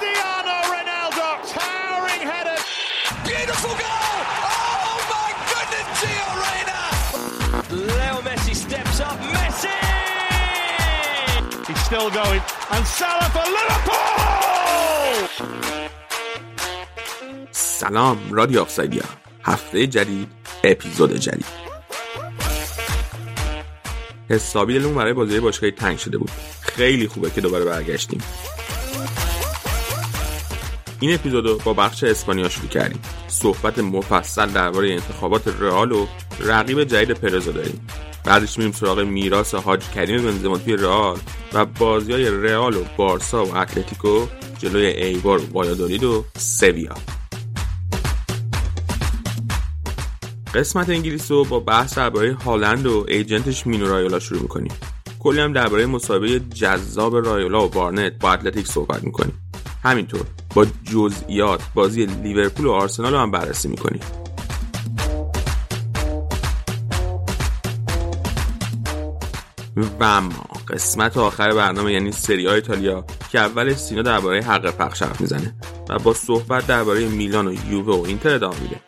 Cristiano Ronaldo, towering header. Beautiful goal! Oh my goodness, Gio Reyna! Leo Messi steps up. Messi! He's still going, and Salah for Liverpool. سلام رادیو آفسایدیا هفته جدید اپیزود جدید حسابی دلمون برای بازی باشگاهی تنگ شده بود خیلی خوبه که دوباره برگشتیم این اپیزودو با بخش اسپانیا شروع کردیم. صحبت مفصل درباره انتخابات رئال و رقیب جدید پرزو داریم. بعدش میریم سراغ میراث حاج کریم بنزما توی رئال و بازی های رئال و بارسا و اتلتیکو جلوی ایبار و وایادولید و سویا. قسمت انگلیس رو با بحث درباره هالند و ایجنتش مینو رایولا شروع می‌کنیم. کلی هم درباره مسابقه جذاب رایولا و بارنت با اتلتیک صحبت می‌کنیم. همینطور. با جزئیات بازی لیورپول و آرسنال رو هم بررسی می‌کنیم و اما قسمت آخر برنامه یعنی سری های ایتالیا که اول سینا درباره حق پخش حرف می‌زنه و با صحبت درباره میلان و یووه و اینتر ادامه میده.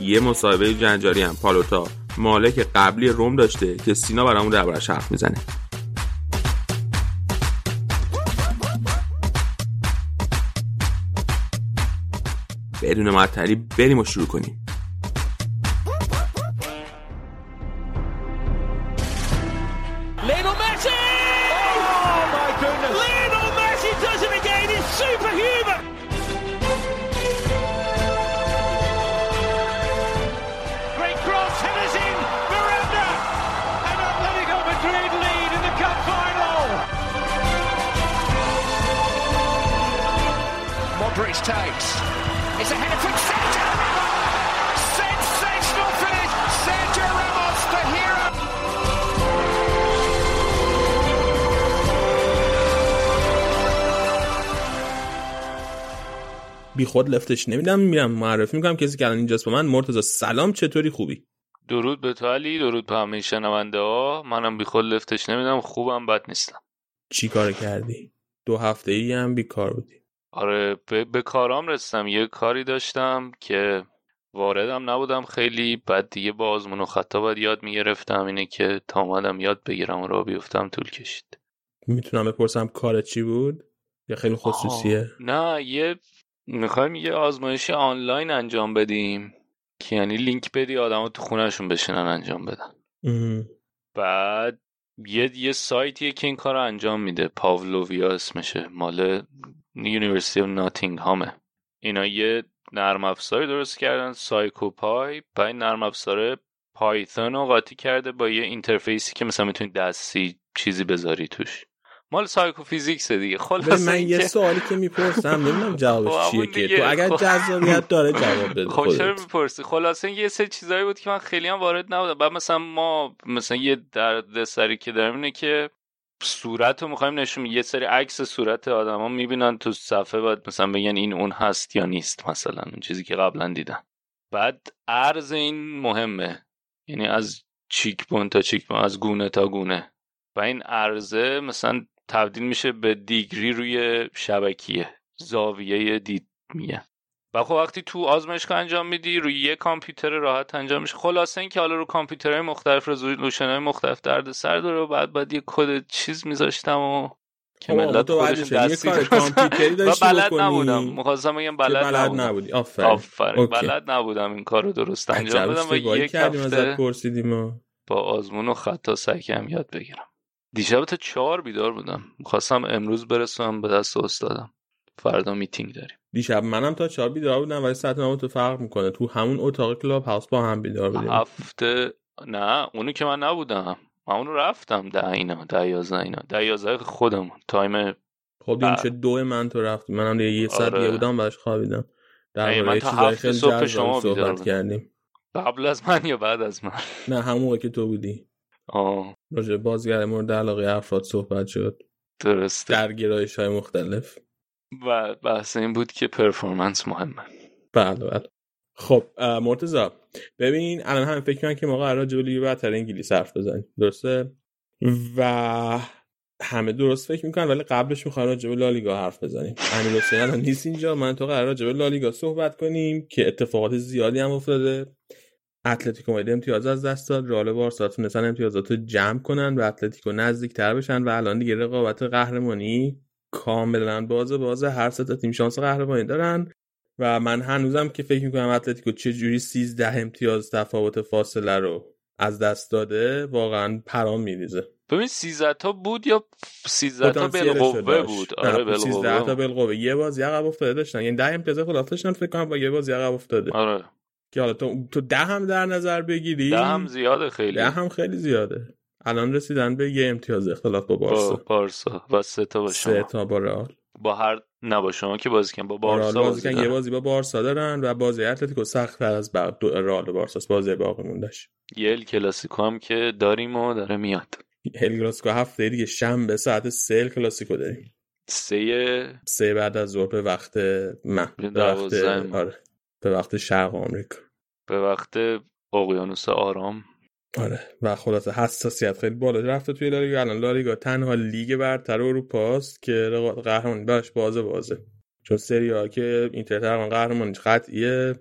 یه مصاحبه جنجالی هم. پالوتا مالک قبلی روم داشته که سینا برامون دربارش حرف می‌زنه. بدون معطلی بریم و شروع کنیم. خود لفتش نمیدم میرم معرفی می‌کنم. کسی که الان اینجاست با من مرتضی سلام چطوری؟ خوبی؟ درود به تو علی درود به همه شنونده ها. منم بی خود لفتش نمیدم خوبم بد نیستم. چی کار کردی؟ دو هفته ای هم بیکار بودی. آره به, به کارام رسیدم. یه کاری داشتم که واردم نبودم خیلی بعد دیگه با آزمون و خطا باید یاد می‌گرفتم. اینه که تا اومدم یاد بگیرم و را بیفتم طول کشید. می‌تونم بپرسم کارت چی بود؟ یا خیلی خصوصیه؟ آه، نه یه می‌خوایم یه آزمایشی آنلاین انجام بدیم که یعنی لینک بدی آدم تو خونهشون بشینن انجام بدن. ام. بعد یه یه سایتیه که این کار رو انجام میده. Pavlovia اسمشه. مال University Nottingham ه. اینا یه نرم افزاری درست کردن سایکوپای. و این نرم افزار Python رو قاطی کرده با یه interface ی که مثلا می‌تونی دستی چیزی بذاری توش. مال سایکوفیزیکس دیگه. خلاص من یه سوالی که می‌پرسم نمی‌دونم خب جوابش چیه همون که. تو اگر خب. جذابیت داره جواب بده خب چرا می‌پرسی؟ خلاصه یه سری چیزایی بود که من خیلی هم وارد نبودم. بعد مثلا ما مثلا یه درد سری که داریم اینه که صورت رو می‌خوایم نشون. یه سری عکس صورت آدما می‌بینن تو صفحه باید مثلا بگن این اون هست یا نیست مثلا اون چیزی که قبلا دیدن بعد عرض این مهمه. یعنی از cheekbone تا cheekbone از گونه تا گونه. و این عرض مثلا تبدیل میشه به degree روی شبکیه زاویه دید میگه و خب وقتی تو آزمایشگاه انجام میدی روی یه کامپیوتر راحت انجام میشه. خلاصه اینکه حالا رو کامپیوترهای مختلف resolution های مختلف درد سر داره و بعد بعد یه کد چیز میذاشتم و که ملت خودشون دستی و بلد نبودم. می‌خواستم بگم بلد, بلد نبودی. آفرین. آفرین. okay. بلد نبودم این کار رو درست انجام بدم و یک هفته پرسیدیم با آزمون و خطا سعی یاد بگیرم. دیشب تا چهار بیدار بودم. می‌خواستم امروز برسونم به دست استادم. فردا میتینگ داریم. دیشب منم تا چهار بیدار بودم ولی ساعت نامو تو فرق می‌کنه. تو همون اتاق کلاب هاوس با هم بیدار بودیم. هفته نه اونو که من نبودم. من اونو رفتم ده اینا ده یازده اینا. ده یازده خودمون. تایم خب بله. چه دو من تو رفتی منم دیگه یه ساعت آره. دیگه بودم بعدش خوابیدم. در من تا چیزای هفت خیلی صبح شما بیدار صحبت بودم. کردیم. قبل از من یا بعد از من؟ نه همون که تو بودی. آه. راجع بازیگر مورد علاقه افراد صحبت شد. درسته. در گرایش های مختلف. و بحث این بود که پرفورمنس مهمه. بله بله. خب مرتضی ببین الان هم فکر کنم که ما قرار به لیگ برتر انگلیس حرف بزنیم. درسته؟ و همه درست فکر می‌کنن ولی قبلش می‌خوایم راجع به لالیگا حرف بزنیم. امیر حسین الان نیست اینجا. من تو قرار راجع به لالیگا صحبت کنیم که اتفاقات زیادی هم افتاده. اتلتیکو مادرید امتیاز از دست داد. رئال بارسا تونستن امتیازات رو جمع کنن و اتلتیکو نزدیکتر بشن و الان دیگه رقابت قهرمانی کاملا بازه بازه هر سه تیم شانس قهرمانی دارن و من هنوزم که فکر می‌کنم اتلتیکو چه جوری 13 امتیاز تفاوت فاصله رو از دست داده واقعا پرام میریزه. ببین 13 تا بود یا 13 تا بالقوه بود؟ آره بالقوه 13 تا بالقوه یه بازی عقب افتاده داشتن. یعنی 10 امتیاز خلاف داشتن فکر کنم با یه بازی عقب افتاده. آره. که حالا تو تو ده هم در نظر بگیری؟ ده هم زیاده خیلی. ده هم خیلی زیاده. الان رسیدن به یه امتیاز اختلاف با بارسا. با بارسا و سه تا با شما. سه تا با رئال. با هر نه با شما که بازی کن با بارسا بازی کن یه بازی با بارسا دارن و بازی اتلتیکو سخت تر از بعد رئال بارسا بازی باقی موندش یه ال کلاسیکو هم که داریم و داره میاد. ال کلاسیکو هفته دیگه شنبه ساعت سه ال کلاسیکو داریم. سه سه بعد از ظهر به وقت من. به وقت آره. به وقت شرق آمریکا. به وقت اقیانوس آرام. آره و خلاصه حساسیت خیلی بالا رفته توی لالیگا. الان لالیگا تنها لیگ برتر اروپاست که قهرمانی براش بازه بازه. چون سری ها که اینتر تقریبا قهرمانیش قطعیه.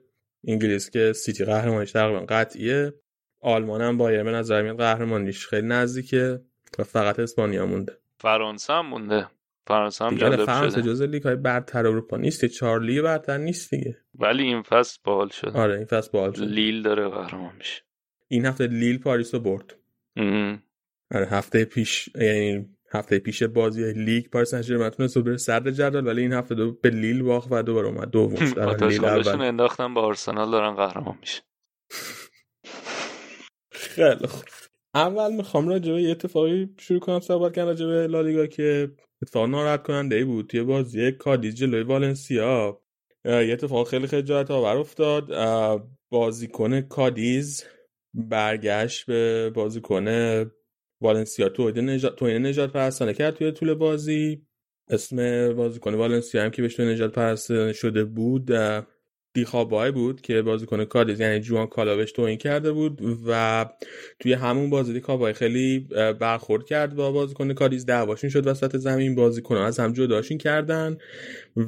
انگلیس که سیتی قهرمانیش تقریبا قطعیه. آلمان هم بایر به نظر میاد قهرمانیش خیلی نزدیکه و فقط اسپانیا مونده. فرانسه هم مونده. فرانسه هم جالب فرانسه جز لیگ های برتر اروپا نیست چهار لیگ برتر نیست دیگه. ولی این فصل باحال شد آره این فصل باحال شد لیل داره قهرمان میشه. این هفته لیل پاریس رو برد. آره هفته پیش یعنی هفته پیش بازی لیگ پاریس سن تونست بره صدر جدول ولی این هفته دو به لیل باخت و دوباره اومد دوم. شد لیل اول. انداختن با آرسنال دارن قهرمان میشه خیلی خوب. اول می‌خوام راجع به اتفاقی شروع کنم صحبت کردن راجع به لالیگا که اتفاق ناراحت کننده ای بود توی بازی کادیز جلوی والنسیا. یه اتفاق خیلی خجالت آور افتاد. بازیکن کادیز برگشت به بازیکن والنسیا. نجات توین نجات پرستانه کرد توی طول بازی. اسم بازیکن والنسیا هم که بهش نجات پرستانه شده بود دیخابای بود که بازیکن کادیز یعنی جوان کالاوش توهین کرده بود و توی همون بازی دیخابای خیلی برخورد کرد با بازیکن کادیز دعواشون شد وسط زمین بازیکن از هم جداشون کردن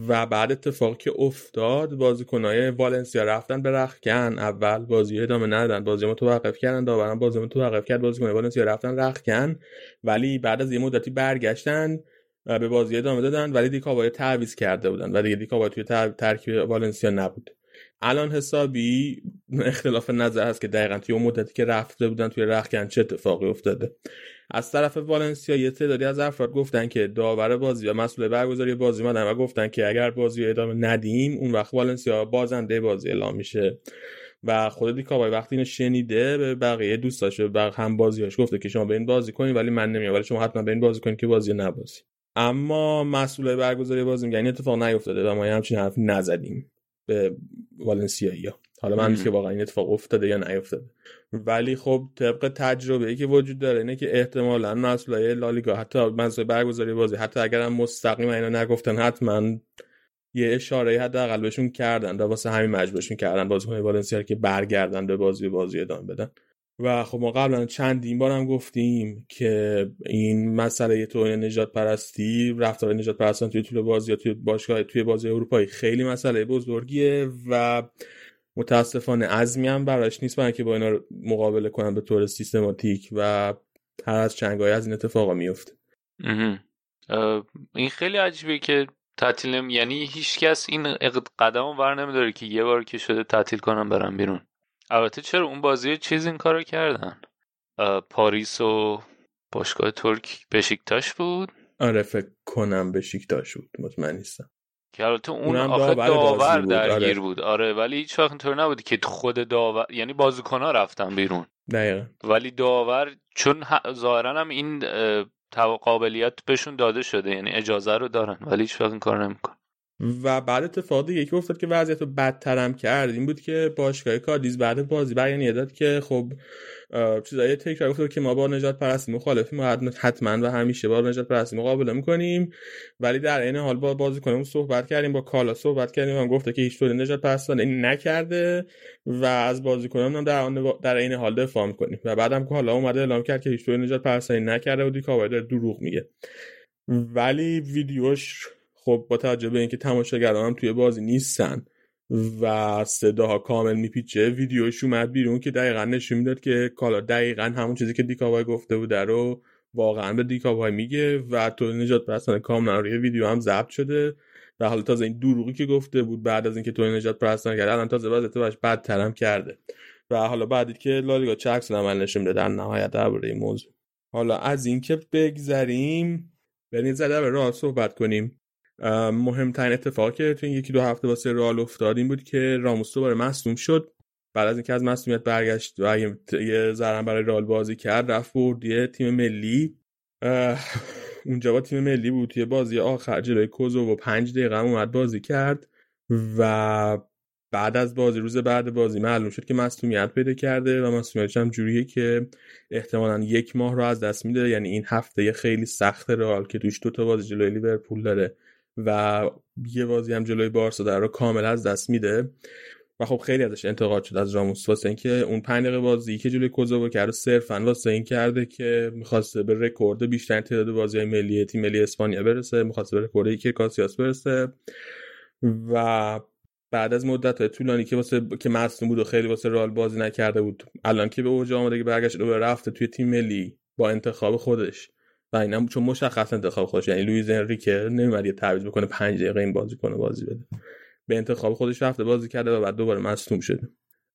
و بعد اتفاقی که افتاد بازیکنهای والنسیا رفتن به رخکن. اول بازی ادامه ندادن بازی متوقف کردن داورم بازی متوقف کرد بازیکن والنسیا رفتن رخکن. ولی بعد از یه مدتی برگشتن به بازی ادامه دادن ولی دیکاوای تعویض کرده بودن. و دیگه دیکاوای توی ترکیب والنسیا نبود. الان حسابی اختلاف نظر هست که دقیقا توی اون مدتی که رفته بودن توی رخکن چه اتفاقی افتاده. از طرف والنسیا یه تعدادی از افراد گفتن که داور بازی و مسئول برگزاری بازی مادن و گفتن که اگر بازی ادامه ندیم اون وقت والنسیا بازنده بازی اعلام میشه. و خود دیکاوای وقتی اینو شنیده به بقیه دوستاش به هم بازیاش گفته که شما به این بازی کنید ولی من نمیام ولی شما حتما به این بازی کنید که بازی نبازی. اما مسئول برگزاری بازی میگن اتفاق نیفتاده و ما همچین حرف نزدیم. والنسیایی ها حالا من که واقعا این اتفاق افتاده یا نیفتاده. ولی خب طبق تجربه ای که وجود داره اینه که احتمالا مسئولای لالیگا حتی مسئول برگزاری بازی حتی اگر هم مستقیم اینا نگفتن حتما یه اشاره حداقل بهشون کردن و واسه همین مجبورشون کردن بازیکن والنسیا که برگردن به بازی بازی ادامه بدن. و خب ما قبلا چندین بار هم گفتیم که این مسئله تو نجات پرستی رفتار نجات پرستان توی طول بازی توی باشگاه توی بازی اروپایی خیلی مسئله بزرگیه و متاسفانه عزمی هم براش نیست برای که با اینا مقابله کنن به طور سیستماتیک و هر از چنگای از این اتفاقا میفته این خیلی عجیبه که تعطیل یعنی هیچکس این قدم ور نمیداره که یه بار که شده تعطیل کنم برم بیرون. البته چرا اون بازی چیز این کارو کردن؟ پاریس و باشگاه ترک بشیکتاش بود؟ آره فکر کنم بشیکتاش بود مطمئن نیستم. که البته اون آخه داور درگیر آره. بود. آره ولی هیچ وقت اینطور نبود که خود داور یعنی بازیکن‌ها رفتن بیرون. دقیقا. ولی داور چون ظاهرا هم این قابلیت بهشون داده شده یعنی اجازه رو دارن ولی هیچ وقت این کار نمیکن و بعد اتفاق دیگه که افتاد که وضعیت رو بدترم کرد این بود که باشگاه کادیز بعد بازی بیانیه داد که خب چیزای تکرار گفت که ما با نجات پرستی مخالفیم و حتما و همیشه با نجات پرستی مقابله می‌کنیم. ولی در این حال با بازیکنمون صحبت کردیم با کالا صحبت کردیم و گفته که هیچ طور نجات پرستانه این نکرده و از بازیکنمون در در این حال دفاع می‌کنیم. و بعدم کالا اومده اعلام کرد که هیچ طور نجات پرستانی نکرده و داره دروغ میگه. ولی ویدیوش خب با توجه به اینکه تماشاگران هم توی بازی نیستن و صداها کامل میپیچه ویدیوش اومد بیرون که دقیقا نشون می‌داد که کالا دقیقا همون چیزی که دیکاوای گفته بوده رو واقعا به دیکاوای میگه و تو نجات پرستان کاملا روی ویدیو هم ضبط شده و حالا تازه این دروغی که گفته بود بعد از اینکه تو نجات پرستان کرده الان تازه وضعیت باش بدترم کرده. و حالا بعدی که لالیگا چه عکس عمل نشون میده در نهایت درباره این موضوع. حالا از اینکه بگذریم بریم زده به راه صحبت کنیم. مهمترین اتفاقی که تو این یکی دو هفته واسه رئال افتاد این بود که راموس دوباره مصدوم شد. بعد از اینکه از مصدومیت برگشت و یه ذره برای رئال بازی کرد رفت برد یه تیم ملی. اونجا با تیم ملی بود توی بازی آخر جلوی کوزوو پنج دقیقه اومد بازی کرد و بعد از بازی روز بعد بازی معلوم شد که مصدومیت پیدا کرده و مصدومیتش هم جوریه که احتمالا یک ماه رو از دست میده. یعنی این هفته خیلی سخت رئال که توش دو تا بازی جلوی لیورپول داره. و یه بازی هم جلوی بارسا در رو کامل از دست میده. و خب خیلی ازش انتقاد شد از راموس. واسه اینکه اون پنج دقیقه بازی که جلوی کوزوو کرد صرفا واسه این کرده که می‌خواسته به رکورد بیشتر تعداد بازی ملی تیم ملی اسپانیا برسه می‌خواسته به رکورد که کاسیاس برسه. و بعد از مدت طولانی که واسه که مصدوم بود و خیلی واسه رال بازی نکرده بود الان که به اوج آمده که برگشت و رفته توی تیم ملی با انتخاب خودش. و اینم چون مشخص انتخاب خودش. یعنی لوئیز انریکه نمیاد یه تعویض بکنه 5 دقیقه این بازی کنه بازی بده. به انتخاب خودش رفته بازی کرده و بعد دوباره مصدوم شده.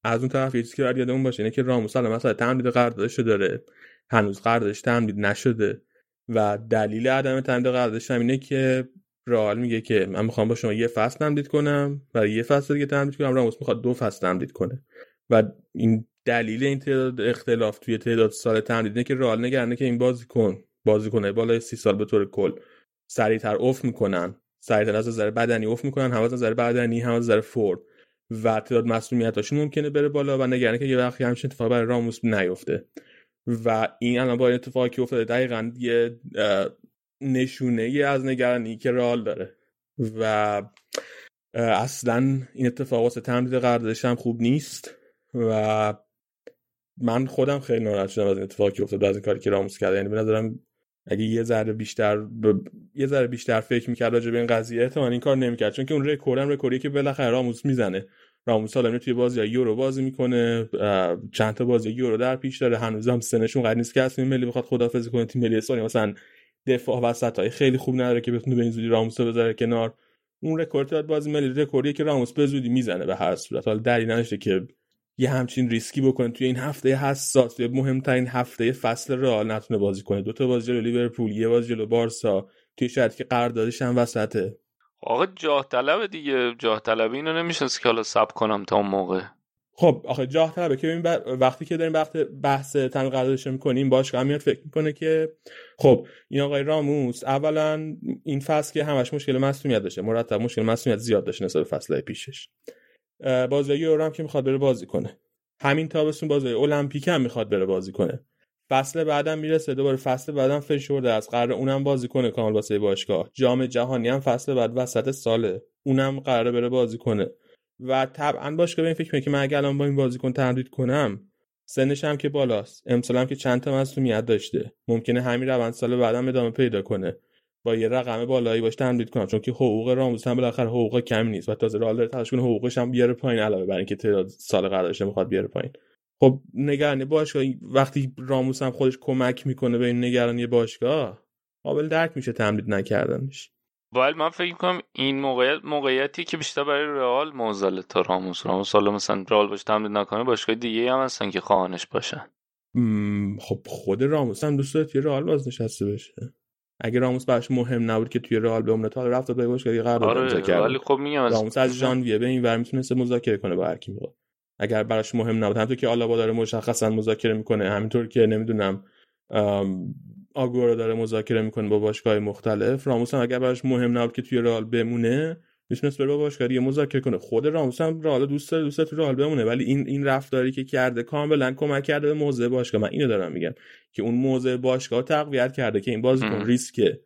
از اون طرف یه چیزی که یادمون باشه اینه که راموس الان مثلا تمدید قراردادش داره. هنوز قراردادش تمدید نشده. و دلیل عدم تمدید قراردادش اینه که رئال میگه که من می‌خوام با شما یه فصل تمدید کنم و یه فصل دیگه تمدید کنم. راموس می‌خواد دو فصل تمدید کنه. و این دلیل این تعداد اختلاف توی تعداد سال تمدیده که رئال نگرانه که این بازیکن بازیکنه بالای سی سال به طور کل سریعتر اوف می‌کنن. سریعتر از نظر بدنی اوف می‌کنن هم از نظر بدنی هم از نظر فورد و تعداد مسئولیتاشون ممکنه بره بالا و نگرانه که یه وقتی همچین اتفاق برای راموس نیفته. و این الان با اتفاقی که افتاده دقیقا یه نشونه ای از نگرانی که رئال داره. و اصلا این اتفاق واسه تمدید قراردادش هم خوب نیست. و من خودم خیلی ناراحت شدم از این اتفاقی که افتاد از این کاری که راموس کرده یعنی به نظرم اگه یه ذره بیشتر ب... یه ذره بیشتر فکر می‌کرد راجع به این قضیه احتمال این کار نمی‌کرد. چون که اون رکوردم رکوردی که بالاخره راموس می‌زنه. راموس حالا توی بازی یورو بازی می‌کنه چند تا بازی یورو در پیش داره. هنوزم سنش اونقد نیست که اصلا ملی بخواد خدافظی کنه. تیم ملی اسپانیا مثلا دفاع وسط های خیلی خوب نداره که بتونه به این زودی راموس رو بذاره کنار. اون رکورد بازی ملی رکوردی که راموس به زودی می‌زنه به هر صورت. حالا دلیل نشه که یه همچین ریسکی بکنه. توی این هفته حساس توی مهمترین هفته فصل رئال نتونه بازی کنه. دو تا بازی جلو لیورپول یه بازی جلو بارسا. توی شرایطی که قراردادش هم وسطه. آقا جاه طلب دیگه. جاه طلبی اینو نمیشه که حالا صبر کنم تا اون موقع. خب آخه جاه طلبه. که ببین وقتی که داریم وقت بحث تمدید قراردادش می‌کنیم باشگاه میاد فکر می‌کنه که خب این آقای راموس اولا این فصل که همش مشکل مصونیت داشته. مرتب مشکل مصونیت زیاد داشته نسبت فصل پیشش. بازی یورو هم که می‌خواد بره بازی کنه. همین تابستون بازی المپیک هم می‌خواد بره بازی کنه. فصل بعدم می‌رسه دوباره فصل بعدم فشرده از قرار اونم بازی کنه کامل واسه باشگاه. جام جهانی هم فصل بعد وسط ساله. اونم قراره بره بازی کنه. و طبعا باشگاه به این فکر که من اگه الان با این بازیکن تمدید کنم سنش هم که بالاست. امسال هم که چند تا مصونیت داشته. ممکنه همین روند سال بعدم ادامه پیدا کنه. با یه رقم بالایی باش تمدید کنم. چون که حقوق راموس هم بالاخره حقوق کمی نیست. و تازه رئال داره تلاش کنه حقوقش هم بیاره پایین علاوه بر اینکه تعداد سال قراردادش می‌خواد بیاره پایین. خب نگرانی باشگاه. وقتی راموس هم خودش کمک می‌کنه به این نگرانی باشگاه قابل درک میشه تمدید نکردنش. ولی من فکر کنم این موقعیت موقعیتی که بیشتر برای رئال موزل تا راموس راموس حالا مثلا رئال باش تمدید نکنه باشگاه دیگه هم هستن که خواهانش باشن. خب خود راموس هم دوست داره رئال بازنشسته بشه. اگه راموس براش مهم نبود که توی رئال به تا رفت به باشگاه قرارداد آره کرد. ولی خب میگم راموس از ژانویه به این ور می‌تونسته مذاکره کنه با هر کی اگر براش مهم نبود همونطور که آلابا داره مشخصا مذاکره می‌کنه همینطور که نمی‌دونم آگورو داره مذاکره می‌کنه با باشگاه مختلف راموس هم اگر براش مهم نبود که توی رئال بمونه می‌تونست بره با باشگاه دیگه مذاکره کنه. خود راموس هم رئال دوست داره دوست تو رئال بمونه ولی این این رفتاری که کرده کاملا کمک کرده به موضع باشگاه. من اینو دارم میگم که اون موضع باشگاه تقویت کرده که این بازیکن ریسک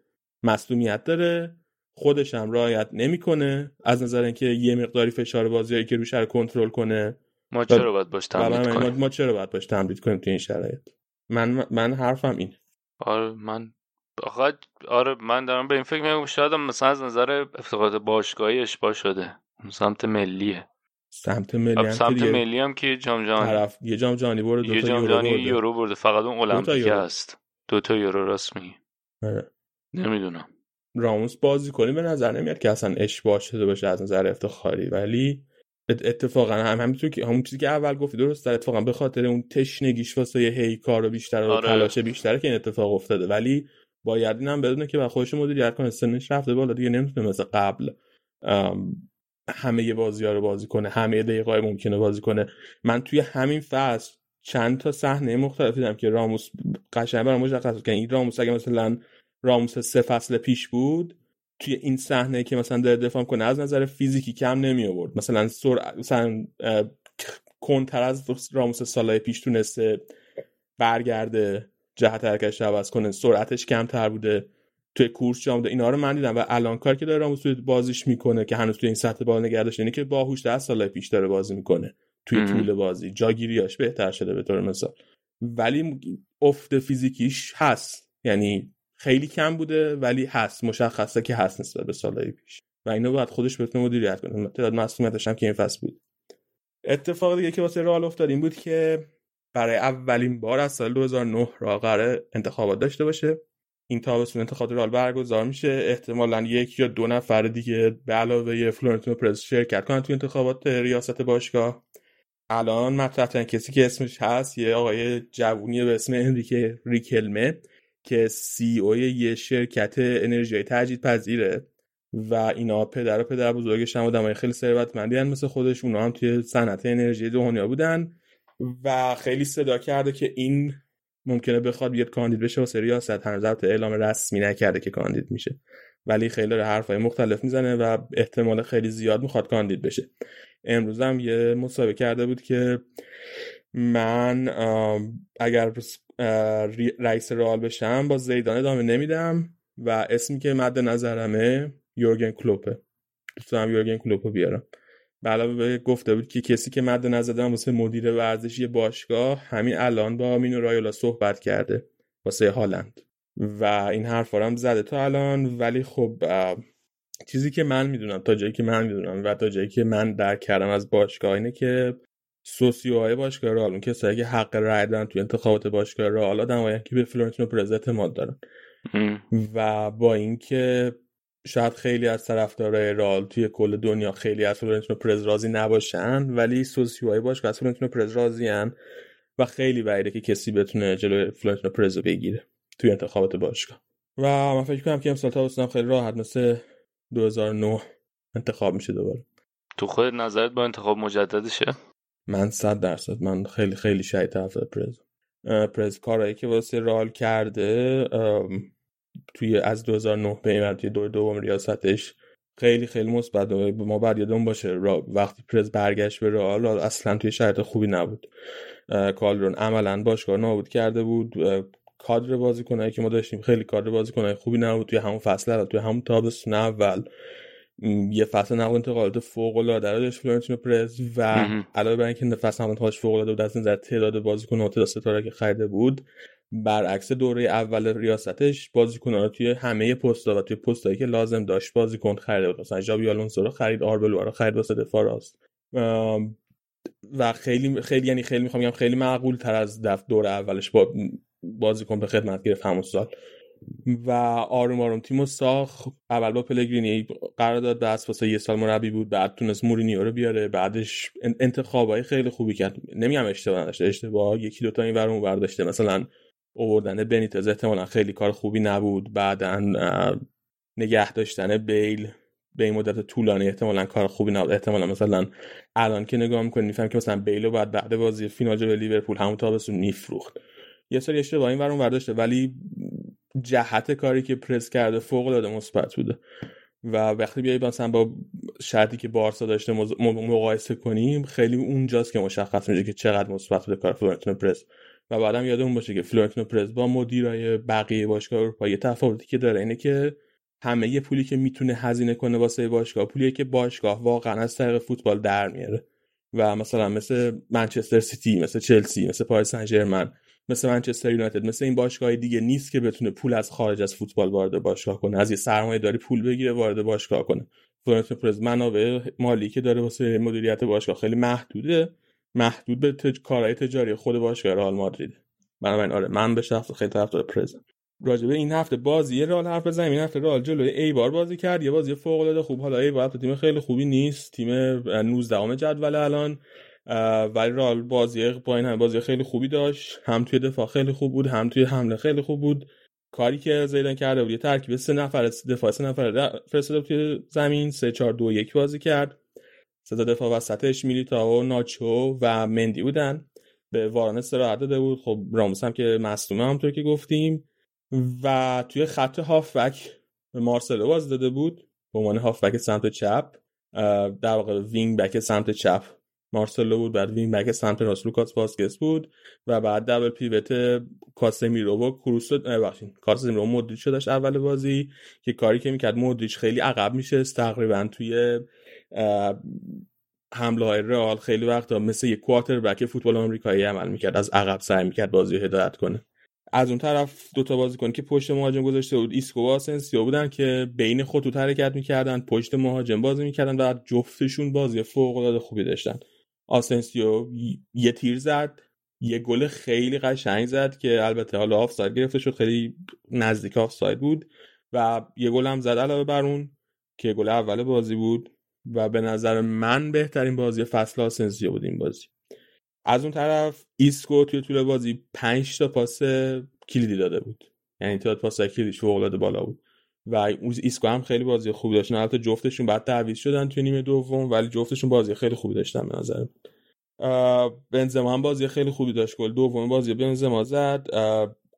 مصونیت داره خودش هم رعایت نمی‌کنه. از نظر اینکه یه مقداری فشار بازیایی که روش رو کنترل کنه ما چرا باید باش تمرین کنیم؟ ما چرا باید باش تمرین کنیم تو این شرایط؟ من من حرفم اینه. آره من آقا آره من دارم به این فکر میگم شاید مثلا از نظر افتقاد باشگاهی اشباه شده سمت ملیه. سمت ملی هم سمت ملی هم که جام جهانی. طرف یه جام جهانی برده یه جام جهانی یورو برده. فقط اون المپیک هست. دو تا یورو راست میگی. آره. نمی‌دونم. راموس بازی کنی به نظر نمیاد که اصلا اشباه شده باشه از نظر افتخاری. ولی اتفاقا هم همینطور که همون چیزی که اول گفتی درست در اتفاقا به خاطر اون تشنگیش واسه هی کار بیشتر و آره. تلاش بیشتره که این اتفاق افتاده. ولی باید این هم بدونه که با خودش مدیریت کنه سنش رفته بالا دیگه نمی‌تونه مثل قبل همه بازی ها رو بازی کنه همه دقیقه ممکنه بازی کنه. من توی همین فصل چند تا صحنه مختلف دیدم که راموس قشنگ برام مشخص که این راموس اگه مثلا راموس سه فصل پیش بود توی این صحنه که مثلا داره دفاع کنه از نظر فیزیکی کم نمی آورد. مثلا سر مثلا کنتر از راموس سالهای پیش تونسته برگرده. جهت حرکتش عوض کنه. سرعتش کمتر بوده. توی کورس جام ده اینا رو من دیدم و الان کار که داره راموس توی بازیش می‌کنه که هنوز توی این سطح بال نگه داشته اینه که باهوش ده سال پیش داره بازی می‌کنه توی طول بازی. جاگیریاش بهتر شده به طور مثال. ولی افت فیزیکیش هست. یعنی خیلی کم بوده ولی هست. مشخصه که هست نسبت به سالهای پیش. و اینو باید خودش بتونه مدیریت کنه. تعداد مسئولیتش هم که این فصل بود. اتفاق دیگه که واسه رئال افتاد این بود که برای اولین بار از سال 2009 را قرار انتخابات داشته باشه. این تابستون انتخابات رئال برگزار میشه. احتمالا یک یا دو نفر دیگه به علاوه فلورنتینو پرز شرکت کنن تو انتخابات ریاست باشگاه. الان مطرح کسی که اسمش هست یه آقای جوونی به اسم انریکه ریکلمه که سی او یه شرکت انرژی تجدید پذیره و اینا پدر و پدر بزرگش هم آدمای خیلی ثروتمندی مثل خودش. اونا هم توی صنعت انرژی دنیا بودن. و خیلی صدا کرده که این ممکنه بخواد بیاد کاندید بشه واسه ریاست هنوز اعلام رسمی نکرده که کاندید میشه. ولی خیلی داره حرفای مختلف می‌زنه و احتمال خیلی زیاد می‌خواد کاندید بشه. امروز هم یه مصاحبه کرده بود که من اگر رئیس رئال بشم با زیدان ادامه نمیدم و اسمی که مد نظرمه یورگن کلوپه. دوست دارم یورگن کلوپو بیارم. به علاوه گفته بود که کسی که مد نظر دارم واسه مدیر ورزشی باشگاه همین الان با مینو رایولا صحبت کرده واسه هالند. و این حرف هم زده تا الان. ولی خب چیزی که من می‌دونم تا جایی که من می‌دونم و تا جایی که من درک کردم از باشگاه اینه که سوسیوهای باشگاه رئال اون کسایی که حق رای دارن توی انتخابات باشگاه رئال آدمایی که به فلورنتینو پرز اعتماد دارن و با اینکه شاید خیلی از طرفدارای رئال توی کل دنیا خیلی از فلورنتینو پرز راضی نباشن ولی سوسیوهای باشگاه از فلورنتینو پرز راضیان و خیلی بعیده که کسی بتونه جلوی فلورنتینو پرز رو بگیره توی انتخابات باشگاه. و من فکر کنم که امسال تابستون خیلی راحت مثل 2009 انتخاب میشه دوباره. تو خود نظرت با انتخاب مجددشه؟ من صد درصد. من خیلی خیلی شاید طرف پرز. پرز کارهایی که واسه رال کرده توی از 2009 به این توی دور دوم ریاستش خیلی خیلی مثبت ما بعد یادمون باشه وقتی پرز برگشت به رئال اصلا توی شرایط خوبی نبود. کالرون عملا باشگاه نابود کرده بود. کادر بازیکنایی که ما داشتیم خیلی کادر بازیکنای خوبی نبود. توی همون فصل توی همون تابستون اول یه فصل نقل انتقالات فوق العاده رو داشت فلورنتینو پرز و علاوه بر اینکه فصل نقل انتقالات فوق العاده بود از نظر تعداد بازیکن و تعداد ستاره که خریده بود برعکس دوره اول ریاستش بازیکن‌ها رو توی همه پست‌ها و توی پستایی که لازم داشت بازیکن خریده بود. مثلا ژابی آلونسو رو خرید آربلوا رو خرید واسه دفاع راست. و خیلی خیلی یعنی خیلی می‌خوام بگم خیلی معقول تر از دف دور اولش با بازیکن به خدمت گرفت همون سال. و آروم آروم تیمو ساخت. اول با پلگرینی قرار داد دست واسه یه سال مربی بود بعد تونست مورینیو رو بیاره بعدش انتخابای خیلی خوبی کرد. نمیگم اشتباه نداشته اشتباه یکی دو تا این ورمون برداشته مثلا اووردن بنیتز احتمالا خیلی کار خوبی نبود. بعدا نگه داشتن بیل به این مدت طولانی احتمالا کار خوبی نبود. احتمالا مثلا الان که نگاه می‌کنی میفهم که مثلا بیل بعد بعد بازی فینال جلوی لیورپول همون تابستون میفروخت. یه سری اشتباه این ور اون ور داشته ولی جهت کاری که پرز کرده فوق العاده مثبت بوده. و وقتی بیای مثلا با شرایطی که بارسا داشته مقایسه کنیم خیلی اونجاست که مشخص میشه که چقدر مثبت بوده کار فلورنتینو پرز و بعدم یادمون باشه که فلورنتینو پرز با مدیرای بقیه باشگاه اروپا یه تفاوتی که داره اینه که همه یه پولی که می‌تونه هزینه کنه واسه باشگاه پولیه که باشگاه واقعا از طریق فوتبال در میاره. و مثلا مثل منچستر سیتی مثل چلسی مثل پاریس سن ژرمن مثل منچستر یونایتد مثل این باشگاه دیگه نیست که بتونه پول از خارج از فوتبال وارد باشگاه کنه از یه سرمایه داری پول بگیره وارد باشگاه کنه. فلورنتینو پرز منابع مالی که داره واسه مدیریت باشگاه خیلی محدوده. محدود به تج... کارهای تجاری خود باشگاه رئال مادرید. بنابراین آره من به شخص خیلی طرفدار پرزم. راجبه این هفته بازی رئال حرف بزنیم. این هفته رئال جلوی ای بار بازی کرد. یه بازی فوق العاده خوب. حالا ای بار تیم خیلی خوبی نیست. تیم 19 جدول الان. ولی رئال بازی با این هم بازی خیلی خوبی داشت. هم توی دفاع خیلی خوب بود هم توی حمله خیلی خوب بود. کاری که زیدان کرده بود یه ترکیب سه نفر دفاع سه نفر فرستاده توی زمین. 3 4 2 1 بازی کرد. سه دفاع وسطش میلیتائو ناچو و مندی بودن. به واران استراحت داده بود. خب راموس هم که مصدومه همونطور که گفتیم. و توی خط هافبک مارسلو باز داده بود. به عنوان هافبک سمت چپ در واقع wing back سمت چپ مارسلو بود. بعد wing back سمت راست لوکاس واسکس بود. و بعد double pivot کاسمیرو و کروس ببخشید. کاسمیرو مودریچ داشت اول بازی. که کاری که می‌کرد مودریچ خیلی عقب میشه تقریبا توی حمله های رئال خیلی وقتا مثل یک quarterback فوتبال آمریکایی عمل می‌کرد از عقب سعی می‌کرد بازی هدایت کنه. از اون طرف دوتا بازیکن که پشت مهاجم گذاشته بود ایسکو و آسنسیو بودن که بین خطوط حرکت می‌کردن پشت مهاجم بازی می‌کردن و جفتشون بازی فوق العاده خوبی داشتن. آسنسیو یه تیر زد یه گل خیلی قشنگ زد که البته حالا آفساید گرفته شد خیلی نزدیک آفساید بود و یه گل هم زد علاوه بر اون که گل اول بازی بود. و به نظر من بهترین بازی فصل آسنسیو بود این بازی. از اون طرف ایسکو توی طول بازی 5 تا پاس کلیدی داده بود. یعنی تعداد پاس کلیدی فوق بالا بود. و ایسکو هم خیلی بازی خوبی داشت. البته جفتشون بعد تعویض شدن توی نیمه دوم ولی جفتشون بازی خیلی خوبی داشتن به نظر بنزما هم بازی خیلی خوبی داشت. گل دوم بازی بنزما زد.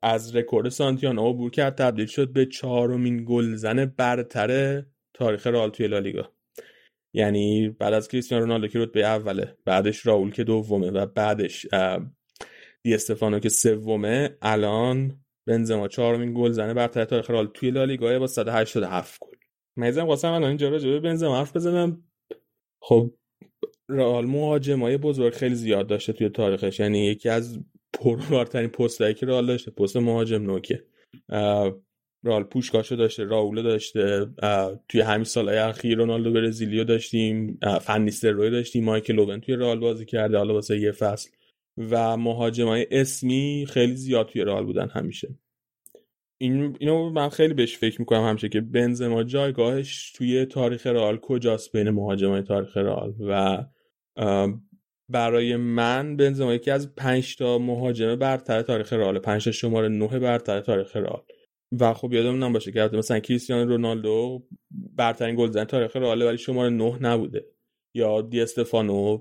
از رکورد سانتیانا عبور کرد. تبدیل شد به چهارمین گلزن برتر تاریخ رئال توی لالیگا. یعنی بعد از کریستیانو رونالدو که رتبه اوله بعدش راول که دومه و بعدش دی استفانو که سومه الان بنزما چهارمین گل زنه برتر تاریخ رئال توی لالیگا با 187 گل. میزم واسه من اینجا راجع به بنزما حرف بزنم. خب رئال مهاجمای بزرگ خیلی زیاد داشته توی تاریخش. یعنی یکی از پرکارترین پستایی که رئال داشته پست مهاجم نوکه. رال پوشکاشو داشته راولو داشته توی همین سالهای اخیر رونالدو برزیلیو داشتیم فنیستر روی داشتیم مایکل لوون توی رئال بازی کرده حالا واسه یه فصل. و مهاجمای اسمی خیلی زیاد توی رئال بودن همیشه. این اینو من خیلی بهش فکر می‌کنم همیشه که بنزما جایگاهش توی تاریخ رئال کجاست بین مهاجمای تاریخ رئال. و برای من بنزما یکی از 5 تا مهاجم برتر تاریخ رئال 5 تا شماره 9 برتر تاریخ رئال. و خب یادمون نباشه که مثلا کریستیانو رونالدو برترین گلزن تاریخ رئال ولی شماره 9 نبوده. یا دی استفانو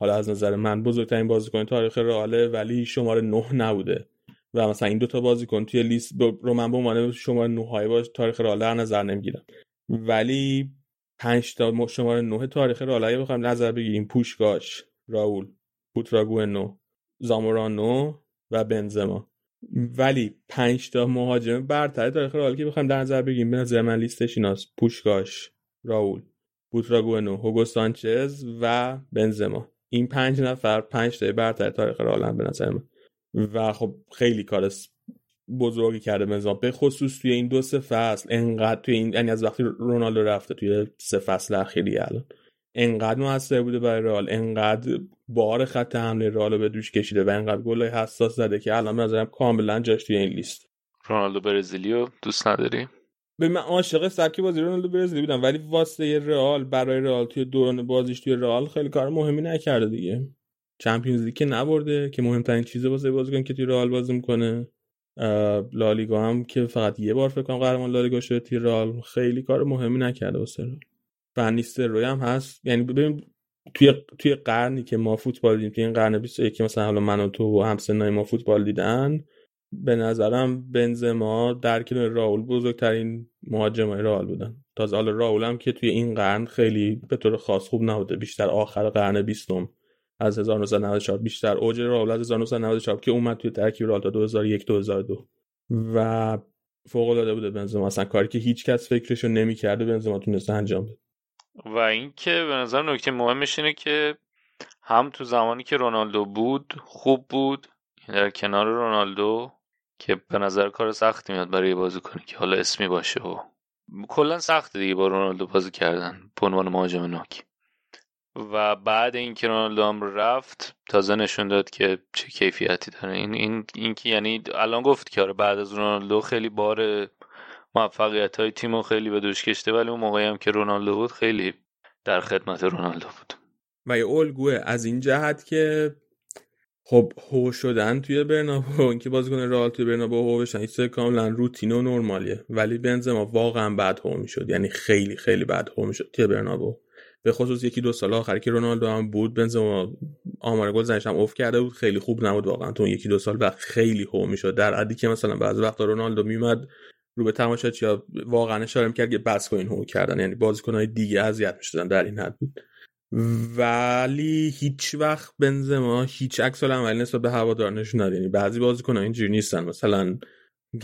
حالا از نظر من بزرگترین بازیکن تاریخ رئال ولی شماره 9 نبوده. و مثلا این دوتا بازیکن توی لیست رو من به عنوان شماره 9 های باش تاریخ رئال در نظر نمی‌گیرم. ولی 5 تا شماره 9 تاریخ رئال اگه بخوایم نظر بگیریم پوشکاش راول بوتراگوئنو زامورانو و بنزما. ولی پنج تا مهاجم برتر تاریخ رئال که بخوایم در نظر بگیریم به نظر من لیستش ایناست پوشکاش راول بوتراگوئنو هوگو سانچز و بنزما. این پنج نفر پنج تا برتر تاریخ رئال به نظر من. و خب خیلی کار بزرگی کرده بنزما. به خصوص توی این دو سه فصل انقدر توی این یعنی از وقتی رونالدو رفته توی سه فصل اخیری الان. انقدر موثر بوده برای رئال انقدر بار خط حمله رئال به دوش کشیده و انقدر گل حساس زده که الان به نظرم کاملا جاش توی این لیست. رونالدو برزیلیو دوست نداری؟ به من عاشق سبک بازی رونالدو برزیلی بودم ولی واسه رئال برای رئال توی دوران بازیش توی رئال خیلی کار مهمی نکرده دیگه. چمپیونز لیگ که نبرده که مهمترین چیز واسه بازیکن که توی رئال بازی می‌کنه. لالیگا هم که فقط یه بار فکر کنم قهرمان لالیگا شده توی رئال خیلی کار مهمی نکرده واسه رئال. فنیستر روی هم هست. یعنی ببین توی توی قرنی که ما فوتبال دیدیم توی این قرن 21 که مثلا حالا من و تو و همسنای ما فوتبال دیدن به نظرم بنزما در کنار راول بزرگترین مهاجمای رئال بودن. تازه حالا راول هم که توی این قرن خیلی به طور خاص خوب نبوده. بیشتر آخر قرن بیستم از 1994 بیشتر اوج راول از 1994 که اومد توی ترکیب رئال تا 2001 2002 و فوق العاده بوده بنزما. اصلا کاری که هیچ کس فکرشو نمی‌کرده بنزما تونسته انجام بده. و اینکه به نظر نکته مهمش اینه که هم تو زمانی که رونالدو بود خوب بود در کنار رونالدو که به نظر کار سختی میاد برای بازی کنی که حالا اسمی باشه و کلا سخته دیگه با رونالدو بازی کردن به عنوان مهاجم نوک و بعد اینکه رونالدو هم رفت تازه نشون داد که چه کیفیتی داره. این این این که یعنی الان گفت که آره بعد از رونالدو خیلی بار موفقیت های تیم خیلی به دوش کشته ولی اون موقعی هم که رونالدو بود خیلی در خدمت رونالدو بود. و یه الگوه از این جهت که خب هو شدن توی برنابو اینکه بازیکن رئال توی برنابو هو بشن این کاملا روتین و نرمالیه. ولی بنزما واقعا بد هو می‌شد یعنی خیلی خیلی بد هو می‌شد توی برنابو. به خصوص یکی دو سال آخری که رونالدو هم بود بنزما آمار گل زنش هم اوف کرده بود خیلی خوب نبود واقعا تو یکی دو سال بعد خیلی هو می‌شد. در حدی که مثلا بعضی وقتا رونالدو میومد رو به تماشاچی واقعا اشاره می‌کرد که بس این هو کردن. یعنی بازیکنهای دیگه اذیت می‌شدن در این حد بود. ولی هیچ وقت بنزما هیچ عکس عملی نسبت به هوادار نشون نداد. یعنی بعضی بازیکن‌ها اینجوری نیستن. مثلا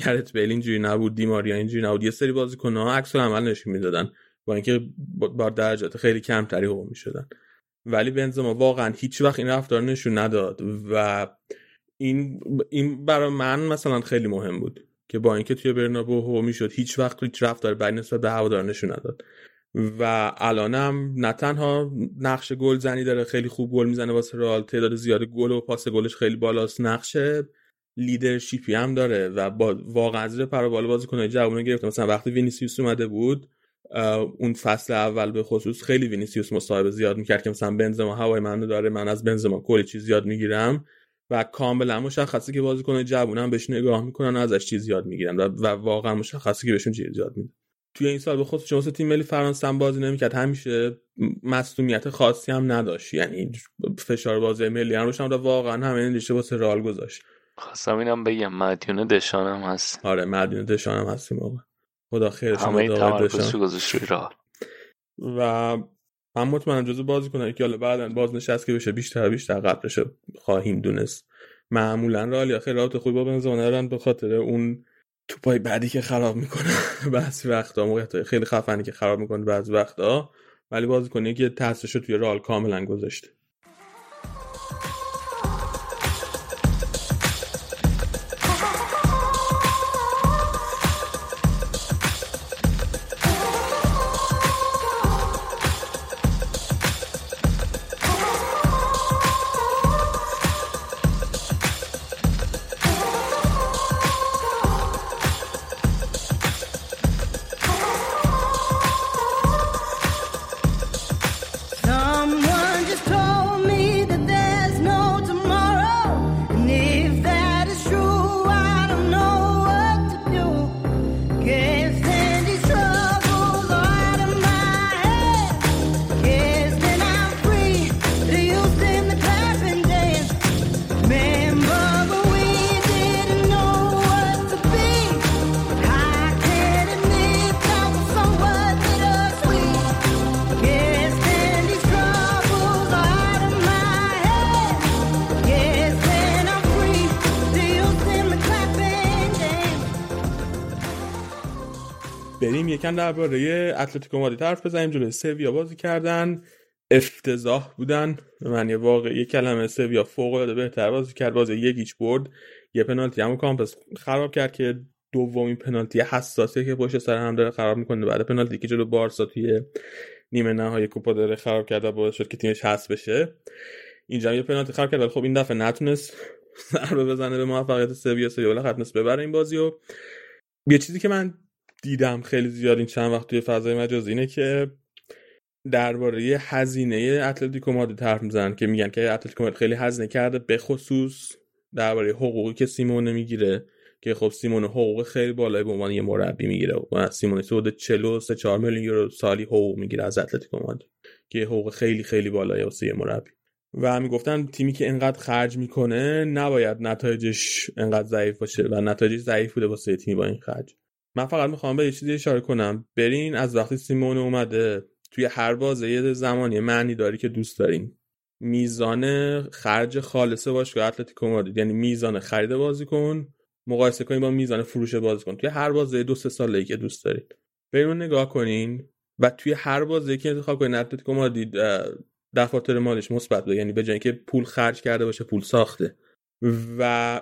گرت بیل اینجوری نبود دیماریا اینجوری نبود. یه سری بازیکن‌ها عکس عمل نشون می‌دادن با اینکه با درجات خیلی کمتری هم می‌شدن. ولی بنزما واقعا هیچ وقت این رفتار نشون نداد و این این برای من مثلا خیلی مهم بود. که با اینکه توی برنابو هو می‌شد هیچ وقت هیچ رفتار بدی نسبت به هوادار نشون نداد. و الانم نه تنها نقش گل زنی داره خیلی خوب گل می‌زنه واسه رئال تعداد زیاد گل و پاس گلش خیلی بالاست. نقش leadership ی هم داره و با واقعا زیر پر و بال بازیکنای جوون گرفته. مثلا وقتی وینیسیوس اومده بود اون فصل اول به خصوص خیلی وینیسیوس مصاحبه زیاد می‌کرد که مثلا بنزما هوای من داره من از بنزما کلی چیز زیاد می‌گیرم. و کاملا مشخصه که بازیکن جوون هم بهش نگاه می‌کنن و ازش چیز یاد می‌گیرن و, و واقعا مشخصه که بهشون چیز یاد میدن. توی این سال به خصوص چون تیم ملی فرانسه هم بازی نمی‌کرد همیشه مصونیت خاصی هم نداشت. یعنی فشار بازی ملی هم روش هم واقعا همین دیشه واسه رال گذاشت. خواستم اینم بگم مدیون دشانم هست. آره مدیون دشانم هست موقع خدا خیرش همه تمرکزش گذاشت روی و من مطمئنم جزو بازی کنن. که حالا بعدا باز نشست که بشه بیشتر بیشتر بشه خواهیم دونست. معمولا رال یا خیلی رابط خوبی با بنزما به خاطر اون توپای بعدی که خراب می‌کنه. بعضی وقتا موقعیت خیلی خفنی که خراب می‌کنه بعضی وقتا. ولی بازیکنی که تاثیرش توی رال کاملا گذاشته. درباره اتلتیکو مادرید حرف بزنیم. جلوی سویا بازی کردن. افتضاح بودن. من یه واقع یه کلمه سویا فوق العاده بهتر بازی کرد. بازی یکیچ برد. یه پنالتی هم کامپس خراب کرد که دومین پنالتی حساسیه که پشت سر هم داره خراب می‌کنه. بعد پنالتی که جلو بارسا توی نیمه نهایی کوپا داره خراب کرد و باعث شد که تیمش حذف بشه. اینجا یه پنالتی خراب کرد. ولی خب این دفعه نتونست ضربه بزنه به موفقیت سویا. سویا بالاخره ببره این بازی و یه چیزی که من دیدم خیلی زیاد این چند وقت توی فضای مجازی اینه که درباره هزینه اتلتیکو مادرید حرف می‌زنن که میگن که اتلتیکو مادرید خیلی هزینه کرده به خصوص درباره حقوقی که سیمونه می‌گیره که خب سیمون حقوق خیلی بالایی به عنوان یه مربی می‌گیره و سیمون حدود 43 4 میلیون یورو سالی حقوق می‌گیره از اتلتیکو مادرید که حقوق خیلی خیلی بالایی واسه یه مربی. و می‌گفتن تیمی که انقدر خرج می‌کنه نباید نتایجش انقدر ضعیف باشه و نتایجش ضعیف بوده واسه تیمی با این خرج. من فقط می‌خوام به یه چیزی اشاره کنم. برین از وقتی سیمون اومده توی هر بازه یه زمانی معنی داری که دوست دارین. میزان خرج خالص باشگاه اتلتیکو مادرید. یعنی میزان خرید بازیکن مقایسه کنین با میزان فروش بازیکن توی هر بازه دو سه ساله که دوست دارید برین نگاه کنین و توی هر بازی که انتخاب کنین. اتلتیکو مادرید دفاتر مالش مثبت یعنی به جای اینکه پول خرج کرده باشه پول ساخته. و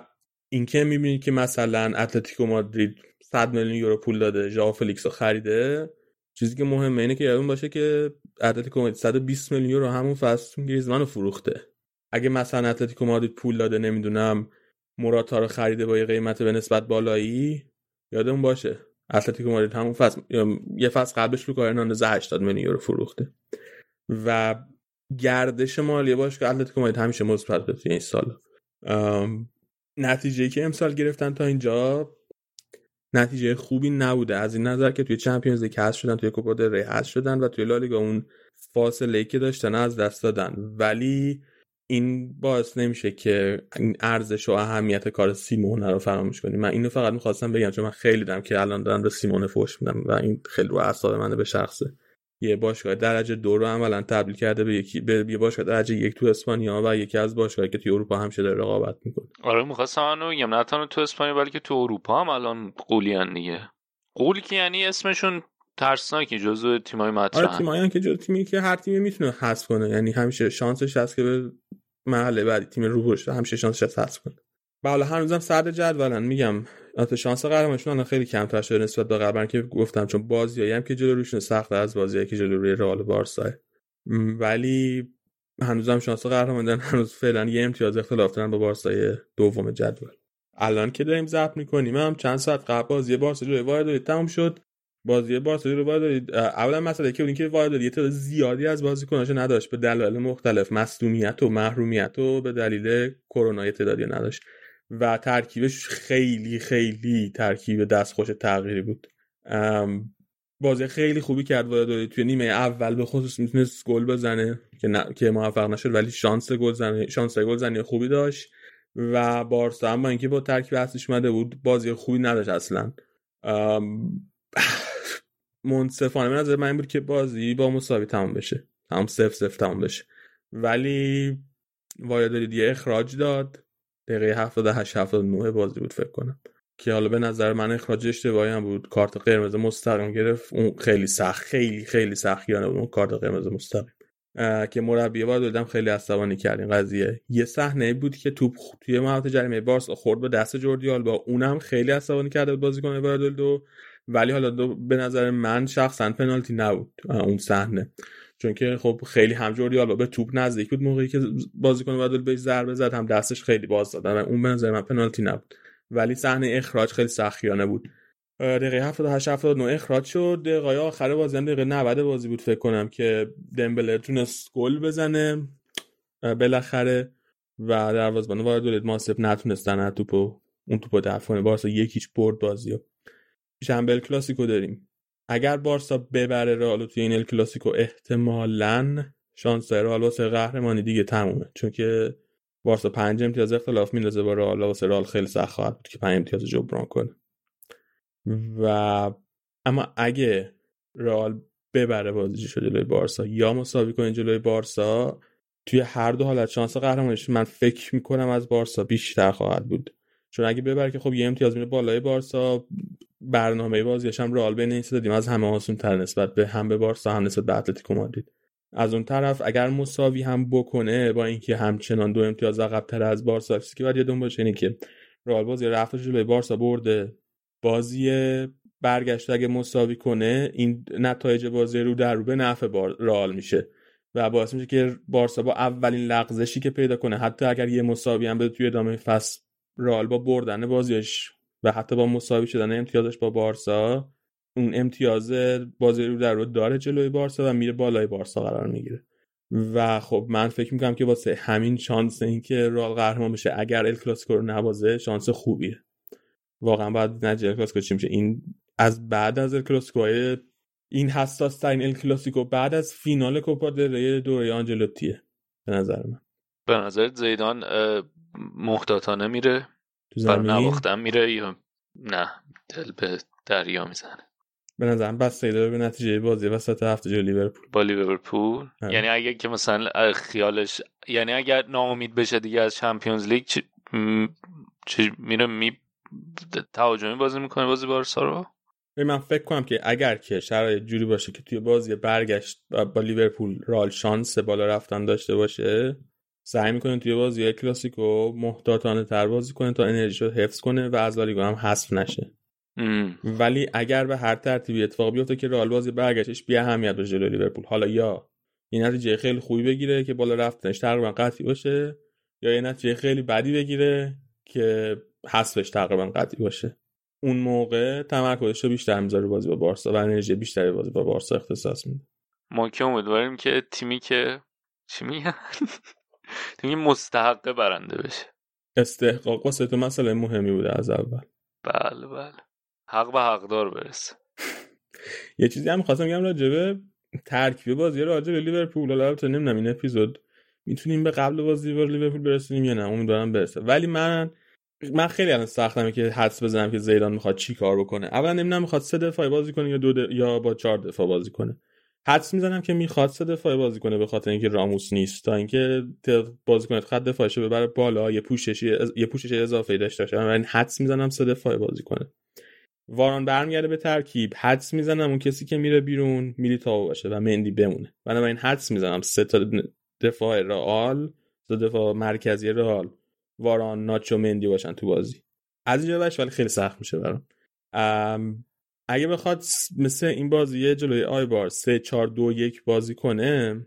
اینکه می‌بینید که مثلا اتلتیکو مادرید 100 میلیون یورو پول داده ژائو فلیکس رو خریده چیزی که مهمه اینه که یادمون باشه که اتلتیکو مادرید 120 میلیون یورو همون فصل گریزمان رو فروخته. اگه مثلا اتلتیکو مادرید پول داده نمی‌دونم موراتا رو خریده با یه قیمت به نسبت بالایی یادمون باشه. اتلتیکو مادرید همون فصل یه فصل قبلش لوکا هرناندز 80 میلیون یورو فروخته. و گردش مالی باش که اتلتیکو مادرید همیشه مثبت توی این سال. نتیجه که امسال گرفتن تا اینجا نتیجه خوبی نبوده. از این نظر که توی چمپیونز لیگ حذف شدن توی کوپا دل ری حذف شدن و توی لالیگا اون فاصله که داشتن از دست دادن. ولی این باعث نمیشه که ارزش و اهمیت کار سیمونه رو فراموش کنیم. من اینو فقط می‌خواستم بگم چون من خیلی دارم که الان دارم به سیمونه فوش میدم و این خیلی رو اعصاب منه به شخصه. یه باشگاه درجه دو رو عملا تبدیل کرده به یکی به یه باشگاه درجه یک تو اسپانیا و یکی از باشگاهایی که توی اروپا هم شده رقابت می‌کنه. آره می‌خواستم منو بگم نه تنها تو اسپانیا بلکه تو اروپا هم الان قولیان دیگه. قولی که یعنی اسمشون ترسناکی جزو تیمای مطرح. آره تیمایی که جزو تیمی که هر تیمی می‌تونه حذف کنه. یعنی همیشه شانسش هست که به محله بعدی تیم رو همیشه شانسش هست حذف کنه. و حالا هنوزم صدر جدولن. میگم البته شانس قهرمانیشون الان خیلی کمتر شده نسبت به قبلا که گفتم چون بازیایی هم که جلو روشون سخته از بازیایی که جلو روی رئال بارسا. ولی هنوزم شانس قهرمان دارن هنوز فعلا یه امتیاز اختلاف دارن با بارسای دوم جدول. الان که داریم ضبط می‌کنیم هم چند ساعت قبل بازی بارسا جلوی وایدالید تموم شد. بازی بارسا جلوی وایدالید اولا مسئله که اون که وایدالید تعداد زیادی از بازیکناش نداشت. به دلایل مختلف مصدومیت و محرومیت و به دلیل کرونا تعدادی نداشت. و ترکیبش خیلی خیلی ترکیب دستخوش تغییری بود. بازی خیلی خوبی کرد وایدالید توی نیمه اول به خصوص می‌تونست گل بزنه که ن... که موفق نشد ولی شانس گل زنی شانس گل زنی خوبی داشت و بارسا هم با اینکه با ترکیب اصلیش اومده بود بازی خوبی نداشت اصلا. منصفانه من نظر من این بود که بازی با مساوی تمام بشه. تمام سف سف تمام بشه. ولی وایدالید یه اخراج داد. دقیقه 78 79 بازی بود فکر کنم. که حالا به نظر من اخراج اشتباهی هم بود. کارت قرمز مستقیم گرفت. اون خیلی سخت خیلی خیلی سختگیرانه بود. اون کارت قرمز مستقیم. که مربی باید دادم خیلی عصبانی کرد این قضیه یه صحنه بود که توپ توی محوطه جریمه بارسا خورد به دست جوردی با اونم خیلی عصبانی کرده بود بازیکن دو ولی حالا دو به نظر من شخصا پنالتی نبود. اون صحنه. چون که خب خیلی هم جوردی به توپ نزدیک بود موقعی که بازیکن وادل بهش ضربه زد هم دستش خیلی باز داد اون به نظر من پنالتی نبود. ولی صحنه اخراج خیلی سختگیرانه بود. دقیقه 78 79 اخراج شد. دقیقه آخر بازی هم دقیقه 90 بازی بود فکر کنم که دمبله تونست گل بزنه. بالاخره و دروازه‌بان وارد ماسپ نتونستن توپو اون توپو دفع کنه. بارسا یکیچ برد بازیو. شنبه کلاسیکو داریم. اگر بارسا ببره رئال توی این ال کلاسیکو احتمالاً شانس رئال واسه قهرمانی دیگه تمومه. چون که بارسا پنج امتیاز اختلاف میندازه با رئال واسه رئال خیلی سخت خواهد بود که پنج امتیاز جبران کنه. و اما اگه رئال ببره بازیش جلوی بارسا یا مساوی کنه جلوی بارسا توی هر دو حالت شانس قهرمانیش من فکر می‌کنم از بارسا بیشتر خواهد بود. چون اگه ببره که خب یه امتیاز میره بالای بارسا برنامه بازیش هم رئال بین دادیم از همه آسون تر نسبت به هم به بارسا هم نسبت به اتلتیکو مادرید. از اون طرف اگر مساوی هم بکنه با اینکه همچنان دو امتیاز عقب‌تر از بارسا که باید یادمون باشه اینه که رئال بازی رفتش جلوی بارسا برده. بازی برگشت اگه مساوی کنه این نتایج بازی رو در رو به نفع رئال میشه و باعث میشه که بارسا با اولین لغزشی که پیدا کنه حتی اگر یه مساوی هم بده توی ادامه فصل رئال با بردن بازیش و حتی با مساوی شدن امتیازش با بارسا اون امتیاز بازی رو در رو داره جلوی بارسا و میره بالای بارسا قرار می‌گیره. و خب من فکر می‌کنم که واسه همین شانس اینکه رئال قهرمان بشه اگر ال کلاسیکو رو نبازه شانس خوبیه. واقعا باید نتیجه کلاسیکو چی میشه؟ این از بعد از ال کلاسیکو این حساس ترین ال کلاسیکو بعد از فینال کوپا دل ری دوره آنجلوتیه. به نظر من. به نظر زیدان محتاطانه میره؟ تو زمین؟ نواختن میره یا نه دل به دریا می‌زنه. به نظرم بس داره به نتیجه بازی وسط هفته جلوی لیورپول. با لیورپول؟ آره. یعنی اگه که مثلا خیالش یعنی اگر ناامید بشه دیگه از چمپیونز لیگ م... چی میره می تهاجمی بازی می‌کنه بازی بارسا رو؟ من فکر کنم که اگر که شرایط جوری باشه که توی بازی برگشت با با لیورپول رال شانس بالا رفتن داشته باشه سعی می‌کنه توی بازی کلاسیکو محتاطانه تر بازی کنه تا انرژیشو حفظ کنه و از لالیگا هم حذف نشه. ام. ولی اگر به هر ترتیبی اتفاق بیفته که رئال بازی برگشتش بی اهمیت باشه جلوی لیورپول. حالا یا این نتیجه خیلی خوبی بگیره که بالا رفتنش تقریبا قطعی باشه یا یه نتیجه خیلی بدی بگیره که حذفش تقریبا قطعی باشه. اون موقع تمرکزش رو بیشتر می‌ذاره بازی با بارسا و انرژی بیشتری بازی با بارسا اختصاص میده. ما که امیدواریم که تیمی که چی میگن؟ تیمی مستحقه برنده بشه. استحقاق واسه تو مسئله مهمی بوده از اول. بله بله. حق به حقدار برسه. یه چیزی هم خواستم بگم راجبه ترکیب بازی راجع به لیورپول. حالا البته نمی‌دونم این اپیزود می‌تونیم به قبل بازی با لیورپول برسیم یا نه؟ امیدوارم برسه. ولی من من خیلی الان سختمه که حدس بزنم که زیدان می‌خواد چی کار بکنه. اولا نمی‌دونم می‌خواد سه دفاعی بازی کنه یا دو د... یا با چهار دفاع بازی کنه. حدس می‌زنم که می‌خواد سه دفاعی بازی کنه به خاطر اینکه راموس نیست. تا اینکه بازیکن خط دفاعشو ببره بالا یه پوششی یه پوشش اضافه داشته باشه. من حدس می‌زنم سه دفاعی بازی کنه. واران برمیگرده به ترکیب. حدس می‌زنم اون کسی که میره بیرون میلیتائو باشه و مندی بمونه. بنابراین حدس می‌زنم سه تا دفاع رئال سه دفاع مرکزی رئال واران ناچو مندی باشن تو بازی. از اینجا ولی خیلی سخت میشه برام. اگه بخواد مثل این بازی جلوی آیبار 3 4 2 1 بازی کنه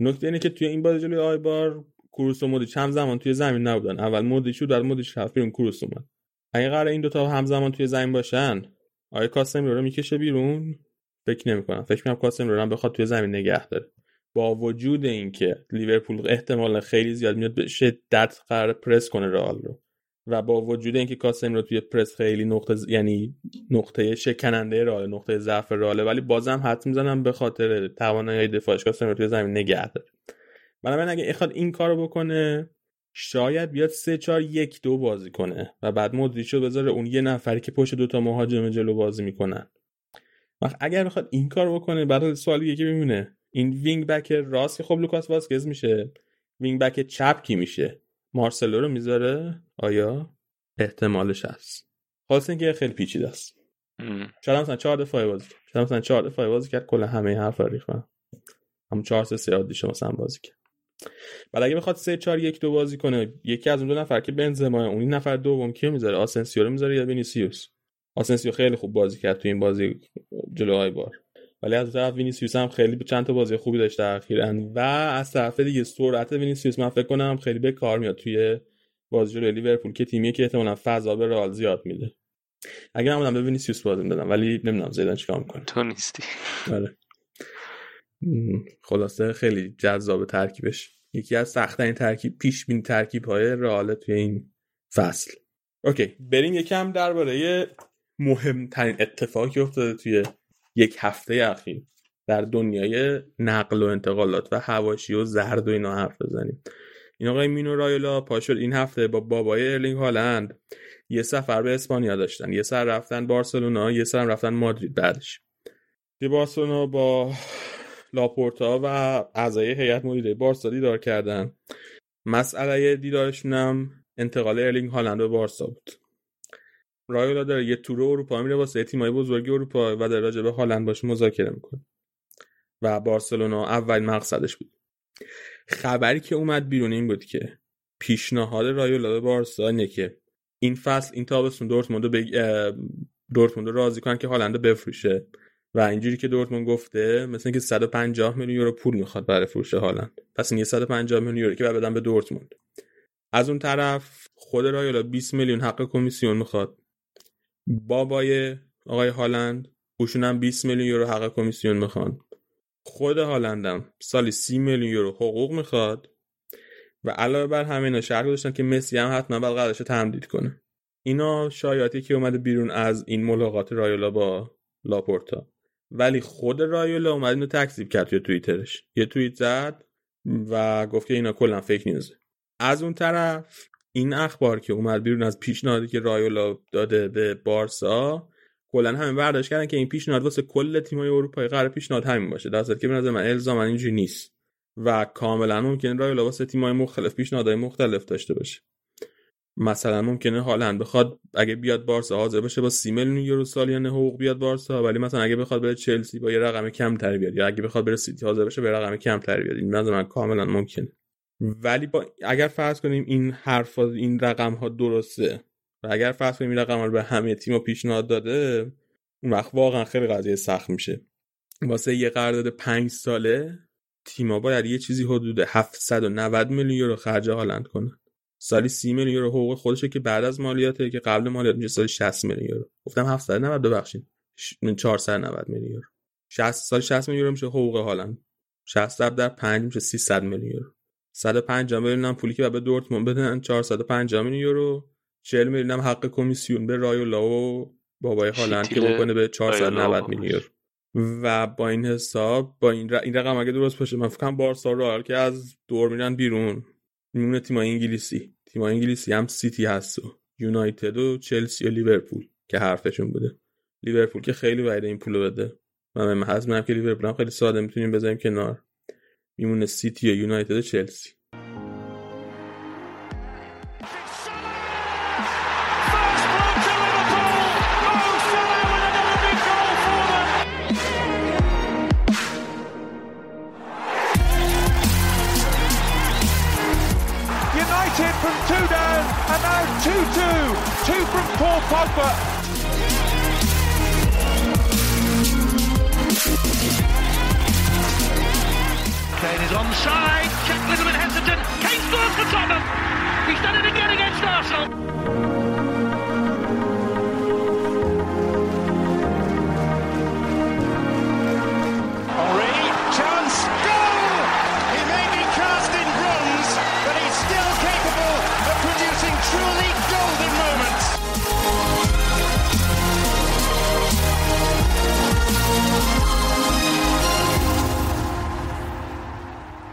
نکته اینه که توی این بازی جلوی آیبار کروس و مودیچ زمان توی زمین نبودن. اول مودیچ بود بعد مودیچ رفت بیرون کروس اومد. اگه قرار این دوتا همزمان توی زمین باشن آیا کاسم رو می‌کشه بیرون؟ فکر نمی‌کنم. فکر می‌کنم کاسم رو بخواد توی زمین نگه داره. با وجود اینکه لیورپول احتمال خیلی زیاد میاد به شدت قرار پرس کنه رئال رو. و با وجود اینکه کاسمیرو توی پرس خیلی نقطه ز... یعنی نقطه شکننده رئال نقطه ضعف رئال ولی بازم حدس می‌زنم به خاطر توانایی دفاعش. کاسمیرو توی زمین نگه داره. بنابراین اگه بخواد این کارو بکنه شاید بیاد سه چهار یک دو بازی کنه و بعد مودریچو بذاره اون یه نفری که پشت دوتا مهاجم جلو بازی می‌کنن. وقت اگر بخواد این کار بکنه بعد سوال یکی میمونه. این wing back راست که خب لوکاس واسکز میشه wing back چپ کی میشه؟ مارسلو رو می‌ذاره؟ آیا؟ احتمالش هست خاص اینکه خیلی پیچیده است. شاید مثلا چهار دفاعی بازی کرد. شاید مثلا چهار دفاعی بازی کرد. کل همه حرف رو ریختن هم 4 3 3 عادی شما مثلا بازی کرد. بعد اگه بخواد 3 4 1 2 بازی کنه یکی از اون دو نفر که بنزما اون این نفر دوم کیو می‌ذاره؟ آسنسیو رو می‌ذاره یا وینیسیوس؟ آسنسیو خیلی خوب بازی کرد تو این بازی جلوهای بار. ولی از طرف وینیسیوس هم خیلی چند تا بازی خوبی داشته اخیراً. و از طرف دیگه سرعت وینیسیوس من فکر کنم خیلی به کار میاد توی بازی جلوی لیورپول که تیمی که احتمالاً فضا به رئال زیاد میده. اگه من بودم به وینیسیوس بازی می‌دادم ولی نمی‌دونم زیدان چیکار می‌کنه. تو نیستی. آره. خلاصه خیلی جذاب ترکیبش. یکی از سختترین ترکیب پیش بینی ترکیب های رئال توی این فصل. okay بریم یکم درباره مهمترین اتفاقی افتاده توی یک هفته اخیر در دنیای نقل و انتقالات و حواشی و زرد و اینا حرف بزنیم. این آقای مینو رایولا پاشد این هفته با بابای ارلینگ هالند. یه سفر به اسپانیا داشتن یه سر رفتن بارسلونا یه سر رفتن مادرید بعدش. توی بارسلونا با لاپورتا و اعضای هیئت مدیره بارسا دیدار کردن. مسئله دیدارشون هم انتقال ارلینگ هالند به بارسا بود. رایولا داره یه تور اروپا میره واسه تیمای بزرگ اروپا و در راجع به هالند باش مذاکره می‌کنه. و بارسلونا اول مقصدش بود. خبری که اومد بیرون این بود که پیشنهاد رایولا به بارسا اینه که این فصل این تابستون دورتموند بگ... دورتموند راضی کنن که هالند بفروشه. و اینجوری که دورتموند گفته مثل اینکه 150 میلیون یورو پول می‌خواد برای فروش هالند. پس این 150 میلیون یورو که بدن به دورتموند. از اون طرف خود رایولا 20 میلیون حق کمیسیون می‌خواد. بابای آقای هالند اوشون هم 20 میلیون یورو حق کمیسیون می‌خوان. خود هالندم. سالی 30 میلیون یورو حقوق می‌خواد. و علاوه بر همه اینا شرط گذاشتن که مسی هم حتما باید قراردادش تمدید کنه. اینا شایعاتی که اومده بیرون از این ملاقات رایولا با لاپورتا. ولی خود رایولا اومد اینو تکذیب کرد توی توییترش. یه توییت زد و گفت که اینا کلا فیک نیوزه. از اون طرف این اخبار که اومد بیرون از پیشنهادی که رایولا داده به بارسا کلا همه برداشت کردن که این پیشنهاد واسه کل تیم‌های اروپایی قرار پیشنهاد همین باشه. در که به نظر من الزاما اینجوری نیست. و کاملا ممکنه رایولا واسه تیم‌های مختلف پیشنهادهای مختلف داشته باشه. مثلا ممکنه هالند بخواد اگه بیاد بارسا حاضر باشه با 30 میلیون یورو سالیانه حقوق بیاد بارسا ولی مثلا اگه بخواد بره چلسی با یه رقم کم تر بیاد یا اگه بخواد بره سیتی حاضر باشه به رقم کم تر بیاد. این من کاملا ممکنه. ولی با اگر فرض کنیم این حرف این رقم ها درسته و اگر فرض کنیم رقم به همه تیم پیشنهاد داده اون وقت واقعا خیلی قضیه سخت میشه. واسه یه قرارداد پنج ساله تیما باید یه چیزی حدود 790 میلیون یورو خرج هالند کنن. سالی 30 میلیون یورو حقوق خودشه که بعد از مالیاته که قبل مالیات میشه سالی 60 میلیون یورو. گفتم 790 ببخشید. 490 میلیون یورو. 60 سال 60 میلیون یورو میشه حقوق هالند. 60 در 5 میشه 300 میلیون یورو. 150 میلیون هم پولی که به دورتموند بدن 450 میلیون یورو. 40 میلیون هم حق کمیسیون به رایولا و بابای هالند که بکنه به 490 میلیون و با این حساب با این, این رقم اگه درست باشه من فکر کنم بارسا رو که از دور میرن بیرون. میمونه تیم انگلیسی. تیم انگلیسی هم سیتی هست و یونایتد و چلسی و لیورپول که حرفشون بوده. لیورپول که خیلی باید این پولو بده. من حزم که لیورپول هم خیلی ساده می‌تونیم بذاریم کنار. میمونه سیتی و یونایتد و چلسی. 2 2. Two from Paul Pogba. Kane is onside. Jack a little bit hesitant. Kane scores for Tottenham. He's done it again against Arsenal.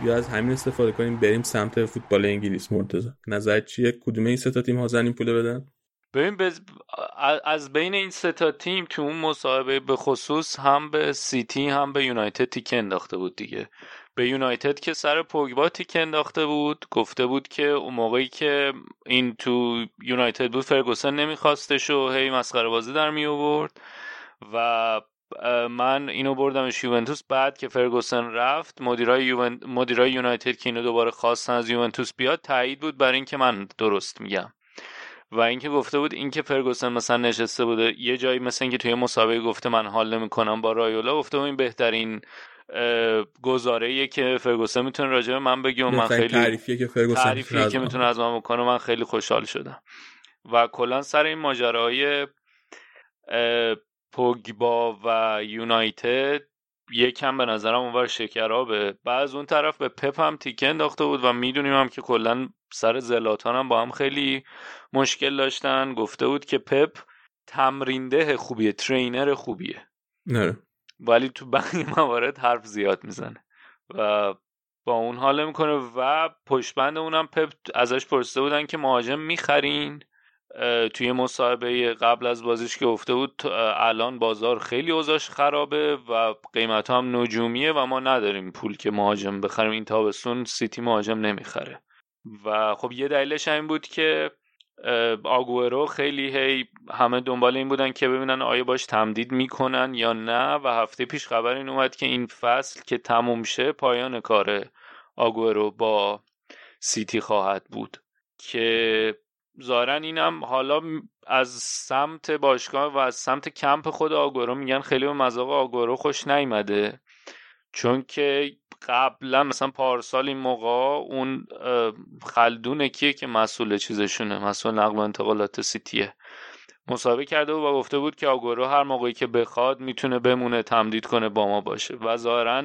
از همین استفاده کنیم بریم سمت فوتبال انگلیس مرتضی. نظرت چیه؟ کدوم این سه تا تیم حاضر این پول بدن؟ ببین بز... از بین این سه تا تیم تو اون مصاحبه به خصوص هم به سیتی هم به یونایتد تیک انداخته بود دیگه. به یونایتد که سر پوگبا تیک انداخته بود گفته بود که اون موقعی که این تو یونایتد بود فرگوسن نمیخواستش و هی مسخره بازی در می آورد و من اینو بردمش یوونتوس بعد که فرگوسن رفت مدیرای, یوون... مدیرای یونایتد که اینو دوباره خواستن از یوونتوس بیاد تایید بود برای اینکه من درست میگم. و اینکه گفته بود اینکه فرگوسن مثلا نشسته بوده یه جایی مثل اینکه توی مسابقه گفته من حال نمی‌کنم با رایولا گفته بود این بهترین گزاره که فرگوسن می‌تونه راجع به من بگه و من خیلی تعریفیه که فرگوسن تعریفیه که می‌تونه از من بکنه من خیلی خوشحال شدم. و کلا سر این ماجرای پوگبا و یونایتد یکم به نظرم اونور شکرابه. بعد اون طرف به پپ هم تیکه انداخته بود و می‌دونیم هم که کلا سر زلاتان هم با هم خیلی مشکل داشتن. گفته بود که پپ تمرینده خوبیه ترینر خوبیه. نه. ولی تو بقیه موارد حرف زیاد می‌زنه و با اون حال می‌کنه و پشتبند اونم پپ ازش پرسیده بودن که مهاجم می‌خرین؟ توی مصاحبه قبل از بازیش که افته بود الان بازار خیلی اوضاعش خرابه و قیمت هم نجومیه و ما نداریم پول که مهاجم بخریم. این تابستون سیتی مهاجم نمی‌خره. و خب یه دلیلش این بود که آگورو خیلی هی همه دنبال این بودن که ببینن آیا باش تمدید می‌کنن یا نه. و هفته پیش خبر این اومد که این فصل که تموم شه پایان کار آگورو با سیتی خواهد بود. که ظاهرا اینم حالا از سمت باشگاه و از سمت کمپ خود آگورو میگن خیلی به مذاق آگورو خوش نیمده چون که قبلا مثلا پارسال این موقع اون خلدون کیه که مسئول چیزشونه مسئول نقل و انتقالات سیتیه. مسابقه کرده و گفته بود که آگورو هر موقعی که بخواد می‌تونه بمونه تمدید کنه با ما باشه. و ظاهرا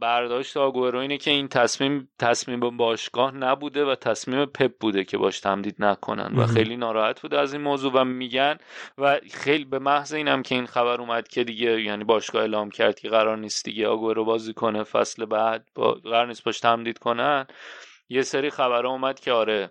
برداشت آگورو اینه که این تصمیم تصمیم باشگاه نبوده و تصمیم پپ بوده که باش تمدید نکنن و خیلی ناراحت بوده از این موضوع و میگن و خیلی به محض اینم که این خبر اومد که دیگه یعنی باشگاه اعلام کرد که قرار نیست دیگه آگورو بازی کنه فصل بعد با قرار نیست باش تمدید کنن یه سری خبر اومد که آره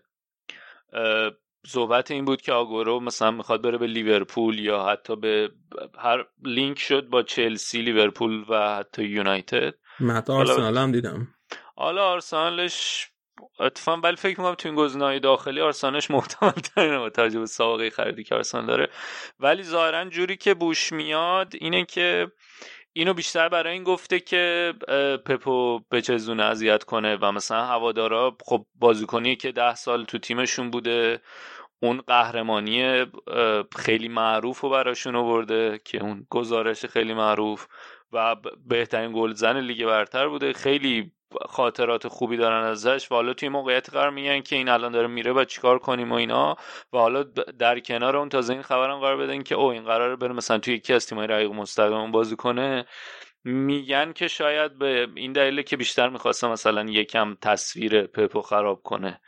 صحبت این بود که آگورو مثلا می‌خواد بره به لیورپول یا حتی به هر لینک شد با چلسی لیورپول و حتی یونایتد. من آرسنال هم دیدم. حالا آرسنالش اتفاقا ولی فکر می‌کنم تو این گزینه‌های داخلی آرسنالش محتمل ترینه با توجه به سابقه خریدی که آرسنال داره. ولی ظاهرا جوری که بوش میاد اینه که اینو بیشتر برای این گفته که پپو به چه زونه اذیت کنه و مثلا هوادارا خب بازیکنی که ده سال تو تیمشون بوده اون قهرمانی خیلی معروف رو براشون آورده که اون گزارش خیلی معروف. و بهترین گلزن لیگ برتر بوده. خیلی خاطرات خوبی دارن ازش و حالا توی موقعیت قرار میگن که این الان داره میره و چیکار کنیم و اینا. و حالا در کنار اون تازه این خبرم قرار بدن که او این قراره بره مثلا توی یکی از تیم‌های رقیق مستقیم بازی کنه. میگن که شاید به این دلیل که بیشتر می‌خواسته مثلا یکم تصویر پپو خراب کنه.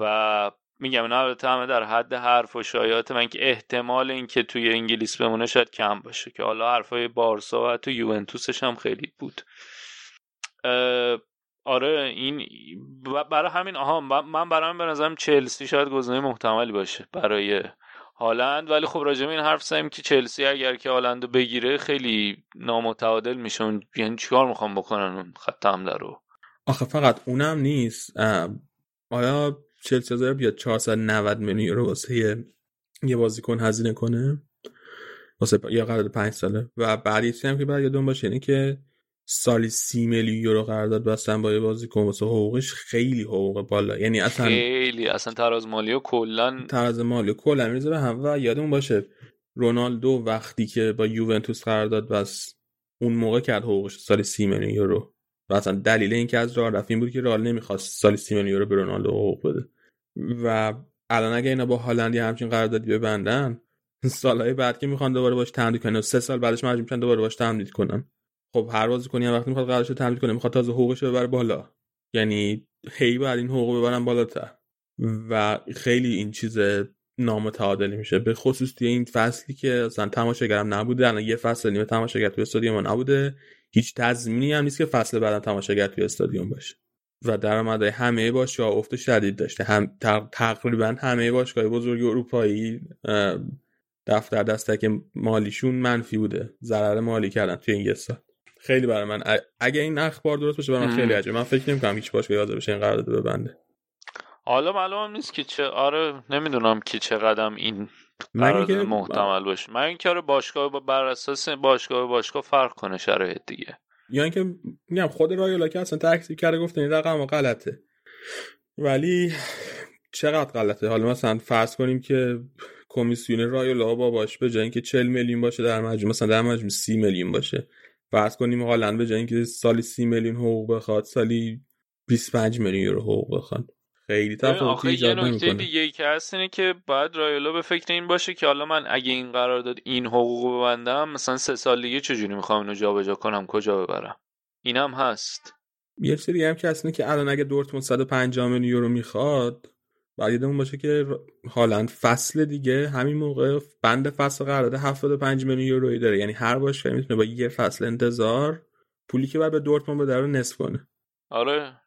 و میگم نه البته همه در حد حرف و شایعات من که احتمال اینکه توی انگلیس بمونه شاید کم باشه که حالا حرفای بارسا و تو یوونتوسش هم خیلی بود. آره این برای همین آها من برای به نظرم چلسی شاید گزینه محتملی باشه برای هالند. ولی خب راجع این حرف زدیم که چلسی اگر که هالند بگیره خیلی نامتعادل میشه. یعنی چیکار می‌خوام بکنن اون خط حمله رو؟ آخه فقط اونم نیست. آیا چلسی داره بیاد 490 میلیون یورو واسه یه بازیکن هزینه کنه. واسه یا قرارداد 5 ساله. و بعدی هم که بعد یادون باشه یعنی که سالی سی میلیون یورو قرارداد بستن با یه بازیکن واسه حقوقش خیلی حقوق بالا. یعنی اصلا خیلی. اصلا تراز مالی و کلا تراز مالی و کلا میرزه به هم و یادمون باشه رونالدو وقتی که با یوونتوس قرارداد بس اون موقع کرد حقوقش سالی سی میلیون یورو. و اصلا دلیل اینکه از راه رفت این بود که رئال نمی‌خواست سالی سی میلیون یورو به رونالدو حقوق بده. و الان اگه اینا با هالندی همچین قراردادی ببندن سالهای بعد که می‌خوان دوباره باش تمدید کنن سه سال بعدش مجبور میشن دوباره باش تمدید کنن. خب هر بازیکنی هم وقتی می‌خواد قراردادش تمدید کنه می‌خواد تازه حقوقش ببره بالا. یعنی هی بعد این حقوق ببرن بالاتر. و خیلی این چیز نامتعادلی میشه. به خصوص توی این فصلی که اصلا تماشاگرم نبوده. الان یه فصل نیمه تماشاگر توی استادیوم نبوده. هیچ تضمینی هم نیست که فصل بعدم تماشاگر توی استادیوم باشه. و درآمدهای همه باشگاه افت شدید داشته. هم تقریبا همه باشگاه بزرگ اروپایی دفتر دستک مالیشون منفی بوده. ضرر مالی کردن توی این سال. خیلی برای من اگه این اخبار درست باشه برای من خیلی عجیبه. من فکر نمی‌کنم هیچ باشگاه یاد بشه این قرارداد ببنده. حالا معلوم نیست که چه آره نمی‌دونم که چه قدم این قرارداد محتمل باشه. من اینکه آره باشگاه بر اساس باشگاه باشگاه فرق کنه شرایط دیگه. یا اینکه میگم خود رایولا که اصلا تکسی کرده گفته این رقم غلطه. ولی چقدر غلطه؟ حالا مثلا فرض کنیم که کمیسیون رایولا باباش به جای اینکه 40 میلیون باشه در مجموع مثلا در مجموع 30 میلیون باشه. فرض کنیم هالند به جای اینکه سالی 30 میلیون حقوق بخواد سالی 25 میلیون یورو حقوق بخواد. خیلی تفاوتی ایجاد نمی‌کنه. دیگه که هست اینه که بعد رایولا به فکر این باشه که حالا من اگه این قرار داد این حقوق ببندم مثلا سه سال دیگه چجوری می‌خوام اینو جابجا کنم کجا ببرم؟ اینم هست. یه سری هم که هست که الان اگه دورتموند 150 میلیون یورو می‌خواد بعد یادمون باشه که هالند فصل دیگه همین موقع بند فصل قرارداد 75 میلیون یورویی داره. یعنی هر باشگاهی می‌تونه با یه فصل انتظار پولی که بعد به دورتموند بده رو نصف کنه. آره.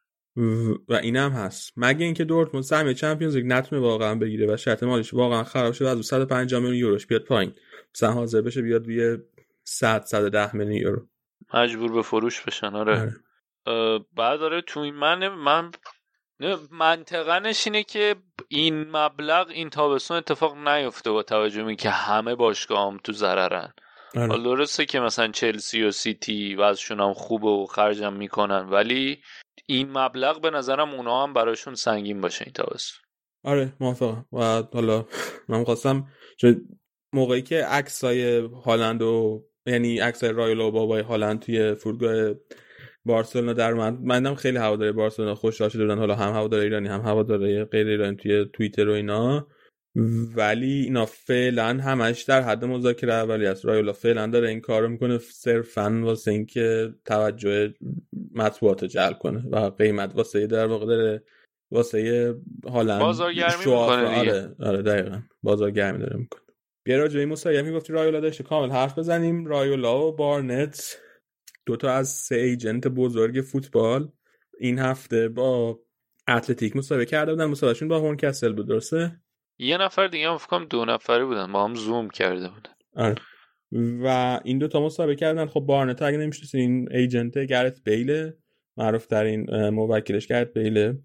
و این هم هست. مگه اینکه دورتموند سهمیه چمپیونز لیگ نتونه واقعا بگیره و شرط مالیش واقعا خراب شه و از 150 میلیون یوروش بیاد پایین؟ مثلا حاضر بشه بیاد روی 100 110 میلیون یورو. مجبور به فروش بشن آره, آره. بعد داره تو این من من منطقنش اینه که این مبلغ این تابستون اتفاق نیفته با توجه به که همه باشگاه هم تو ضررن. آره. حالا درسته که مثلا چلسی و سیتی وضعشون هم خوبه و خرجم می‌کنن ولی این مبلغ به نظرم اونا هم براشون سنگین باشه این تابستون. آره موافقم. و حالا من خواستم موقعی که عکسای هالند و یعنی عکسای رایل و بابای هالند توی فرودگاه بارسلونا در من منم خیلی هوادار بارسلونا خوشحال شده بودن. حالا هم هوادار ایرانی هم هوادار غیر ایرانی توی توییتر و اینا. ولی اینا فعلا همش در حد مذاکره اولی است رایولا فعلا داره این کارو می‌کنه صرفا واسه اینکه توجه مطبوعات جلب کنه و قیمت واسه در واقع داره واسه حالا بازارگرمی می‌کنه آره آره دقیقاً. بازارگرمی داره می‌کنه. بیا راجع به این می‌گفتی رایولا داشته کامل حرف بزنیم. رایولا و بارنت دوتا از سه ایجنت بزرگ فوتبال این هفته با اتلتیک مسابقه کرده بودن. مسابقهشون با هورنکسل بود درسته؟ یه نفر دیگه هم فکرم دو نفره بودن با هم زوم کرده بودن. آره. و این دو تا مسابقه کردن خب بارنت اگه نمی‌شناسین این ایجنت گرت بیله معروف ترین موکلش گرت بیله.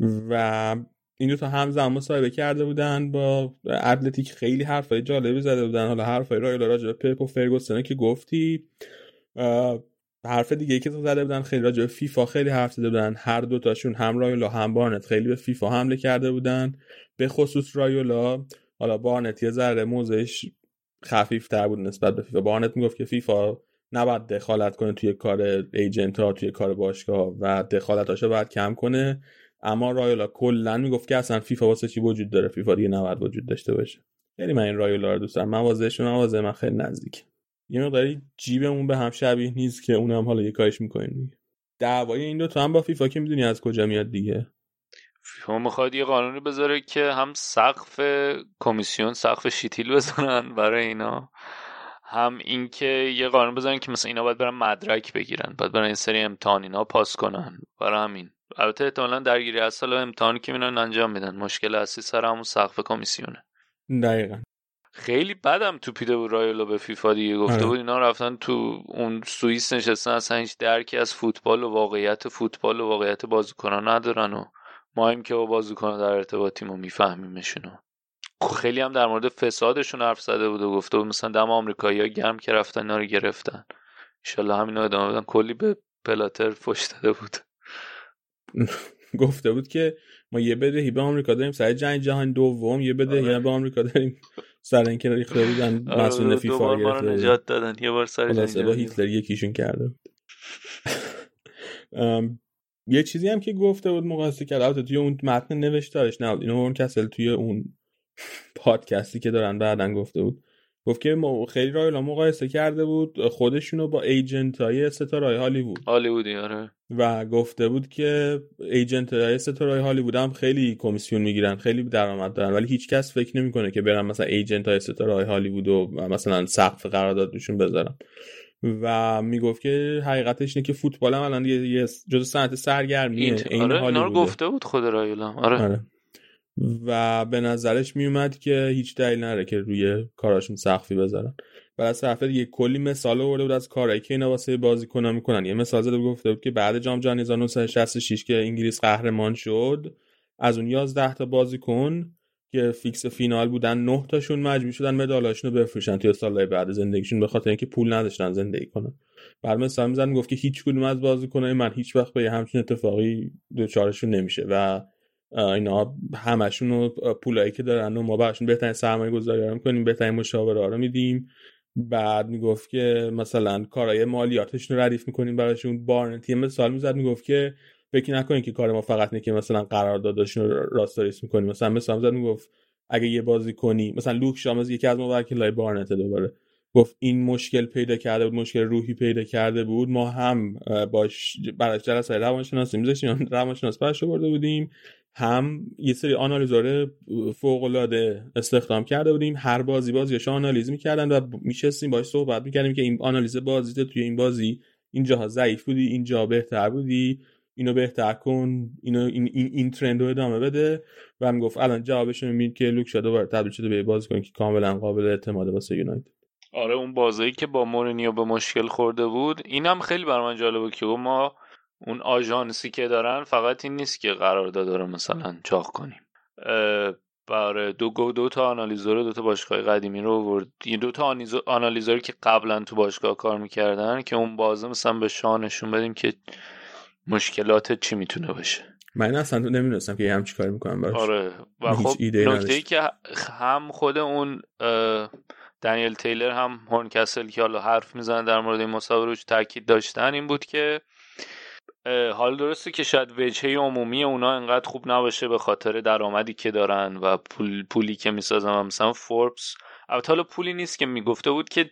و این دو تا همزمان مصاحبه کرده بودن با اتلتیک خیلی حرفای جالبی زده بودن. حالا حرفای رایل راجع به پپ و فرگوسن که گفتی حرف دیگه که زده بودن. خیلی راجع فیفا خیلی حرف زده بودن. هر دو تاشون هم رایولا هم بارنت خیلی به فیفا حمله کرده بودن. به خصوص رایولا. حالا بارنت یه ذره موزش خفیف تر بود نسبت به فیفا. بارنت می‌گفت که فیفا نباید دخالت کنه توی کار ایجنت ها توی کار باشگاه و دخالتاشو باید کم کنه. اما رایولا کلا می‌گفت که اصلا فیفا واسه چی وجود داره؟ فیفا دیگه نباید وجود داشته باشه. خیلی من این رایولا رو دوست دارم. موازهشون موازه من خیلی نزدیک یه مقداری جیبمون به هم شبیه نیست که اونم حالا یه کارش می‌کنیم دیگه. دعوای این دو تا هم با فیفا که می‌دونی از کجا میاد دیگه. فیفا می‌خواد یه قانونی بذاره که هم سقف کمیسیون سقف شیتیل بزنن برای اینا هم اینکه یه قانون بذارن که مثلا اینا باید برن مدرک بگیرن باید برن این سری امتحان اینا پاس کنن. برای همین. البته احتمالا درگیری اصل و امتحانی که میرن انجام میدن. مشکل اصلی سر همون سقف کمیسیونه. دقیقا. خیلی بدم توپیده بود رایولا به فیفا دیگه. گفته آره. بود اینا رفتن تو اون سوئیس نشستن اصلا هیچ درکی از فوتبال و واقعیت فوتبال و واقعیت بازیکنان ندارن و ما هم که با بازیکنان در ارتباطیم و میفهمیمشون. خب خیلی هم در مورد فسادشون حرف زده بود و گفته بود مثلا دم آمریکایی ها گرم که رفتن اینا رو گرفتن. انشالله همین ادامه بدن. کلی به پلاتر فش داده بود. گفته بود که ما یه بدهی به آمریکا داریم سر جنگ جهان دوم یه بدهی آره. به آمریکا داریم سر اینکه ریخته بودن مسئول فیفا گرفته نجات دادن یه بار سر جنگ با هیتلر یکیشون کرده یه چیزی هم که گفته بود مقایسه کرد البته توی اون متن نوشتارش نه اینو اون کسل توی اون پادکستی که دارن بعدن گفته بود. گفت که خیلی رایلا مقایسه کرده بود. خودشونو با ایجنت های ستاره هالیوود. هالیوودی آره. و گفته بود که ایجنت های ستاره هالیوود هم خیلی کمیسیون می‌گیرن خیلی درآمد دارن ولی هیچ کس فکر نمی‌کنه که برن مثلا ایجنت های ستاره هالیوود و مثلا سقف قراردادشون بذارن. و می‌گفت که حقیقتش اینه که فوتبال هم الان یه جزء صنعت سرگرمیه. این آره گفته بود خود رایلا آره. آره. و به نظرش میومد که هیچ دلیل نره که روی کاراشون سخفی بذارن. و از طرف دیگه کلی مثال آورده بود از کارهایی که اینا واسه بازیکن‌ها می‌کنن. یه مثال زده گفته بود که بعد جام جهانی 1966 که انگلیس قهرمان شد از اون 11 تا بازیکن که فیکس فینال بودن 9 تاشون مجبور شدن مدالاشون رو بفروشن توی سالهای بعد زندگیشون به خاطر اینکه پول نداشتن زندگی کنن. بعد مثلا میزن گفت که هیچ کدوم از بازیکنای من هیچ وقت به همچین اتفاقی دوچارشون نمیشه و اینا همشون رو پولایی که دارن و ما براشون بهترین سرمایه گذاری می‌کنیم بهترین مشاوره رو میدیم. بعد می‌گفت که مثلا کارهای مالیاتشون رو ردیف می‌کنیم براشون. بارنتی مثال می‌زد می‌گفت که فکر نکنین که کار ما فقط نه که مثلا قراردادشون رو راستاریس می‌کنیم. مثلا مثلا می‌زد می‌گفت اگه یه بازی کنی مثلا لوک شامز یکی از موکلای بارنت دوباره. گفت این مشکل پیدا کرده بود مشکل روحی پیدا کرده بود. ما هم باش برای جلسه روانشناسی میذاشتیم روانشناس برش برده بودیم. هم یه سری آنالیزور فوق العاده استخدام کرده بودیم. هر بازی بازیش آنالیز می‌کردن و میشستیم باش صحبت می‌کردیم که این آنالیز بازی توی این بازی اینجا ضعیف بودی اینجا بهتر بودی اینو بهتر کن اینو این این, این ترند رو ادامه بده. و می‌گفت الان جوابش میاد که لوک شده دوباره تبدیل شده به بازیکن که کاملا قابل اعتماده واسه یونایتد. آره اون بازی که با مورینیو به مشکل خورده بود اینم خیلی برای من جالبه که ما اون آژانسی که دارن فقط این نیست که قرار داره مثلا چاق کنیم. برای دو گو دو تا آنالیزور دو تا باشگاه قدیمی رو آورد. دو تا آنالیزوری که قبلا تو باشگاه کار می‌کردن که اون بازه مثلا به شانشون بدیم که مشکلات چی می‌تونه باشه. من اصلا نمی‌دونستم که هم چی کار می‌کنم براش. آره. و خب نکته ای که هم خود اون دنیل تیلر هم هورن کسل که حالا حرف می‌زنن در مورد این مسابقه روش تاکید داشتن این بود که حال درسته که شاید وجهه عمومی اونا انقدر خوب نباشه به خاطر درآمدی که دارن و پول پولی که می‌سازن مثلا فوربس. البته حالا پولی نیست که می‌گفته بود که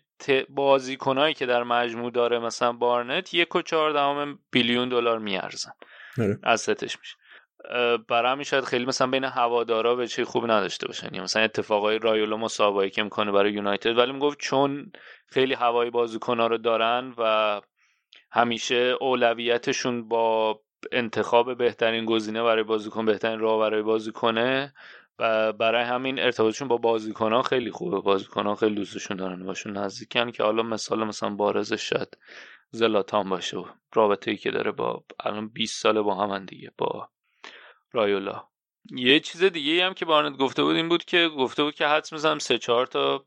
بازیکنایی که در مجموع داره مثلا بارنت یک و چهار دهم بیلیون دلار میارزن. آره. از ستش میشه برای همین شاید خیلی مثلا بین هوادارا به چه خوب نداشته باشن. یا مثلا اتفاقای رایولو مسابقه که می‌کنه برای یونایتد. ولی می‌گفت چون خیلی هوای بازیکنها رو دارن و همیشه اولویتشون با انتخاب بهترین گزینه برای بازیکن بهترین راه برای بازیکنه و برای همین ارتباطشون با بازیکنان خیلی خوبه. بازیکنان خیلی دوستشون دارن باشون نزدیکن که حالا مثال مثلا بارزش شد زلاتان باشه. رابطه ای که داره با الان 20 ساله با هم دیگه با رایولا. یه چیز دیگه هم که بارنت گفته بود این بود که گفته بود که حدس می‌زنم سه چهار تا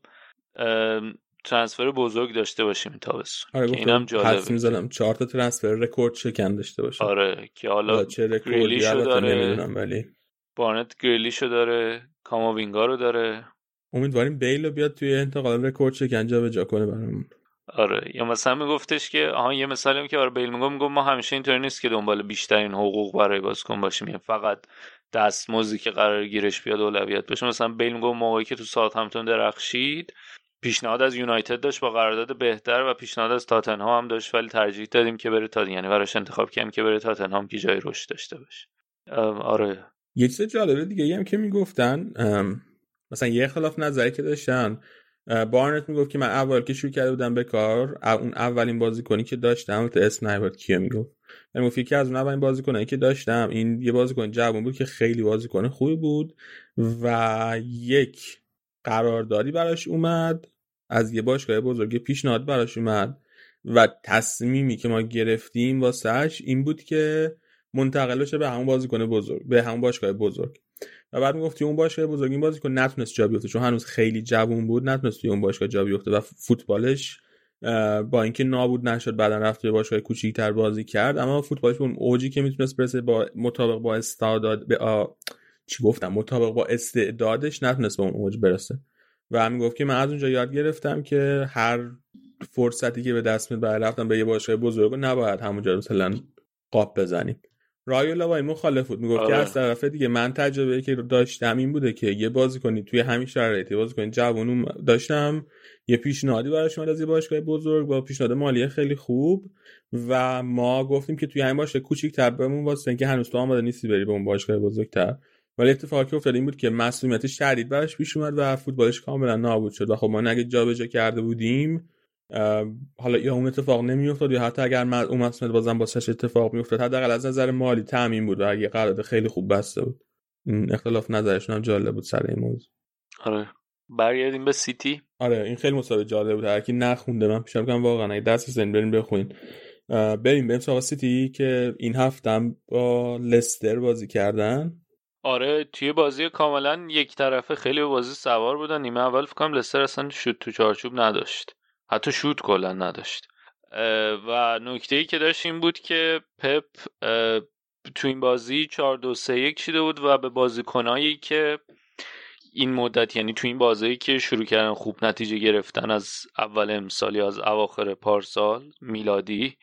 ترانسفر بزرگ داشته باشیم این تابستون. آره که اینم جالبه. حدس می‌زنم چهار تا ترانسفر رکورد شکن داشته باشه آره که حالا چه رکوردی گریلیشو داره. نمی‌دونم ولی بارنت گریلیشو داره. کاماوینگا رو داره. امیدواریم بیل رو بیاد توی انتقال رکورد شکن جابجا کنه برامون. آره یا مثلا میگفتش که آها یه مثالی که آره بیل میگم میگم ما همیشه اینطوری نیست که دنبال بیشترین حقوق برای بازیکن باشیم. یعنی فقط دستمزدی که قرار گیرش بیاد اولویت باشه. مثلا بیل میگم موقعی که تو ساعت همتون درخشید پیشنهاد از یونایتد داشت با قرارداد بهتر و پیشنهاد از تاتنهام هم داشت ولی ترجیح دادیم که بره تا یعنی براش انتخاب کردیم که بره تاتنهام که جای رشد داشته باشه. آره. یه چیز جالب دیگه هم که می‌گفتن مثلا یه خلاف نظری که داشتن بارنت می‌گفت که من اول که شروع کرده بودم به کار اون اولین بازیکنی که داشتم البته اسم نیورد کیه می‌گفت. من گفت یکی از اون اولین بازیکنایی که داشتم این یه بازیکن جوان بود که خیلی بازیکن خوبی بود و یک قراردادی براش اومد از یه باشگاه بزرگ پیشنهاد براش اومد و تصمیمی که ما گرفتیم واسهش این بود که منتقل بشه به همون بازیکن بزرگ به همون باشگاه بزرگ و بعد می‌گفتی اون باشگاه بزرگ این بازیکن نتونست جا بیفته چون هنوز خیلی جوون بود نتونست اون باشگاه جا بیفته و فوتبالش با اینکه نابود نشد بعدا رفت به باشگاه کوچیک‌تر بازی کرد اما فوتبالش اون اوجی که می‌تونست برسه با مطابق با استعداد به. چی گفتم مطابق با استعدادش نتونست به اون اوج برسه. و همین گفت که من از اونجا یاد گرفتم که هر فرصتی که به دست میاد برای رفتن به یه باشگاه بزرگ نباید همونجا مثلا قاپ بزنیم. رایولا با این مخالف بود. می‌گفت که آره. از طرف دیگه من تجربه که داشتم این بوده که یه بازیکنی توی همین شرایط یه بازیکن جوون داشتم یه پیشنهادی براش اومد از یه باشگاه بزرگ با پیشنهاد مالی خیلی خوب و ما گفتیم که توی همین باشگاه کوچیک‌تر بمون واسه اینکه هنوز تو آماده نیستی بری به اون باشگاه بزرگتر. ولی اتفاقی که افتاد این بود که مسئولیت شدید براش پیش اومد و فوتبالش کاملا نابود شد و خب ما اگه جابجا کرده بودیم حالا یا اون اتفاق نمیافتاد یا حتی اگر اون مسئولیت بازم باسش اتفاق میافتاد حداقل از نظر مالی تامین بود و یه قرارداد خیلی خوب بسته بود. این اختلاف نظرشون هم جالب بود سر این موضوع. آره. برگردیم به سیتی. آره این خیلی مسابقه جالب بود. هر کی نخونده من پیشم کنم واقعا اگه دست بزنین بریم بخونین. اه، بریم بریم سراغ سیتی که این هفته هم با لستر بازی کردن. آره توی بازی کاملا یک طرفه خیلی به بازی سوار بودن. نیمه اول فکر کنم لستر اصلا شوت تو چارچوب نداشت. حتی شوت کلا نداشت. و نکته ای که داشت این بود که پپ تو این بازی 4 2 3 1 چیده بود و به بازیکنایی که این مدت یعنی تو این بازی که شروع کردن خوب نتیجه گرفتن از اول امسال یا از اواخر پارسال میلادی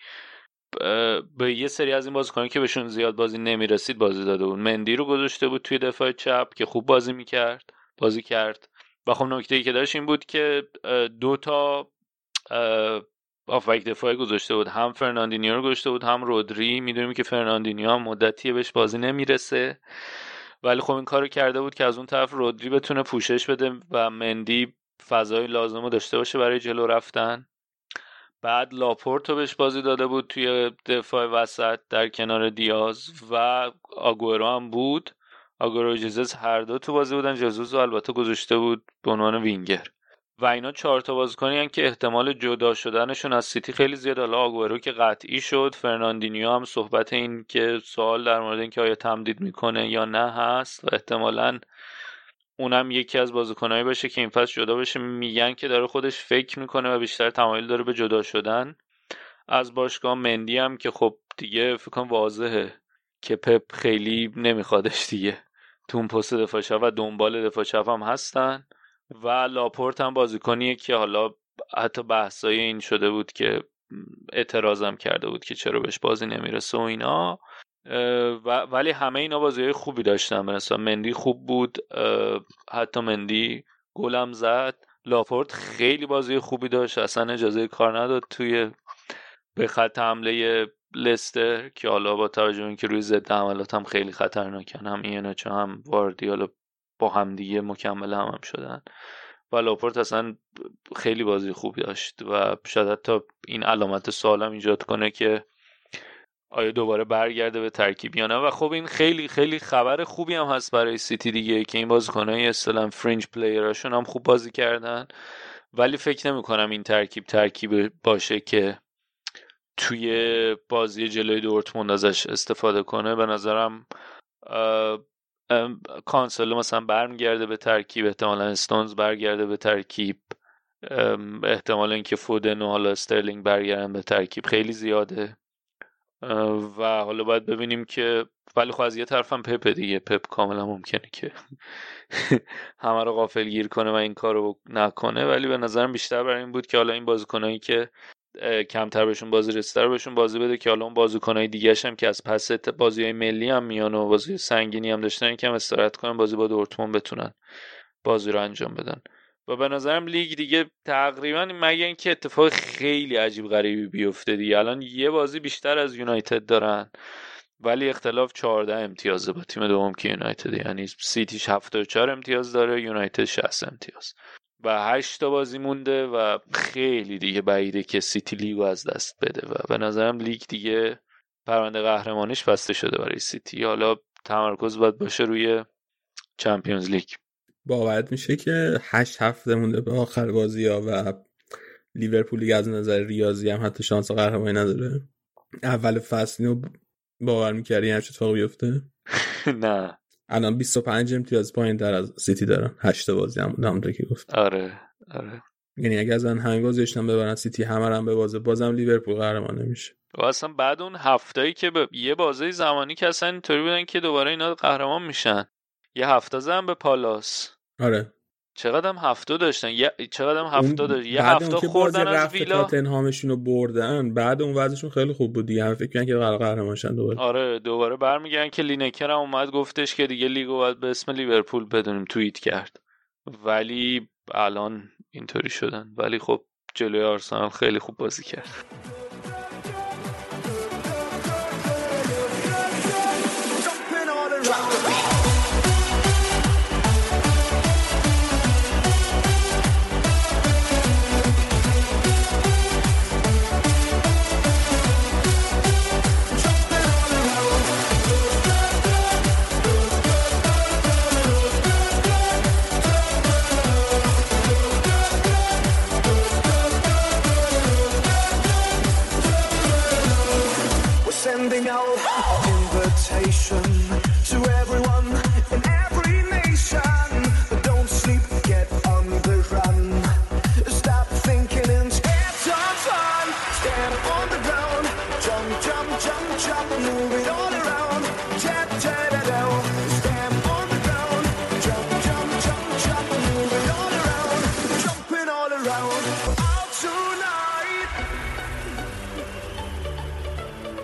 به یه سری از این بازیکنان که بهشون زیاد بازی نمی‌رسید بازی داده بود. مندی رو گذاشته بود توی دفاع چپ که خوب بازی می‌کرد بازی کرد. و خب نکته ای که داشت این بود که دو تا هافبک دفاعی گذاشته بود. هم فرناندینیو رو گذاشته بود هم رودری. می‌دونیم که فرناندینیو هم مدتیه بهش بازی نمی‌رسه. ولی خب این کارو کرده بود که از اون طرف رودری بتونه پوشش بده و مندی فضای لازم رو داشته باشه برای جلو رفتن. بعد لاپورتو بهش بازی داده بود توی دفاع وسط در کنار دیاز و آگورو هم بود. آگورو و جزوز هر دو تو بازی بودن. جزوز رو البته گذاشته بود به عنوان وینگر. و اینا چهار تا بازیکنی که احتمال جدا شدنشون از سیتی خیلی زیاد. حالا آگورو که قطعی شد فرناندینیو هم صحبت این که سوال در مورد اینکه آیا تمدید می‌کنه یا نه هست. و احتمالاً اونم یکی از بازیکنایی باشه که این فصل جدا بشه. میگن که داره خودش فکر می‌کنه و بیشتر تمایل داره به جدا شدن. از باشگاه مندی هم که خب دیگه فکر کنم واضحه که پپ خیلی نمیخوادش دیگه. تو اون پست دفاع و دنبال دفاع چپ هم هستن و لاپورت هم بازیکنیه که حالا حتی بحثای این شده بود که اعتراضم کرده بود که چرا بهش بازی نمی‌رسه و اینا. ولی همه اینا بازی خوبی داشتن. مثلا مندی خوب بود. حتی مندی گلم زد. لاپورت خیلی بازی خوبی داشت. اصلا اجازه کار نداد توی به خط حمله لستر که حالا با توجه اینکه روی ضد حملات هم خیلی خطرناکن هم این هم واردیالا با همدیگه مکمل هم, هم شدن. و لاپورت اصلا خیلی بازی خوبی داشت و شاید حتی این علامت سوالم ایجاد کنه که آیا دوباره برگرده به ترکیب یا نه؟ و خب این خیلی خیلی خبر خوبی هم هست برای سیتی دیگه که این بازیکنهای اصطلاحا fringe player اشون هم خوب بازی کردن. ولی فکر نمی کنم این ترکیب ترکیب باشه که توی بازی جلوی دورتموند ازش استفاده کنه. به نظرم کانسلو مثلا برمیگرده به ترکیب احتمالا استونز برگرده به ترکیب. احتمال اینکه فودن و حالا استرلینگ برگردن به ترکیب خیلی زیاده. و حالا باید ببینیم که ولی خب از یه طرفم پپ دیگه. پپ کاملا ممکنه که همه رو غافل گیر کنه و این کار رو نکنه. ولی به نظرم بیشتر برای این بود که حالا این بازیکنایی که کمتر بهشون بازی رسیده بهشون بازی بده که حالا اون بازیکنای دیگه هم که از پس بازی های ملی هم میان و بازی سنگینی هم داشتن کم استراحت کنن بازی با دورتموند بتونن بازی رو انجام بدن. و به نظرم لیگ دیگه تقریبا مگه اینکه اتفاق خیلی عجیب غریبی بیفته دیگه. الان یه بازی بیشتر از یونایتد دارن ولی اختلاف 14 امتیازه با تیم دوم که یونایتد. یعنی سیتیش 74 امتیاز داره یونایتد 60 امتیاز. و 8 تا بازی مونده و خیلی دیگه بعیده که سیتی لیگو از دست بده. و به نظرم لیگ دیگه پرونده قهرمانیش بسته شده برای سیتی. حالا تمرکز باید باشه روی چمپیونز لیگ. باورت میشه که هشت هفته مونده به آخر بازی ها و لیورپول از نظر ریاضی هم حتی شانس قهرمانی نداره. اول فصل اینو باور می‌کردی همچه اتفاق بیفته؟ نه. الان 25 امتیاز پایین در از سیتی دارن. هشت بازی هم همونطور که گفت آره آره. یعنی اگه از همین بازی داشتن ببرن سیتی همه هم به بازه بازم لیورپول قهرمان نمیشه و اصلا بعد اون هفتایی که به یه بازه زمانی که اصلا اینطوری بودن که دوباره اینا قهرمان میشن یه هفته زدن به پالاس. آره. چقدر هم هفته داشتن؟ یه چقدر هم هفته داشتن یه هفته خوردن از ویلا. تاتنهامشون رو بردن بعد اون وضعشون خیلی خوب بود دیگه. فکر که قرار قهرمانشن دوباره. آره دوباره برمیگردن که لینکر هم اومد گفتش که دیگه لیگو باید به اسم لیورپول بدونیم توییت کرد. ولی الان اینطوری شدن. ولی خب جلوی آرسنال خیلی خوب بازی کرد.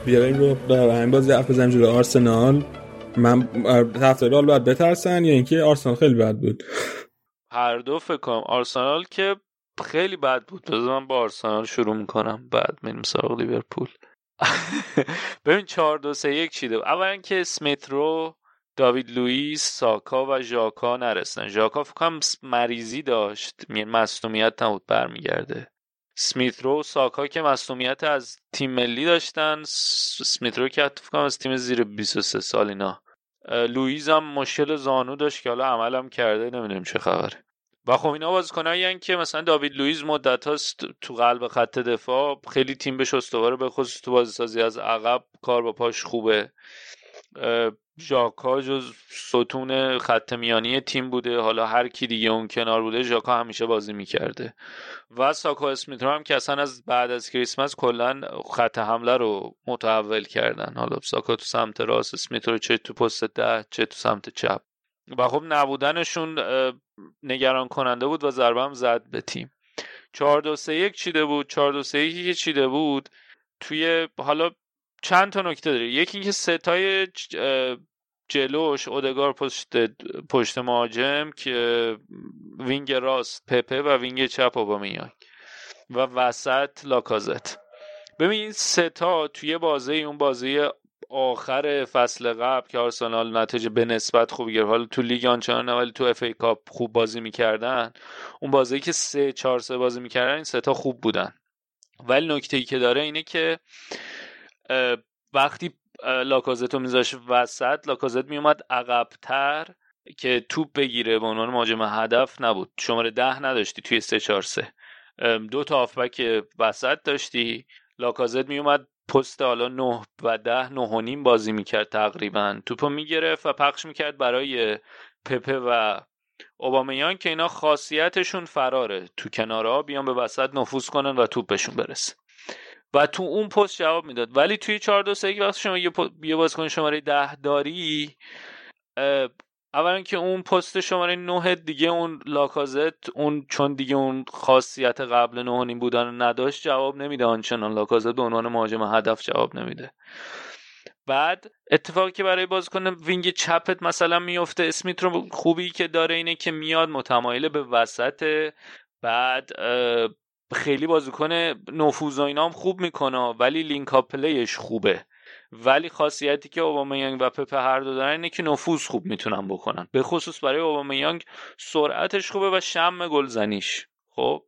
بیاریم رو در همین بازی حرف بزنیم جلو آرسنال. من رال باید بترسن یا اینکه آرسنال خیلی بد بود؟ هر دو فکر کنم. آرسنال که خیلی بد بود. بذار من با آرسنال شروع می‌کنم. بعد میریم سراغ لیورپول. ببین 4 2 3 1 چیده. اولا که سمیت رو داوید لوئیس ساکا و ژاکا نرسن. ژاکا فکر کنم مریضی داشت. مصونیت نبود. برمیگرده. اسمیت رو ساکا که مصدومیت از تیم ملی داشتن. اسمیت رو که فکر از تیم زیر 23 سال اینا. لویز هم مشکل زانو داشت که حالا عملم کرده نمی‌دونیم چه خبره. و خب اینا بازیکنایی که مثلا داوید لوئیس مدت هاست تو قلب خط دفاع خیلی تیم بهش استواره به خصوص تو بازی سازی از عقب کار با پاش خوبه. ژاکا جز ستون خط میانی تیم بوده. حالا هر کی دیگه اون کنار بوده ژاکا همیشه بازی می‌کرده. و ساکا اسمیت هم که اصلا از بعد از کریسمس کلا خط حمله رو متحول کردن. حالا ساکا تو سمت راست اسمیت رو چه تو پست ده چه تو سمت چپ. و خب نبودنشون نگران کننده بود و ضربه هم زد به تیم. 4 2 3 1 چیده بود. 4 2 3 1 که چیده بود توی حالا چند تا نکته داره یکی اینکه ستای جلوش اودگار پشت پشت مهاجم که وینگ راست پپه و وینگ چپ اوبامیانگ و وسط لاکازت. ببین این ستا توی بازی اون بازی آخر فصل قبل که آرسنال نتیجه به نسبت خوب گرفت. حالا تو لیگ آنچنان ولی تو اف ای کاپ خوب بازی می‌کردن. اون بازی که سه چهار سه بازی می‌کردن این ستا خوب بودن. ولی نکته ای که داره اینه که وقتی لاکازتو میذاش وسط لاکازت میومد عقبتر که توپ بگیره به عنوان مهاجم هدف نبود. شماره ده نداشتی توی سه چهار سه. دو تا آفبک وسط داشتی. لاکازت میومد پست حالا نه و ده نه و نیم بازی می‌کرد تقریبا. توپو می‌گرفت و پخش می‌کرد برای پپه و اوبامیان که اینا خاصیتشون فراره. تو کنارها بیان به وسط نفوذ کنن و توپشون برسه. و تو اون پست جواب می‌داد. ولی توی 4 2 3 وقتی شما یه بازیکن شماره 10 داری اولا که اون پست شماره 9 دیگه اون لاکازت اون چون دیگه اون خاصیت قبل 9 نیم بودن نداشت جواب نمیده. آنچنان لاکازت به عنوان مهاجم هدف جواب نمیده. بعد اتفاقی که برای بازیکن وینگ چپت مثلا میفته اسمیت رو خوبی که داره اینه که میاد متمایل به وسط. بعد خیلی بازیکن نفوذ و اینام خوب می‌کنه ولی لینک اپ پلیش خوبه. ولی خاصیتی که اوبامیانگ و پپه هر دو دارن اینه که نفوذ خوب می‌تونن بکنن. به خصوص برای اوبامیانگ سرعتش خوبه و شم گلزنیش. خب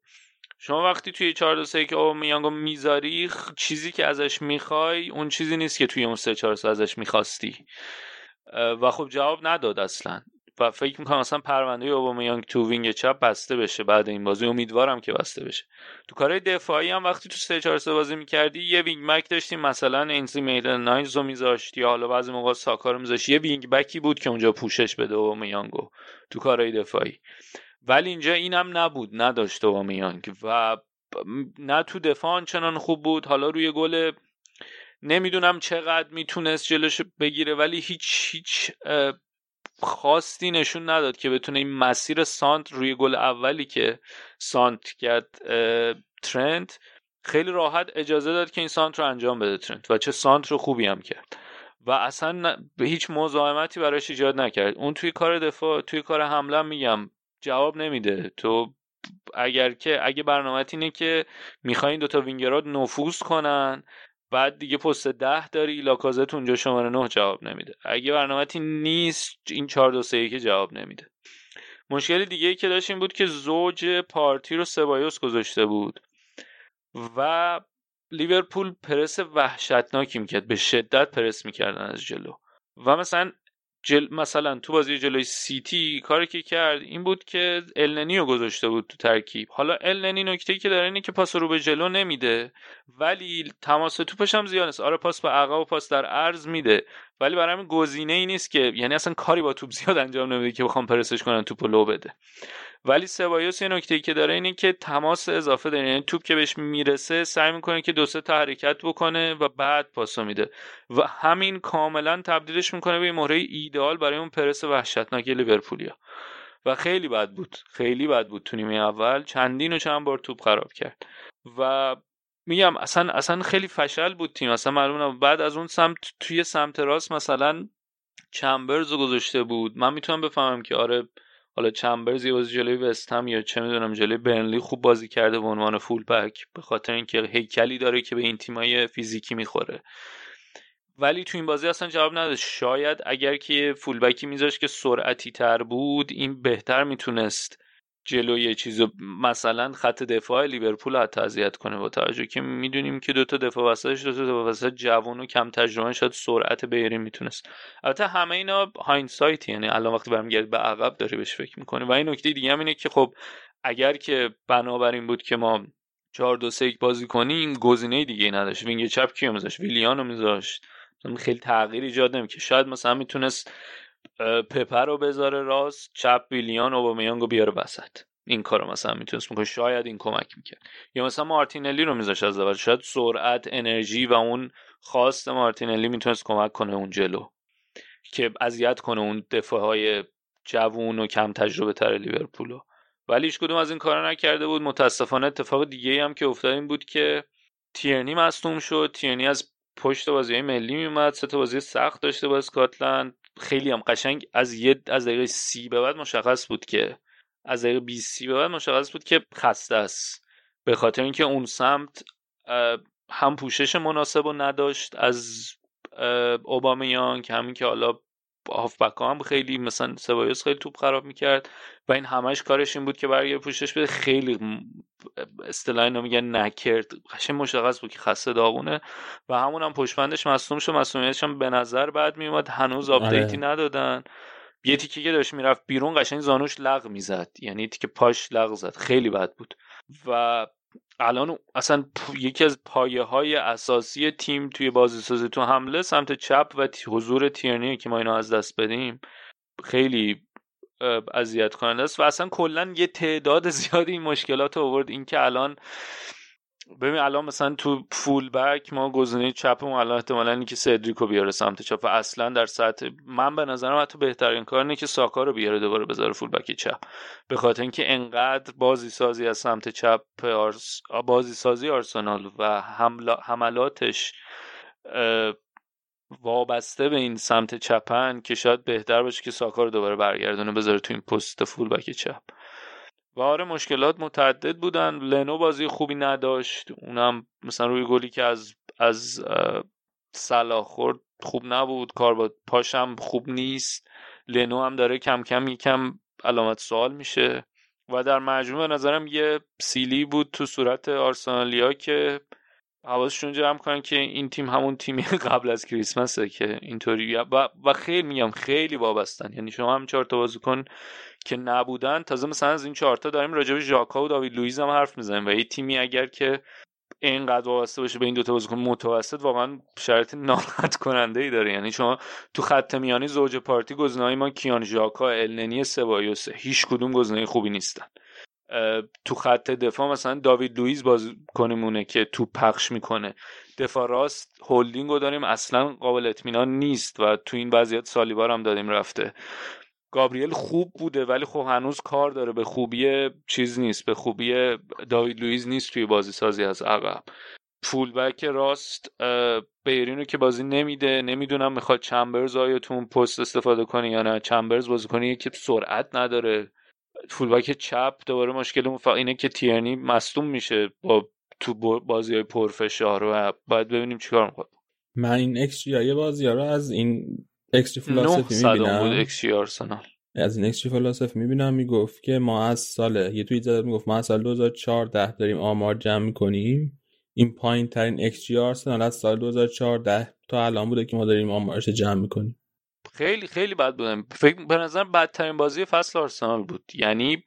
شما وقتی توی 4 2 3 که اوبامیانگو می‌ذاری چیزی که ازش می‌خوای اون چیزی نیست که توی اون 3 4 ازش می‌خواستی. و خب جواب نداد اصلا. و فکر می‌کنم اصلا پرونده اوبامیانگ تو وینگ چپ بسته بشه بعد این بازی امیدوارم که بسته بشه. تو کارهای دفاعی هم وقتی تو 3 4 بازی می‌کردی یه وینگ بک داشتیم مثلا اینزلی میتلند نایلز رو میذاشت حالا بعضی موقع ساکا رو میذاشت یه وینگ بکی بود که اونجا پوشش بده اوبامیانگو تو کارهای دفاعی. ولی اینجا اینم نبود نداشت اوبامیانگ و نه تو دفاع آنچنان خوب بود. حالا روی گل نمی‌دونم چقدر می‌تونست جلوش بگیره ولی هیچ هیچ خاصی نشون نداد که بتونه این مسیر سانت روی گل اولی که سانت کرد ترند خیلی راحت اجازه داد که این سانت رو انجام بده ترند و چه سانت رو خوبی هم کرد. و اصلا به هیچ مزاحمتی براش ایجاد نکرد. اون توی کار دفاع توی کار حمله میگم جواب نمیده. تو اگر که اگه برنامه اینه که می‌خواین دوتا وینگرات نفوذ کنن بعد دیگه پست ده داری لاکازت اونجا شماره نه جواب نمیده. اگه برنامه‌تی نیست این 4 2 3 که جواب نمیده. مشکل دیگه که داشت این بود که زوج پارتی رو سبایوس گذاشته بود و لیورپول پرس وحشتناکی می‌کرد. به شدت پرس می‌کردن از جلو. و مثلا جل... مثلا تو بازی جلوی سیتی کاری که کرد این بود که النی رو گذاشته بود تو ترکیب. حالا النی نکته که داره اینه که پاس رو به جلو نمیده ولی تماس توپش هم زیاد است آره پاس به عقب و پاس در عرض میده. ولی برای همین گزینه ای نیست که یعنی اصلا کاری با توپ زیاد انجام نمیده که بخوام پرسش کنن توپ لو بده. ولی سبایوس یه نکته که داره اینه که تماس اضافه داره. یعنی توپ که بهش می‌رسه سعی می‌کنه که دو سه تا حرکت بکنه و بعد پاسو میده. و همین کاملا تبدیلش می‌کنه به مهره ایدئال برای اون پرس وحشتناک لیورپولیا. و خیلی بد بود. خیلی بد بود تو نیمه اول. چندین و چند بار توپ خراب کرد. و میگم اصلا اصلا خیلی فشل بود تیم. اصلا معلوم بعد از اون سمت توی سمت راست مثلا چمبرز رو گذاشته بود. من می‌تونم بفهمم که آره حالا چمبرز یه بازی جلوی وستهم یا چه می‌دونم جلوی برنلی خوب بازی کرده به عنوان فول بک به خاطر اینکه هیکلی داره که به این تیمای فیزیکی می‌خوره. ولی تو این بازی اصلا جواب نداشت شاید اگر که فول بکی میذاشت که سرعتی تر بود این بهتر می‌تونست جلوی چیزو مثلا خط دفاع لیورپول حتی اذیت کنه با توجه که می‌دونیم که دوتا دفاع وسطش دوتا دفاع وسط جوان و کم تجربه شاید سرعت بیری می‌تونست. البته همه اینا hindsight یعنی الان وقتی برمیگردی به عقب داری بهش فکر می‌کنی و این نکته دیگه هم اینه که خب اگر که بنابراین بود که ما 4 2 3 بازی کنیم گزینه دیگه نداشت. وینگ چپ کیو میذاشت؟ ویلیانو میذاشت. خیلی تغییر ایجاد نمی‌کنه شاید مثلا می‌تونست پپر رو بذاره راست چپ ویلیان و بیاره وسط. این کارو مثلا می‌تونست می‌کنه شاید این کمک می‌کرد. یا مثلا مارتینلی رو میذاش از اول. شاید سرعت انرژی و اون خواست مارتینلی می‌تونست کمک کنه اون جلو. که اذیت کنه اون دفاع های جوون و کم تجربه تر لیورپولو ولی هیچ کدوم از این کارا نکرده بود. متاسفانه اتفاق دیگه هم که افتاد این بود که تیرنی مصدوم شد. تیرنی از پشت بازی ملی میومد سه تا بازی سخت داشته با اسکاتلند. خیلی هم قشنگ از یه از دقیقه سی به بعد مشخص بود که از دقیقه 20 به بعد مشخص بود که خسته است. به خاطر اینکه اون سمت هم پوشش مناسب و نداشت از اوبامیان که همین که حالا هافبک هم خیلی مثلا سبایوس خیلی توپ خراب می‌کرد و این همش کارش این بود که برای پوشش بده. خیلی اصطلاح اینو میگن نکرد. قشنگ مشخص بود که خسته داغونه و همون هم پشتبندش مصوم شد. مصومیتش هم به نظر بعد میومد هنوز آپدیتی آره. ندادن. یه تیکی که داشت می‌رفت بیرون قشنگ زانوش لغ می‌زد. یعنی تیکه پاش لغ زد. خیلی بد بود. و الان اصلا یکی از پایه های اساسی تیم توی بازی سازی تو حمله سمت چپ و حضور تیرنی که ما اینو از دست بدیم خیلی اذیت کننده است و اصلا کلا یه تعداد زیادی این مشکلات آورد. اینکه الان ببین الان مثلا تو فول بک ما گزینه چپمون الان احتمالاً اینکه سدریکو بیاره سمت چپ و اصلا در سطح من به نظرم حتی بهترین کار اینه که ساکا رو بیاره دوباره بذاره فول بک چپ. به خاطر اینکه انقدر بازی سازی از سمت چپ آرس... بازی سازی آرسنال و حملاتش وابسته به این سمت چپن که شاید بهتر باشه که ساکا رو دوباره برگردونه بذاره تو این پست فول بک چپ. و آره مشکلات متعدد بودن. لنو بازی خوبی نداشت. اونم مثلا روی گلی که از از صلاح خورد خوب نبود. کار با پاشم خوب نیست. لنو هم داره کم کم یکم علامت سوال میشه. و در مجموع نظرم یه سیلی بود تو صورت آرسنالیا که حواسشون جمع کنن که این تیم همون تیمی قبل از کریسمسه که اینطوری. و, و خیلی میگم خیلی وابستن. یعنی شما هم چهار تا بازیکن که نبودن تازه مثلا از این چهارتا داریم راجع به ژاکا و داوید لوئیز هم حرف می‌زنیم و یه تیمی اگر که اینقدر وابسته باشه به این دوتا بازیکن متوسط واقعا شرط ناراحت کننده ای داره. یعنی شما تو خط میانی زوج پارتی گزینه‌های ما کیان ژاکا النی سبایوس هیچ کدوم گزینه خوبی نیستن. تو خط دفاع مثلا داوید لوئیز بازیکنمونه که تو پخش می‌کنه. دفاع راست هولدینگ رو داریم اصلا قابل اطمینان نیست و تو این وضعیت سالیبا رو هم دادیم رفته. گابریل خوب بوده ولی خب هنوز کار داره. به خوبی چیز نیست به خوبی داوید لوئیز نیست توی بازی سازی از عقب. فولبک راست بیرینو که بازی نمیده نمی‌دونم می‌خواد چمبرز آیا تو اون پست استفاده کنه یا نه. چمبرز بازی کنه که سرعت نداره. فولبک چپ دوباره مشکل اون اینه که تیرنی مصدوم میشه با تو بازی های پرفشار و باید ببینیم چیکار می‌خواد. من این اکس یه بازی ها رو از این xG Philosophy می‌بینم؟ بود اکسی آرسنال. از این xG Philosophy می‌بینم می‌گفت که ما از سال یه توییت زد می‌گفت ما از سال 2014 داریم آمار جمع می‌کنیم. این پایین ترین اکس آرسنال از سال 2014 تا الان بوده که ما داریم آمارش جمع می‌کنیم. خیلی خیلی بد بودن فکر به نظر بدترین بازی فصل آرسنال بود. یعنی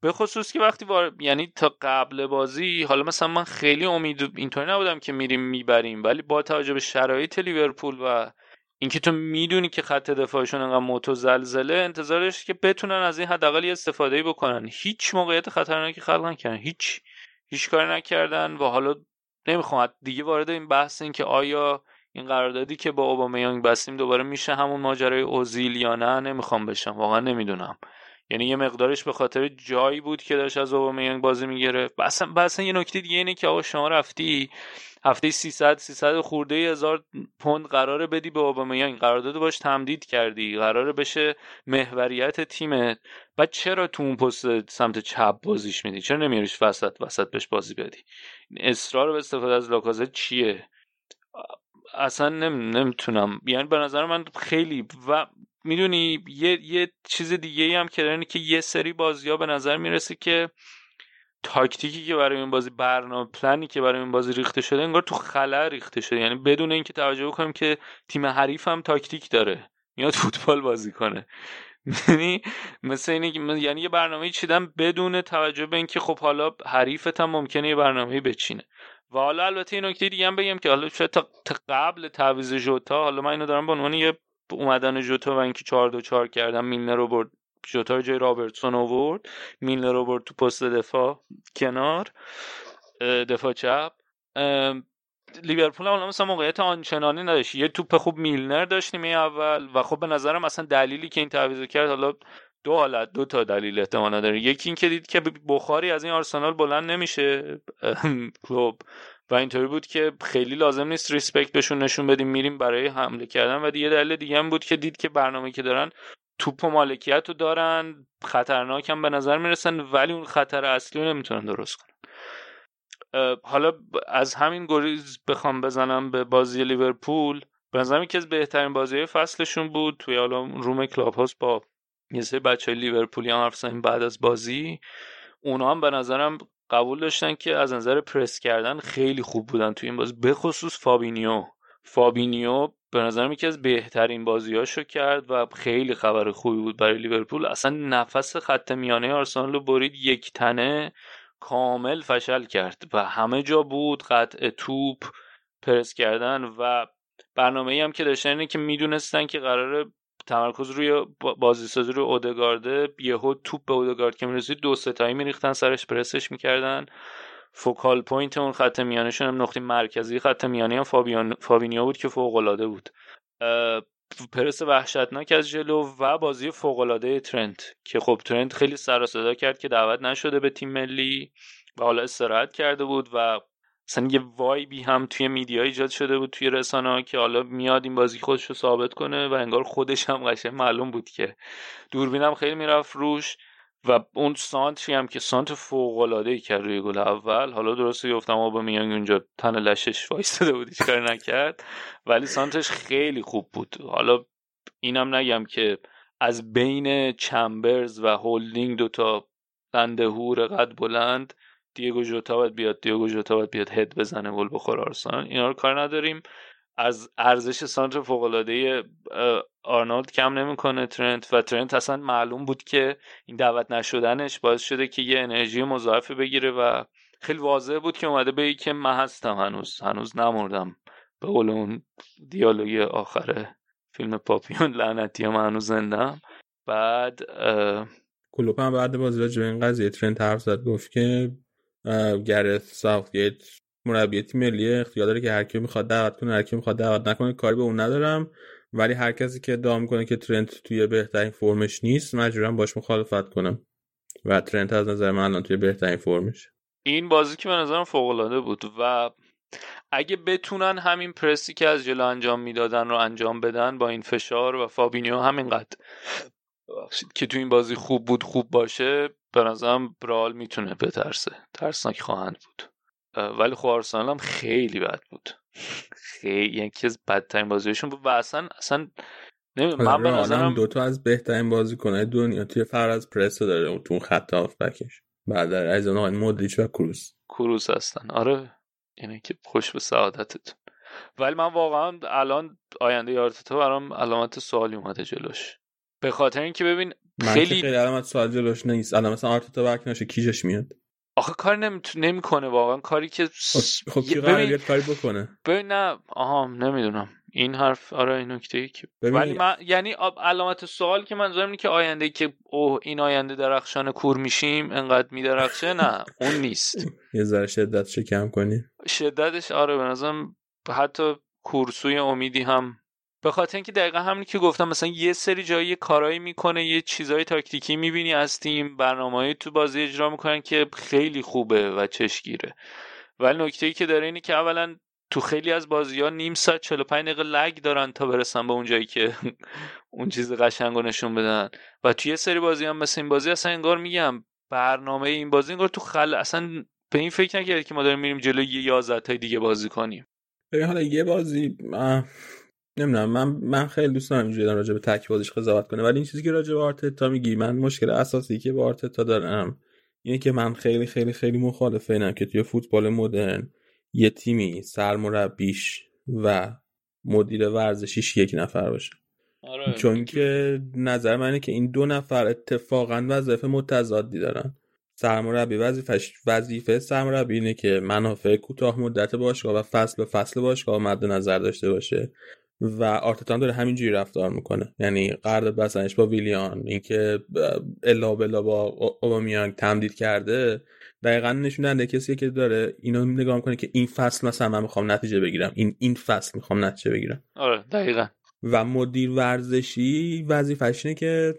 به خصوص که وقتی یعنی تا قبل بازی حالا مثلا من خیلی امید اینطوری نبودم که میریم می‌بریم ولی با توجه به شرایط لیورپول و اینکه تو می‌دونی که خط دفاعشون انقدر موتو زلزله انتظارش که بتونن از این حداقل استفاده بکنن. هیچ موقعیت خطرناکی خلق نکردن هیچ هیچ کاری نکردن و حالا نمی‌خوام دیگه وارد این بحث این که آیا این قراردادی که با اوبامیانگ بستیم دوباره میشه همون ماجرای اوزیل یا نه؟ نمی‌خوام بشم. واقعا نمی‌دونم. یعنی یه مقدارش به خاطر جایی بود که داشت از اوبامیانگ بازی می‌گرفت. اصلا اصلا یه نکته دیگه اینه که آقا شما رفتی هفته 300 300 خورده هزار پوند قراره بدی به اوبامیانگ. قرارداد باش تمدید کردی. قراره بشه محوریت تیمت. بعد چرا تو اون پست سمت چپ بازیش میدی؟ چرا نمیاریش وسط وسط بهش بازی بدی؟ اصرار به استفاده از لاکازت چیه؟ اصلا نم... نمی‌تونم. یعنی به نظر من خیلی و می‌دونی یه, یه چیز دیگه ای هم که دارن که یه سری بازی ها به نظر می‌رسه که تاکتیکی که برای این بازی برنامه پلنی که برای این بازی ریخته شده انگار تو خلا ریخته شده. یعنی بدون اینکه توجه بکنیم که تیم حریف هم تاکتیک داره. میاد فوتبال بازی کنه. یعنی مثل اینه یعنی یه برنامه چیدم بدون توجه به اینکه خب حالا حریفت هم ممکنه یه برنامه بچینه. و حالا البته این نکته دیگه هم بگم که حالا شاید تا قبل تعویض جوتا حالا من اینو دارم به عنوان یه اومدن جوتا و اینکه 4 2 4 کردم میلنر رو برد جوتا جای رابرتسون آورد. میلنر رو برد تو پست دفاع کنار دفاع چپ. لیورپول هم مثلا موقعیت آنچنانی نداشت. یه توپ خوب میلنر داشتیم اول و خب به نظرم اصلا دلیلی که این تعویض کرد حالا دو حالت دو تا دلیل احتمالا داره. یکی این که دید که بخاری از این آرسنال بلند نمیشه. خب و اینطوری بود که خیلی لازم نیست respect بهشون نشون بدیم میریم برای حمله کردن. و یه دلیل دیگه هم بود که دید که برنامه که دارن توپ و مالکیت رو دارن خطرناک هم به نظر می‌رسن ولی اون خطر اصلی رو نمی‌تونن درست کنن. حالا از همین گریز بخوام بزنم به بازی لیورپول. به نظرم یکی از بهترین بازی فصلشون بود. توی حالا room Clubhouse با یه سری بچه لیورپولی هم حرف بعد از بازی. اونا هم به نظرم قبول داشتن که از نظر پرس کردن خیلی خوب بودن توی این بازی به خصوص فابینیو. فابینیو به نظرم یکی از بهترین بازیاشو کرد و خیلی خبر خوبی بود برای لیورپول. اصلا نفس خط میانه آرسنال رو برید یک تنه کامل فشل کرد و همه جا بود قطع توپ پرس کردن و برنامه هم که داشتن اینه که می‌دونستن که قراره تمرکز روی بازیسازی روی اودگارده یهو توپ به اودگارد که می‌رسید دو سه تایی میریختن سرش پرسش می‌کردن. focal point اون خط میانشون هم نقطه مرکزی خط میانی هم فابینیو بود که فوق بود. پرس وحشتناک از جلو و بازی فوق ترنت که خب ترنت خیلی سر صدا کرد که دعوت نشده به تیم ملی و حالا استراحت کرده بود و مثلا یه وایبی هم توی میدیا ایجاد شده بود توی رسانه ها که حالا میاد این بازی خودش رو ثابت کنه و انگار خودش هم قشنگ معلوم بود که دوربینم خیلی می‌رفت روش و اون سانتری هم که سانت فوق العاده ای کرد روی گل اول. حالا درسته گفتم با میانگ اونجا تن لشش وایستاده بود هیچ کاری نکرد. ولی سانتش خیلی خوب بود. حالا اینم نگم که از بین چمبرز و هولدینگ دوتا هور قد بلند دیگو جوتا باید بیاد دیگو جوتا باید بیاد هد بزنه گل بخور آرسنال. اینا رو کار نداریم. از ارزش سانتر فوق العاده آرنولد کم نمی‌کنه ترنت و ترنت اصلا معلوم بود که این دعوت نشدنش باعث شده که یه انرژی مضاعفه بگیره و خیلی واضح بود که اومده به که من هستم هنوز. هنوز نمردم. به قول اون دیالوگ آخر فیلم پاپیون لعنتی هم هنوز زندم. بعد کلوپ هم بعد بازی راجع این قضیه ترنت حرف زد گفت که گرت ساوتگیت مربی تیم ملی اختیار داره که هر کی می‌خواد دعوت کنه هر کی می‌خواد دعوت نکنه کاری به اون ندارم. ولی هر کسی که ادعا می‌کنه که ترنت توی بهترین فرمش نیست مجبورم باش مخالفت کنم. و ترنت از نظر من الان توی بهترین فرمش. این بازی که به نظرم فوق العاده بود و اگه بتونن همین پرسی که از جلو انجام می‌دادن رو انجام بدن با این فشار و فابینیو همینقدر. که تو این بازی خوب بود خوب باشه. به نظرم برال می‌تونه بترسه. ترسناک خواهند بود. ولی خب آرسنال هم خیلی بد بود. خیلی یکی از بدترین بازیشون بود و اصلا اصلا من به نظرم دو تا از بهترین بازیکن‌های دنیا توی از پرس داره تو خط بکش بعد از اون مودریچ و کروس کروس هستن. آره یعنی که خوش به سعادتتون. ولی من واقعا الان آینده آرتتا برام علامت سوالی اومده جلوش. به خاطر اینکه ببین خیلی خیلی علامت سوال جلوش نیست. الان مثلا آرتتا بک نشه کیشش میاد؟ آخه کار نمی‌کنه واقعا. کاری که خب, خب کی قرار کاری بکنه؟ ببین نه آها نمی‌دونم. این حرف آره این نکته ای که ولی من یعنی علامت سوال که من اینه که آینده که اوه این آینده درخشان کور میشیم انقدر میدرخشه؟ نه اون نیست. یه ذره شدتش کم کنی. شدتش آره به نظرم حتی کورسوی امیدی هم به خاطر اینکه دقیقا همونی که گفتم مثلا یه سری جایی کارایی می‌کنه یه چیزای تاکتیکی می‌بینی از تیم برنامه‌ای تو بازی اجرا می‌کنن که خیلی خوبه و چشگیره ولی نکته ای که داره اینه که اولا تو خیلی از بازی ها نیم ساعت 45 دقیقه لگ دارن تا برسن به اون جایی که اون چیز قشنگ نشون بدن. و توی یه سری بازی هم مثل این بازی اصلا انگار میگم برنامه این بازی انگار تو خل اصلا به این فکر نکردید که ما داریم میریم جلوی یه 11 تای دیگه بازی کنیم. حالا یه بازی نمی‌دونم من من خیلی دوست دارم اینجوری راجع به تک بازیش قضاوت کنه. ولی این چیزی که راجع به آرتتا میگی من مشکل اساسی که با آرتتا دارم اینه که من خیلی خیلی خیلی مخالف اینم که توی فوتبال مدرن یه تیمی سرمربیش و مدیر ورزشیش یک نفر باشه. آره. چون که نظر منه که این دو نفر اتفاقا وظیفه متضادی دارن. سرمربی وظیفه وظیفه سرمربی اینه که منافع کوتاه مدت باشگاه و فصل به فصل باشگاه مد نظر داشته باشه. و آرتتا داره همینجوری رفتار می‌کنه. یعنی قرارداد بستنش با ویلیان اینکه الا بلا با اوبامیانگ تمدید کرده دقیقا نشون دهنده کسی که داره اینو نگاه می‌کنه که این فصل مثلا من می‌خوام نتیجه بگیرم. این این فصل می‌خوام نتیجه بگیرم. آره دقیقا. و مدیر ورزشی وظیفش اینه که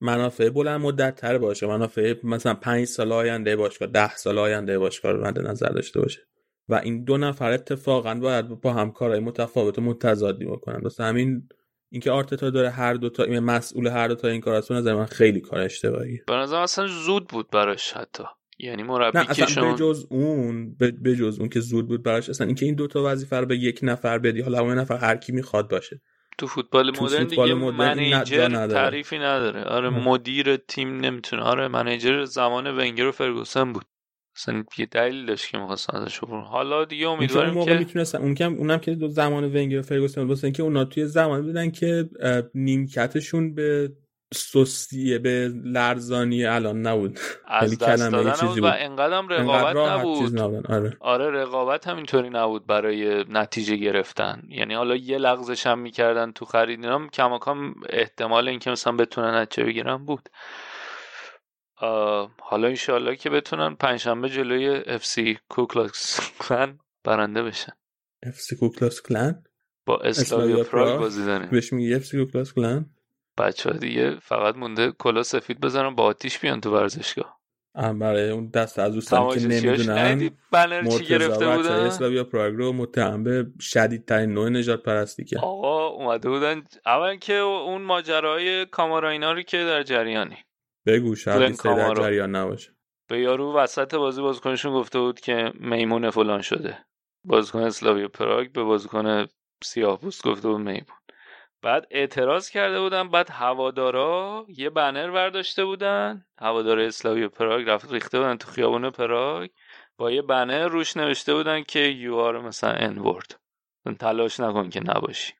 منافع بلند مدت تر باشه. منافع مثلا پنج سال آینده باشگاه ده سال آینده باشگاه رو مد نظر داشته باشه. و این دو نفر اتفاقا باید با همکارای متفاوت و متضادی بکنن. واسه همین اینکه آرتتا داره هر دو تا این مسئول هر دو تا این کار است نظر من خیلی کار اشتباهیه. به نظر اصلا زود بود براش حتی. یعنی مربی نه که اصلا شما به جز اون به جز اون که زود بود براش اصلا اینکه این دوتا وظیفه رو به یک نفر بدی حالا اون نفر هر کی می‌خواد باشه. تو فوتبال مدرن فوتبال دیگه منیجر نداره. تعریفی نداره. آره. مدیر تیم نمی‌تونه. آره منیجر زمان ونگر و فرگوسن بود. اصلا یه دلیل داشت که می‌خواستن ازش بپرن حالا دیگه اون امیدواریم موقع که می‌تونستن اون که اونم که دو زمان ونگر و فرگوسن بود واسه اینکه اونا توی زمان بودن که نیمکتشون به سستیه به لرزانی الان نبود. از خیلی دست دادن چیزی بود و. انقدرم انقدر رقابت چیز نبود آره. آره رقابت هم اینطوری نبود برای نتیجه گرفتن. یعنی حالا یه لغزش هم می‌کردن تو خرید. اینا کماکان احتمال اینکه مثلا بتونن نتیجه بگیرن بود. حالا انشالله که بتونن پنجشنبه جلوی FC Ku Klux Klan برنده بشن. FC Ku Klux Klan؟ با اسلاویا پراگ. بازی داریم. بهش میگی FC Ku Klux Klan؟ بچه ها دیگه فقط مونده کلاه سفید بزنن با آتیش بیان تو ورزشگاه. برای اون دست از دوستان که نمی‌دونن مرتضی گرفته بودن؟ اسلاویا پراگ رو متهم به شدیدترین نوع نژاد پرستی کرد. آقا اومده بودن. اول که اون ماجرای کامارا اینا رو که در جریانی. بگو شاید در. جریان نباشه. به یارو وسط بازی بازیکنشون گفته بود که میمون فلان شده. بازیکن اسلاویا پراگ به بازیکن سیاه پوست گفته بود میمون. بعد اعتراض کرده بودن بعد هوادارا یه بنر برداشته بودن. هوادار اسلاویا پراگ رفت ریخته بودن تو خیابون پراگ. با یه بنر روش نوشته بودن که یو آر مثلا انورد تلاش نکن که نباشی.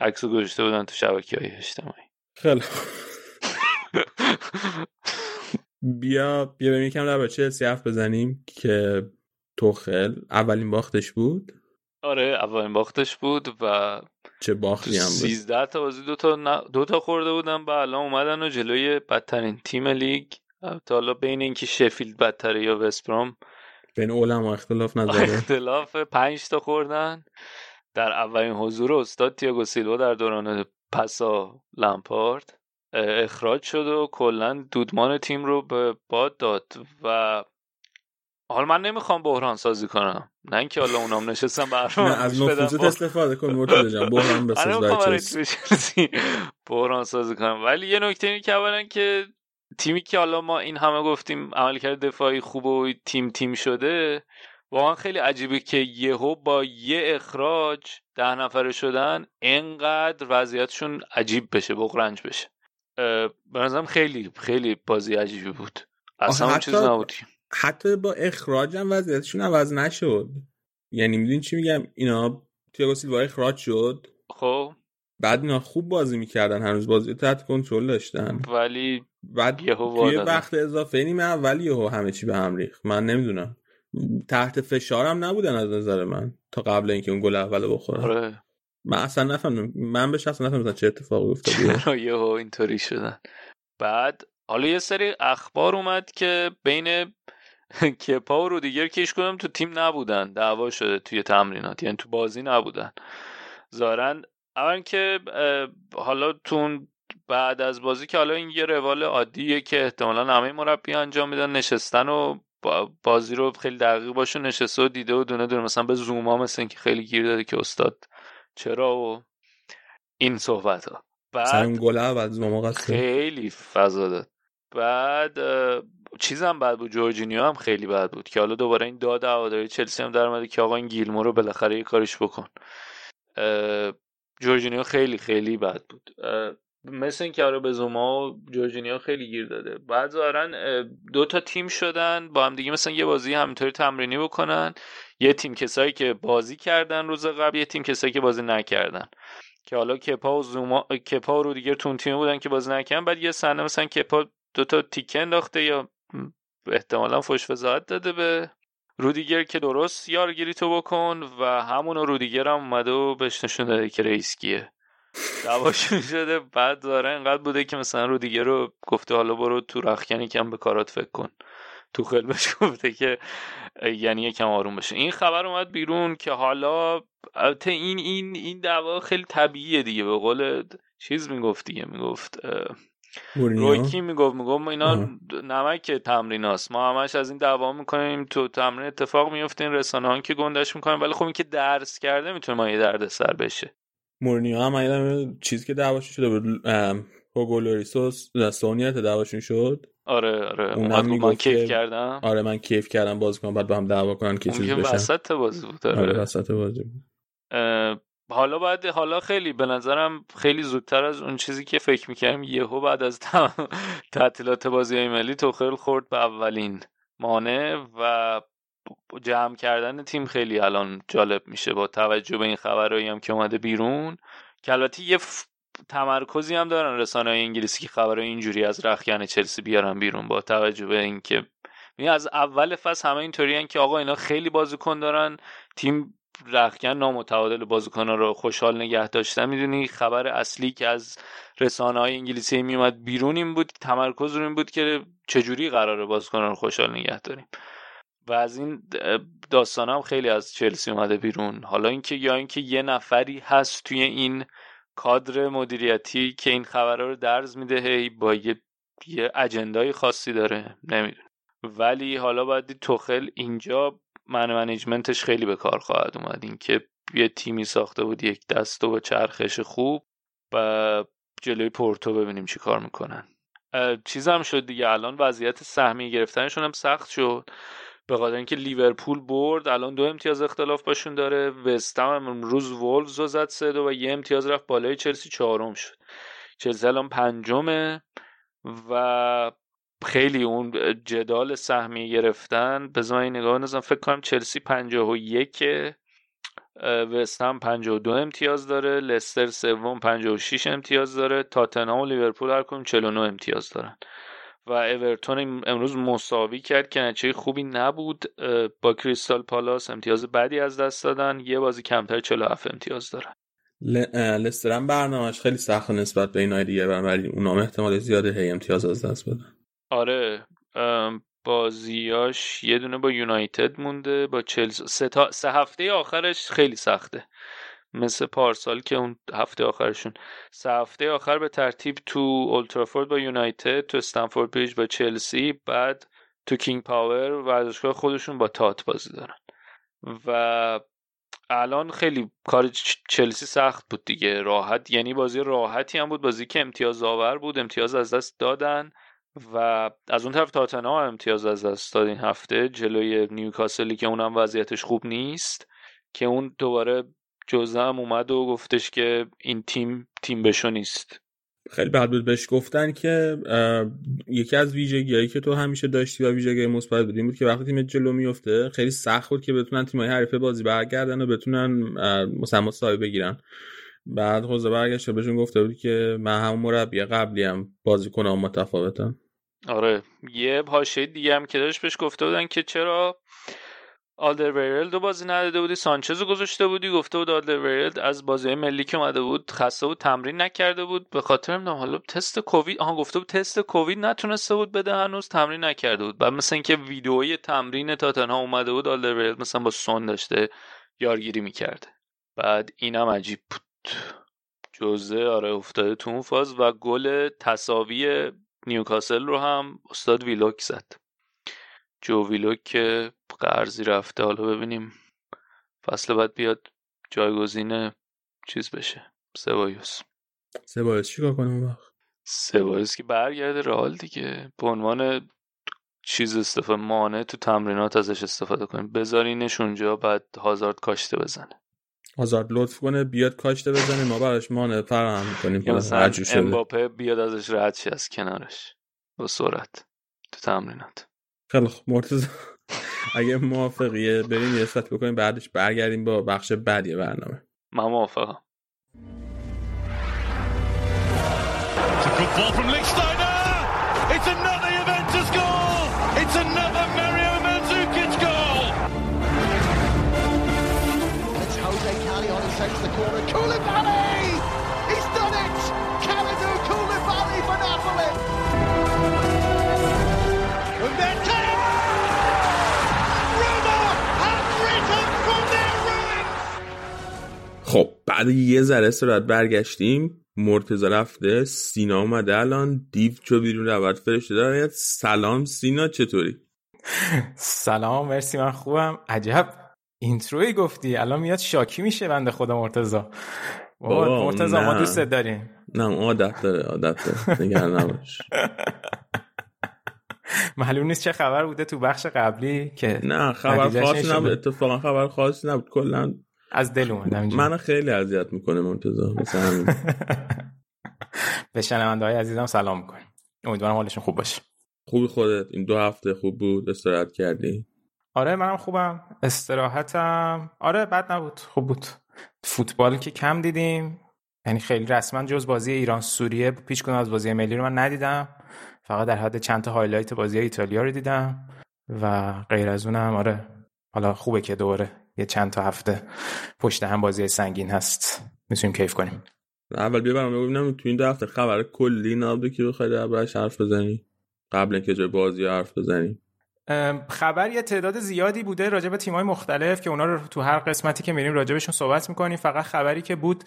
عکسو گذاشته بودن تو شبکه های اجتماعی. خیلی. بیا بیا بریم یکم در چلسی حرف بزنیم که توخل اولین باختش بود. آره اولین باختش بود و چه باختی هم بود. 13 تا بازی دو تا ن- دو تا خورده بودن و الان اومدن و جلوی بدترین تیم لیگ. تا حالا بین اینکه شفیلد بدتره یا وستبرام بین علما اختلاف نظره اختلاف پنج تا خوردن. در اولین حضور استاد تیاگو سیلوا در دوران پسا لمپارد. اخراج شد و کلا دودمان تیم رو به باد داد و حالا من نمی‌خوام بحران سازی کنم. نه اینکه حالا اونام نشستم برنامه نه از. نفوذت استفاده کن مرتضی جان بحران بساز بحران سازی کنم. ولی یه نکته اینه که اولا که تیمی که حالا ما این همه گفتیم عملکرد دفاعی خوب و تیم تیم شده واقعا خیلی عجیبه که یهو با یه اخراج ده نفره شدن انقدر وضعیتشون عجیب بشه بغرنج بشه. به نظرم خیلی خیلی بازی عجیبی بود. اصلا اون چیز نبود حتی با اخراج هم وضعیتشون عوض نشد. یعنی می‌دونی چی میگم؟ اینا تیاگو سیلوا اخراج شد. خب. بعد اینا خوب بازی می‌کردن. هنوز بازی تحت کنترل داشتن. ولی بعد یهو توی. وقت اضافه نیمه اول یهو همه چی به هم ریخت. من نمی‌دونم. تحت فشارم نبودن از نظر من تا قبل اینکه اون گل اول بخورن. آره. من اصلا نفهمیدم من به شخص نفهمیدم چه اتفاقی افتاد چرا یهو اینطوری شدن. بعد حالا یه سری اخبار اومد که بین کپا و رودیگر که هیچ کدوم تو تیم نبودن دعوا شده توی تمرینات یعنی تو بازی نبودن. ظاهرا اول که حالا تو بعد از بازی که حالا این یه روال عادیه که احتمالا همه مربی انجام میدن نشستن و با- بازی رو خیلی دقیق باشه نشسته و دیده و دونه دونه. مثلا به زوما مثل اینکه خیلی گیر داده که استاد چرا و این صحبت ها بعد گل زوما قصد خیلی فضا داد. بعد چیزم بد بود جورجینیو هم خیلی بد بود که حالا دوباره این داد هواداری چلسی هم در اومده که آقا این گیلمو رو بالاخره یه کارش بکن. جورجینیو خیلی خیلی بد بود. مثل این که آره به زوما و جورجینیو خیلی گیر داده. بعد ظاهرا اه، دو تا تیم شدن با هم دیگه مثلا یه بازی همینطوری تمرینی بکنن. یه تیم کسایی که بازی کردن روز قبل یه تیم کسایی که بازی نکردن. که حالا کپا و زوما کپا و رودیگر تو اون تیم بودن که بازی نکردن بعد یه صحنه مثلا کپا دو تا تیکه انداخته یا احتمالا وزاعت داده به رودیگر که درست یارگیری تو بکن و همون رودیگر هم اومده و بهش نشون داده که رئیس کیه دعواشون شده بعد داره انقدر بوده که مثلا رودیگر رو گفته حالا برو تو رخکنی کم به کارات فکر کن. تو خیلی بهش گفته که یعنی یکم آروم بشه این خبر اومد بیرون که حالا البته این این این دعوا خیلی طبیعیه دیگه. به قول چیز می‌گفت دیگه می‌گفت رویکی می‌گفت می‌گفت اینا نمک تمریناست ما همش از این دعوا می‌کنیم تو تمرین اتفاق میفته این رسانه که گندش می‌کنن. ولی خب این که درس کرده می‌تونه ما یه درد سر بشه. مورنیو هم چیزی که دعواشون شده بود هوگولوریسوس سونیت دعواشون شد. آره آره. اون من کیف کردم. آره من کیف کردم باز کنم بعد با هم دعوا کنن که چیز بشن. وسط بازی بود آره, آره وسط بازی بود. حالا بعد حالا خیلی به نظرم خیلی زودتر از اون چیزی که فکر می‌کردم یهو بعد از تعطیلات بازی ملی توخل خورد به اولین مانع و جمع کردن تیم خیلی الان جالب میشه. با توجه به این خبرهایی هم که اومده بیرون که البته یه تمرکزی هم دارن رسانه های انگلیسی که خبرهای اینجوری از رخیان چلسی بیارن بیرون با توجه به اینکه از اول فصل همه اینطوری که آقا اینا خیلی بازیکن دارن تیم رخکن نامتعادل بازیکنان رو خوشحال نگه داشتن. می‌دونی خبر اصلی که از رسانه های انگلیسی میومد بیرون این بود تمرکز رو این بود که چجوری قراره بازیکنان رو خوشحال نگه داریم. و از این داستان هم خیلی از چلسی اومده بیرون. حالا اینکه یا اینکه یه نفری هست توی این کادر مدیریتی که این خبرها رو درز میده هی با یه, یه اجندای خاصی داره. نمی‌دونم. ولی حالا باید توخل اینجا من منیجمنتش خیلی به کار خواهد اومد. اینکه یه تیمی ساخته بود یک دست و با چرخش خوب و جلوی پورتو ببینیم چی کار می‌کنن. چیز هم شد دیگه. الان وضعیت سهمی گرفتنشون هم سخت شد. به خاطر اینکه لیورپول برد الان دو امتیاز اختلاف باشون داره. وستهم امروز وولز رو زد سه دو و یه امتیاز رفت بالای چلسی چهارم شد. چلسی الان پنجمه و خیلی اون جدال سهمی گرفتن. به این نگاه نزن فکر کنم چلسی 51 وستهم 52 امتیاز داره. لستر سوم 56 امتیاز داره. تاتنهام و لیورپول هر کدوم 49 امتیاز دارن. و اورتون امروز مساوی کرد که نتیجه خوبی نبود. با کریستال پالاس امتیاز بدی از دست دادن. یه بازی کمتر 47 امتیاز دارن لستر هم برنامهش خیلی سخت نسبت به اینای دیگه ولی اونام احتمال زیاده هی امتیاز از دست بدن. آره بازیاش یه دونه با یونایتد مونده با چلز سه, تا... سه هفته آخرش خیلی سخته. مثل پارسال که اون هفته آخرشون. سه هفته آخر به ترتیب تو اولترافورد با یونایتد تو استنفورد بریج با چلسی بعد تو کینگ پاور ورزشگاه خودشون با تات بازی دارن. و الان خیلی کار چلسی سخت بود دیگه. راحت یعنی بازی راحتی هم بود. بازی که امتیاز آور بود امتیاز از دست دادن و از اون طرف تاتنهام امتیاز از دست داد این هفته جلوی نیوکاسلی که اونم وضعیتش خوب نیست که اون دوباره جزه هم اومد و گفتش که این تیم تیم بشو نیست. خیلی بد بود بهش گفتن که یکی از ویژگیهایی که تو همیشه داشتی و ویژگی مثبت بود این بود که وقتی تیم جلو میفته خیلی سخت بود که بتونن تیمای حریفه بازی برگردن و بتونن مثلا مساوی بگیرن. بعد خوزه برگشت بهشون گفته بود که من همون مربی قبلی هم بازی کنم متفاوتم آره یه حاشیه دیگه هم که داشت بهش گفته بودن که چرا آلدر دو بازی نداده بودی سانچز رو گذاشته بودی گفته بود آلدر از بازی ملی که اومده بود خسته بود تمرین نکرده بود. به خاطر نمی‌دونم حالا تست کووید آها گفته بود تست کووید نتونسته بود بده هنوز تمرین نکرده بود. بعد مثل اینکه ویدئوی تمرین تاتنها اومده بود آلدر مثلا با سون داشته یارگیری می‌کرده بعد اینم عجیب بود. جوزه آره افتاده تو اون فاز و گل تساوی نیوکاسل رو هم استاد ویلوک زد. جو ویلوک که قرضی رفته. حالا ببینیم فصل بعد بیاد جایگزین چیز بشه. سبایوس سبایوس چیکار کنه اون وقت؟ سبایوس که برگرده رئال دیگه. به عنوان چیز استفاده مانع تو تمرینات ازش استفاده کنیم. بذارینش اونجا بعد هازارد کاشته بزنه. هازارد لطف کنه بیاد کاشته بزنه. ما براش مانع فراهم می‌کنیم مثلا امباپه بیاد ازش رد از کنارش. با سرعت تو تمرینات. خیلی مرتضی. مرتزا اگه موافقیه بریم یه ست بکنیم بعدش برگردیم با بخش بعدی برنامه. من موافقم. It, بعد یه ذره سرعت برگشتیم مرتزا رفته سینا اومده الان دیو چو بیرون رود فرشته داره سلام سینا چطوری؟ سلام مرسی من خوبم. عجب اینتروی گفتی الان میاد شاکی میشه بنده خدا مرتزا مرتزا ما دوست داریم. نه عادت داره عادت داره. نگران نباش. معلوم نیست چه خبر بوده تو بخش قبلی که نه خبر خاصی نبود. اتفاقا خبر خاصی نبود. کلا از دل اومدم من خیلی اذیت می‌کنه منتظر مثلا به شنونده های عزیزم سلام می‌کنم امیدوارم حالشون خوب باشه. خوبی خودت؟ این دو هفته خوب بود؟ استراحت کردی؟ آره منم خوبم. استراحتم. آره بد نبود. خوب بود. فوتبال که کم دیدیم. یعنی خیلی رسما جز بازی ایران سوریه فکر کنم از بازی ملی رو من ندیدم. فقط در حد چند تا highlight بازی ایتالیا رو دیدم. و غیر از اونم آره. حالا خوبه که دوره یه چند تا هفته پشت هم بازی سنگین هست. می‌تونیم کیف کنیم. اول بیا برام ببینم تو این دو هفته خبر کلی نبوده که بخوای دربارش حرف بزنی؟ قبل اینکه جای بازی حرف بزنی. خبر یه تعداد زیادی بوده راجع به تیم‌های مختلف که اونا رو تو هر قسمتی که میریم راجبشون صحبت می‌کنیم. فقط خبری که بود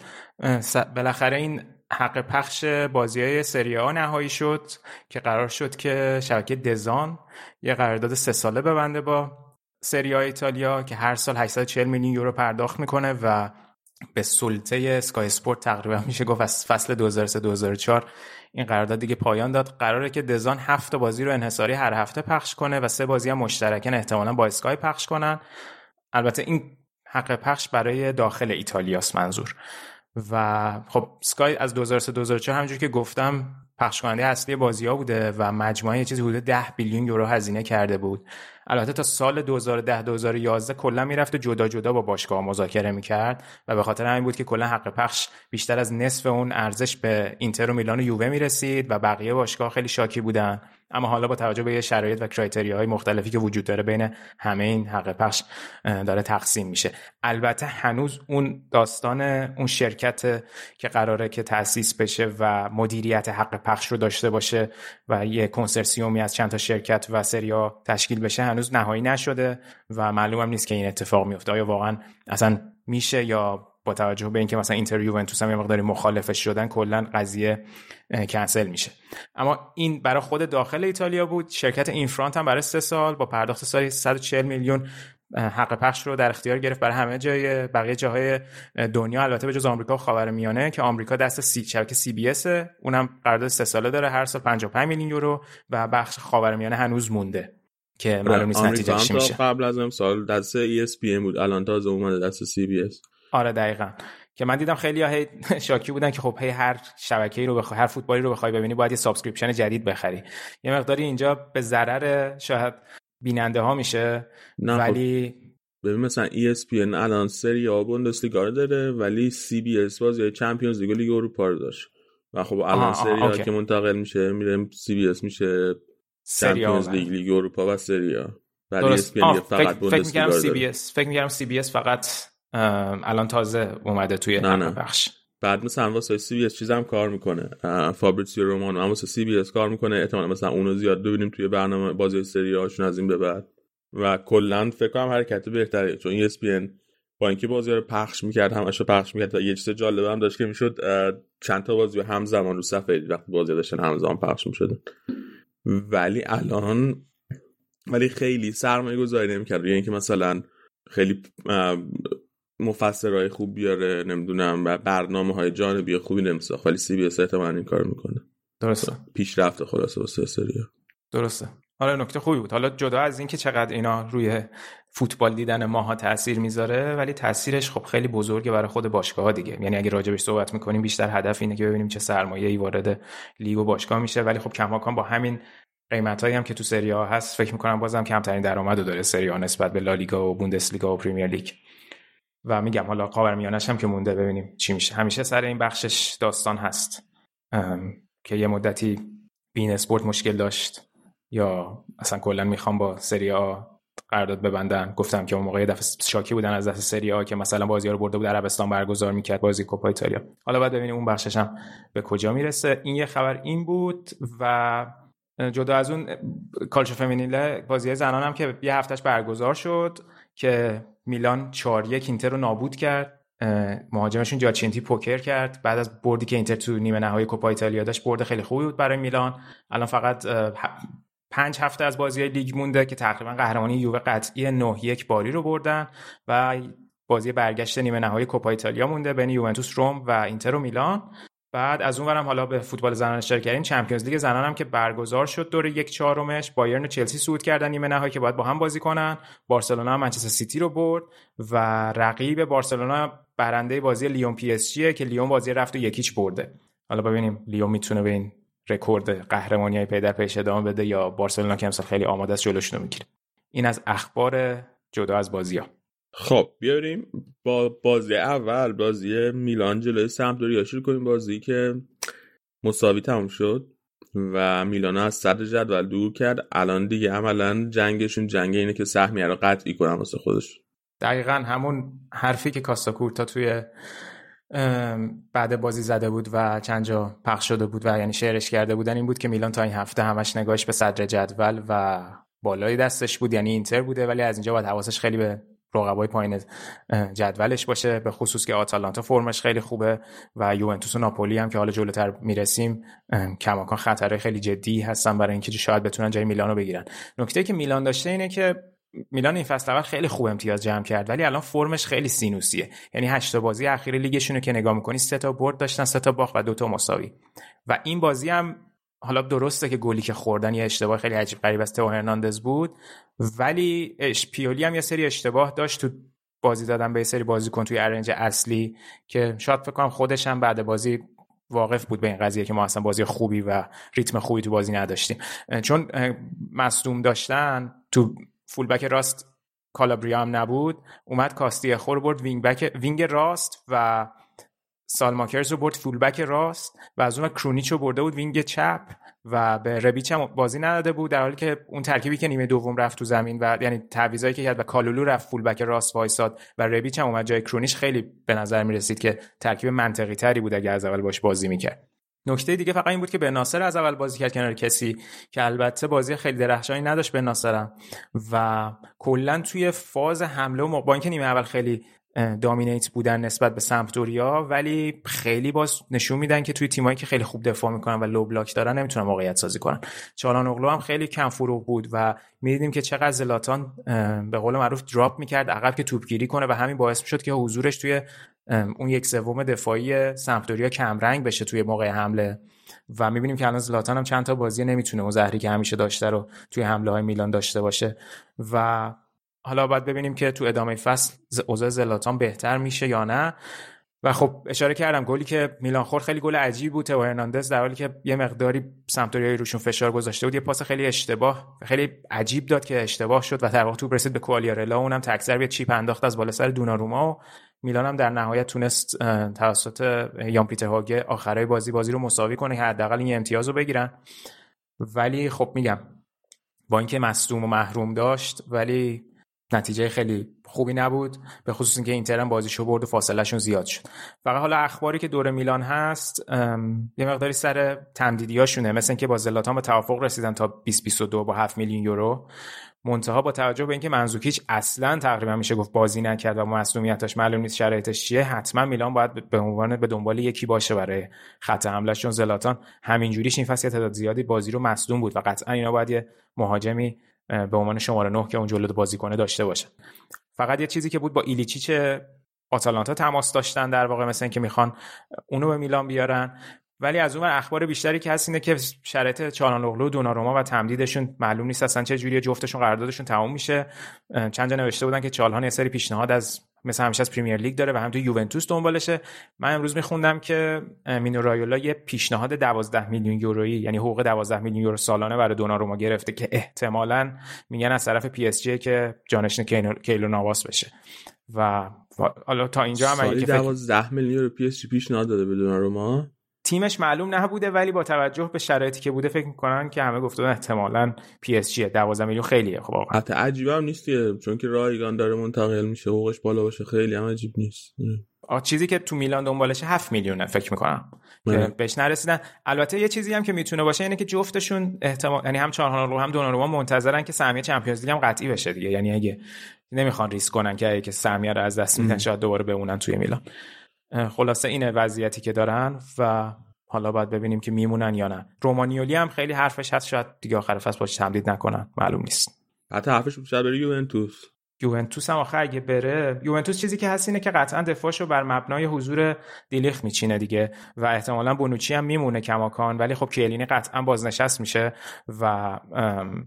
بالاخره این حق پخش بازی های سری آ نهایی شد که قرار شد که شبکه دزان یه قرارداد سه ساله ببنده با سری ایتالیا که هر سال 840 میلیون یورو پرداخت می‌کنه و به سلطه سکای اسپورت تقریبا میشه گفت از فصل 2003 2004 این قرارداد دیگه پایان داد. قراره که دزان هفت بازی رو انحصاری هر هفته پخش کنه و سه بازی هم مشترکن احتمالا با اسکای پخش کنن. البته این حق پخش برای داخل ایتالیاست منظور. و خب سکای از 2003 2004 همونجور که گفتم پخش کننده اصلی بازی ها بوده و مجموعه چیزی حدود 10 بیلیون یورو هزینه کرده بود. البته تا سال 2010 2011 کلا می‌رفت جدا جدا با باشگاه مذاکره می‌کرد و به خاطر همین بود که کلا حق پخش بیشتر از نصف اون ارزش به اینتر و میلان و یووه می‌رسید و بقیه باشگاه خیلی شاکی بودن. اما حالا با توجه به شرایط و کرایتریا های مختلفی که وجود داره بین همه این حق پخش داره تقسیم میشه. البته هنوز اون داستان اون شرکت که قراره که تأسیس بشه و مدیریت حق پخش رو داشته باشه و یه کنسرسیومی از چند تا شرکت و سریا تشکیل بشه هنوز نهایی نشده و معلوم هم نیست که این اتفاق میفته. آیا واقعا اصلا میشه یا با توجه به اینکه مثلا اینتر یوونتوس هم یه مقداری مخالفش شدن کلا قضیه کنسل میشه. اما این برای خود داخل ایتالیا بود. شرکت اینفرانت هم برای سه سال با پرداخت سالی 140 میلیون حق پخش رو در اختیار گرفت. برای همه جای بقیه جاهای دنیا البته به جز آمریکا و خاورمیانه که آمریکا دست سی شبکه سی بی اس اونم قرارداد سه ساله داره هر سال 55 میلیون یورو و بخش خاورمیانه هنوز مونده که معلوم نیست نتیجه چی میشه. قبل از امسال دست ESPN بود. الان تازه اومده دست CBS آره دقیقا. که من دیدم خیلی هی شاکی بودن که خب هی هر شبکه‌ای رو بخوای هر فوتبالی رو بخوای ببینی باید یه subscription جدید بخری. یه مقداری اینجا به ضرر شاید بیننده ها میشه نه ولی ببین مثلا ESPN الان سری آ بوندسلیگا رو داره ولی CBS بازی چمپیونز لیگ لیگ اروپا رو داشت. و خب الان سری آ که منتقل میشه میره CBS میشه چمپیونز لیگ لیگ اروپا و سری آ ولی ESPN فقط بوندسلیگا فکر می‌کردم CBS فکر می‌کردم CBS فقط الان تازه اومده توی نه نه. بخش. بعد مثلا واسه CBS چیزم کار می‌کنه. فابریسیو رومانو. واسه CBS کار می‌کنه. احتمالاً مثلا اونو زیاد ببینیم توی برنامه بازی سری آشون از این به بعد. و کلا فکر کنم حرکت بهتره چون ESPN با اینکه بازی رو پخش می‌کرد همش رو پخش می‌کرد و یه چیز جالب هم داشت که می‌شد چند تا بازی همزمان رو صفحه وقتی بازی داشتن همزمان پخش می‌شدن ولی الان ولی خیلی سرمایه گذاری نمی‌کرد. یعنی اینکه مثلا خیلی مفسرهای خوب بیاره نمی‌دونم و برنامه های جانبی خوبی نمیساخت ولی سی بی اس این کار می‌کنه. درسته. پیشرفت خلاصه واسه سریا درسته. حالا نکته خوبی بود. حالا جدا از اینکه چقدر اینا روی فوتبال دیدن ماها تاثیر می‌ذاره ولی تاثیرش خب خیلی بزرگه برای خود باشگاه ها دیگه. یعنی اگه راجبش صحبت می‌کنیم بیشتر هدف اینه که ببینیم چه سرمایه ای وارد لیگ و باشگاه میشه. ولی خب کماکان با همین قیمت هایی هم که تو سری ها هست فکر می‌کنم بازم کمترین درآمد داره سری ها نسبت به لالیگا و بوندسلیگا و پریمیر لیگ. و میگم حالا خاورمیانش هم که مونده ببینیم چی میشه. همیشه سر این بخشش داستان هست. که یه مدتی بین اسپورت مشکل داشت یا اصلا کلا می‌خوام با سری آ قرارداد ببندن. گفتم که اون موقع دفعه شاکی بودن از دست سری آ که مثلا بازی رو برده بود عربستان برگزار می‌کرد بازی کوپا ایتالیا. حالا بعد ببینیم اون بخشش هم به کجا می‌رسه. این یه خبر این بود و جدا از اون کالچو فمینیله بازی زنان هم که یه هفتهش برگزار شد که میلان 4 یک اینتر رو نابود کرد. مهاجمشون جاچینتی پوکر کرد. بعد از بردی که اینتر تو نیمه نهایی کوپا ایتالیا داشت برد خیلی خوبی بود برای میلان. الان فقط پنج هفته از بازی لیگ مونده که تقریبا قهرمانی یووه قطعی 9 یک باری رو بردن و بازی برگشت نیمه نهایی کوپا ایتالیا مونده بین یوونتوس روم و اینتر و میلان. بعد از اون حالا به فوتبال زنان اشاره کردیم چمپیونز لیگ زنان هم که برگزار شد دور یک چهارمش. بایرن و چلسی صعود کردن نیمه نهایی که باید با هم بازی کنن. بارسلونا هم منچستر سیتی رو برد و رقیب بارسلونا برنده بازی لیون PSG ه که لیون بازی رفت و یک هیچ برده. حالا ببینیم لیون می‌تونه به این رکورد قهرمانی های پی در پیش ادامه بده یا بارسلونا که امسال خیلی آماده است جلوشون می‌گیره. این از اخبار جدا از بازی خب بیاریم با بازی اول بازی میلان جلوی سمپدوریا. شروع کنیم بازی که مساوی تموم شد و میلان از صدر جدول دور کرد. الان دیگه عملا جنگشون جنگ اینه که سهمیه رو قطعی کنن واسه خودش. دقیقا همون حرفی که کاستا کورتا توی بعد بازی زده بود و چند جا پخش شده بود و یعنی شعرش کرده بودن این بود که میلان تا این هفته همش نگاهش به صدر جدول و بالای دستش بود. یعنی اینتر بوده ولی از اینجا باید حواسش خیلی به رقبای پایین جدولش باشه به خصوص که آتالانتا فرمش خیلی خوبه و یوونتوس و ناپولی هم که حالا جلوتر می‌رسیم کماکان خطره خیلی جدی هستن برای اینکه شاید بتونن جای میلانو بگیرن. نکته که میلان داشته اینه که میلان این فصل اول خیلی خوب امتیاز جمع کرد ولی الان فرمش خیلی سینوسیه. یعنی هشت بازی اخیر لیگشون رو که نگاه می‌کنی سه تا برد داشتن سه تا باخت و دو تا مساوی. و این بازی هم حالا درسته که گلی که خوردن یه اشتباه خیلی عجیب غریب از تو هرناندز بود ولی پیولی هم یه سری اشتباه داشت تو بازی دادن به یه سری بازیکن توی ارنج اصلی که شاید فکر کنم خودش هم بعد بازی واقف بود به این قضیه که ما اصلا بازی خوبی و ریتم خوبی تو بازی نداشتیم. چون مصدوم داشتن تو فولبک راست کالابریا هم نبود اومد کاستیخو رو برد wing back، wing راست و سالمیکرز رو برد فولبک راست و از اون کرونیچ رو برده بود wing چپ و به ربیچ هم بازی نداده بود در حالی که اون ترکیبی که نیمه دوم رفت تو زمین و یعنی تعویضایی که کرد و کالولو رفت فولبک راست وایساد و ربیچ هم اومد جای کرونیچ خیلی به نظر می رسید که ترکیب منطقی تری بود اگه از اول باش بازی می‌کرد. نکته دیگه فقط این بود که بن ناصر از اول بازی کرد کنار کسی که البته بازی خیلی درخشانی نداشت بن ناصرم و کلا توی فاز حمله و با نیمه اول خیلی دامینیت بودن نسبت به سمپدوریا ولی خیلی باز نشون میدن که توی تیمایی که خیلی خوب دفاع می‌کنن و لو بلاک دارن نمی‌تونن موقعیت سازی کنن. چالان اغلو هم خیلی کم فروغ بود و می‌دیدیم که چقدر زلاتان به قول معروف دراپ می‌کرد عقب که توپگیری کنه و همین باعث می‌شد که حضورش توی اون یک سوم دفاعی سمپدوریا کمرنگ بشه توی موقع حمله. و می‌بینیم که الان زلاتان هم چند تا بازی نمی‌تونه اون زهری که همیشه داشته رو توی حمله های میلان داشته باشه. و حالا باید ببینیم که تو ادامه فصل اوضاع زلاتان بهتر میشه یا نه. و خب اشاره کردم گلی که میلان خورد خیلی گل عجیب بود. تو هرناندز در حالی که یه مقداری سمتوریای روشون فشار گذاشته بود یه پاس خیلی اشتباه خیلی عجیب داد که اشتباه شد و در واقع تو رسید به کوالیارلا. اونم تکثر یه چیپ انداخت از بالا سر دوناروما و میلان هم در نهایت تونست توسط یان پیتر هاگه آخرای بازی بازی رو مساوی کنه که حداقل این امتیاز رو بگیرن. ولی خب میگم با اینکه مصدوم و محروم داشت ولی نتیجه خیلی خوبی نبود به خصوص اینکه اینتر هم بازیشو برد و فاصلهشون زیاد شد. فقط حالا اخباری که دور میلان هست یه مقداری سر تمدیدیاشونه. مثل اینکه با زلاتان به توافق رسیدن تا 2022 با 7 میلیون یورو. منتها با توجه به اینکه منزوکیچ اصلا تقریبا میشه گفت بازی نکرد و مصونیتش معلوم نیست شرایطش چیه حتما میلان باید به عنوان به دنبال یکی باشه برای خط حمله چون زلاتان همینجوریش این فصل تعداد زیادی بازی رو مصدوم بود و قطعا اینا باید یه مهاجمی به عنوان شماره 9 که اون جلو بازی کنه داشته باشه فقط یه چیزی که بود با ایلیچیچ آتالانتا تماس داشتن در واقع مثل اینکه می‌خوان اونو به میلان بیارن. ولی از اون اخبار بیشتری که هست اینه که شرایط چالانوغلو و دوناروما و تمدیدشون معلوم نیست اصلا چه جوری جفتشون قراردادشون تموم میشه. چند جا نوشته بودن که چالهان یه سری پیشنهاد از مثل همیشه از پریمیر لیگ داره و هم توی یوونتوس دنبالشه. من امروز میخوندم که مینو رایولا یه پیشنهاد 12 میلیون یورویی یعنی حقوق 12 میلیون یورو سالانه برای دوناروما گرفته که احتمالا میگن از طرف پی اس جی که جانشین کیلور ناواس بشه. و حالا تا اینجا هم اگه 12 میلیون یورو پی اس جی پیشنهاد داده به دوناروما؟ تیمش معلوم نبوده ولی با توجه به شرایطی که بوده فکر می‌کنن که همه گفتن احتمالا پی اس جی 12 میلیون خیلیه. خب واقعا حتی عجیب هم نیست چون که رایگان داره منتقل میشه حقوقش بالا باشه خیلی هم عجیب نیست. چیزی که تو میلان دنبالشه 7 میلیونه فکر می‌کنم. که بهش نرسیدن. البته یه چیزی هم که می‌تونه باشه اینه که جفتشون احتمال یعنی هم چهارهان رو هم دوناروما منتظرن که سهمیه چمپیونز لیگ هم قطعی بشه دیگه. یعنی اگه نمی‌خوان ریسک کنن که که سهمیه رو از دست میدن شاید دوباره بمونن توی میلان. خلاصه اینه وضعیتی که دارن و حالا باید ببینیم که میمونن یا نه. رومانیولی هم خیلی حرفش هست شاید دیگه آخر فصل باش تمدید نکنن معلوم نیست. حتی حرفش بیشتر بره یوونتوس. یوونتوس هم آخر اگه بره یوونتوس چیزی که هست اینه که قطعا دفاعشو بر مبنای حضور دیلیخ میچینه دیگه و احتمالا بونوچی هم میمونه کماکان ولی خب کیلینی قطعا بازنشست میشه و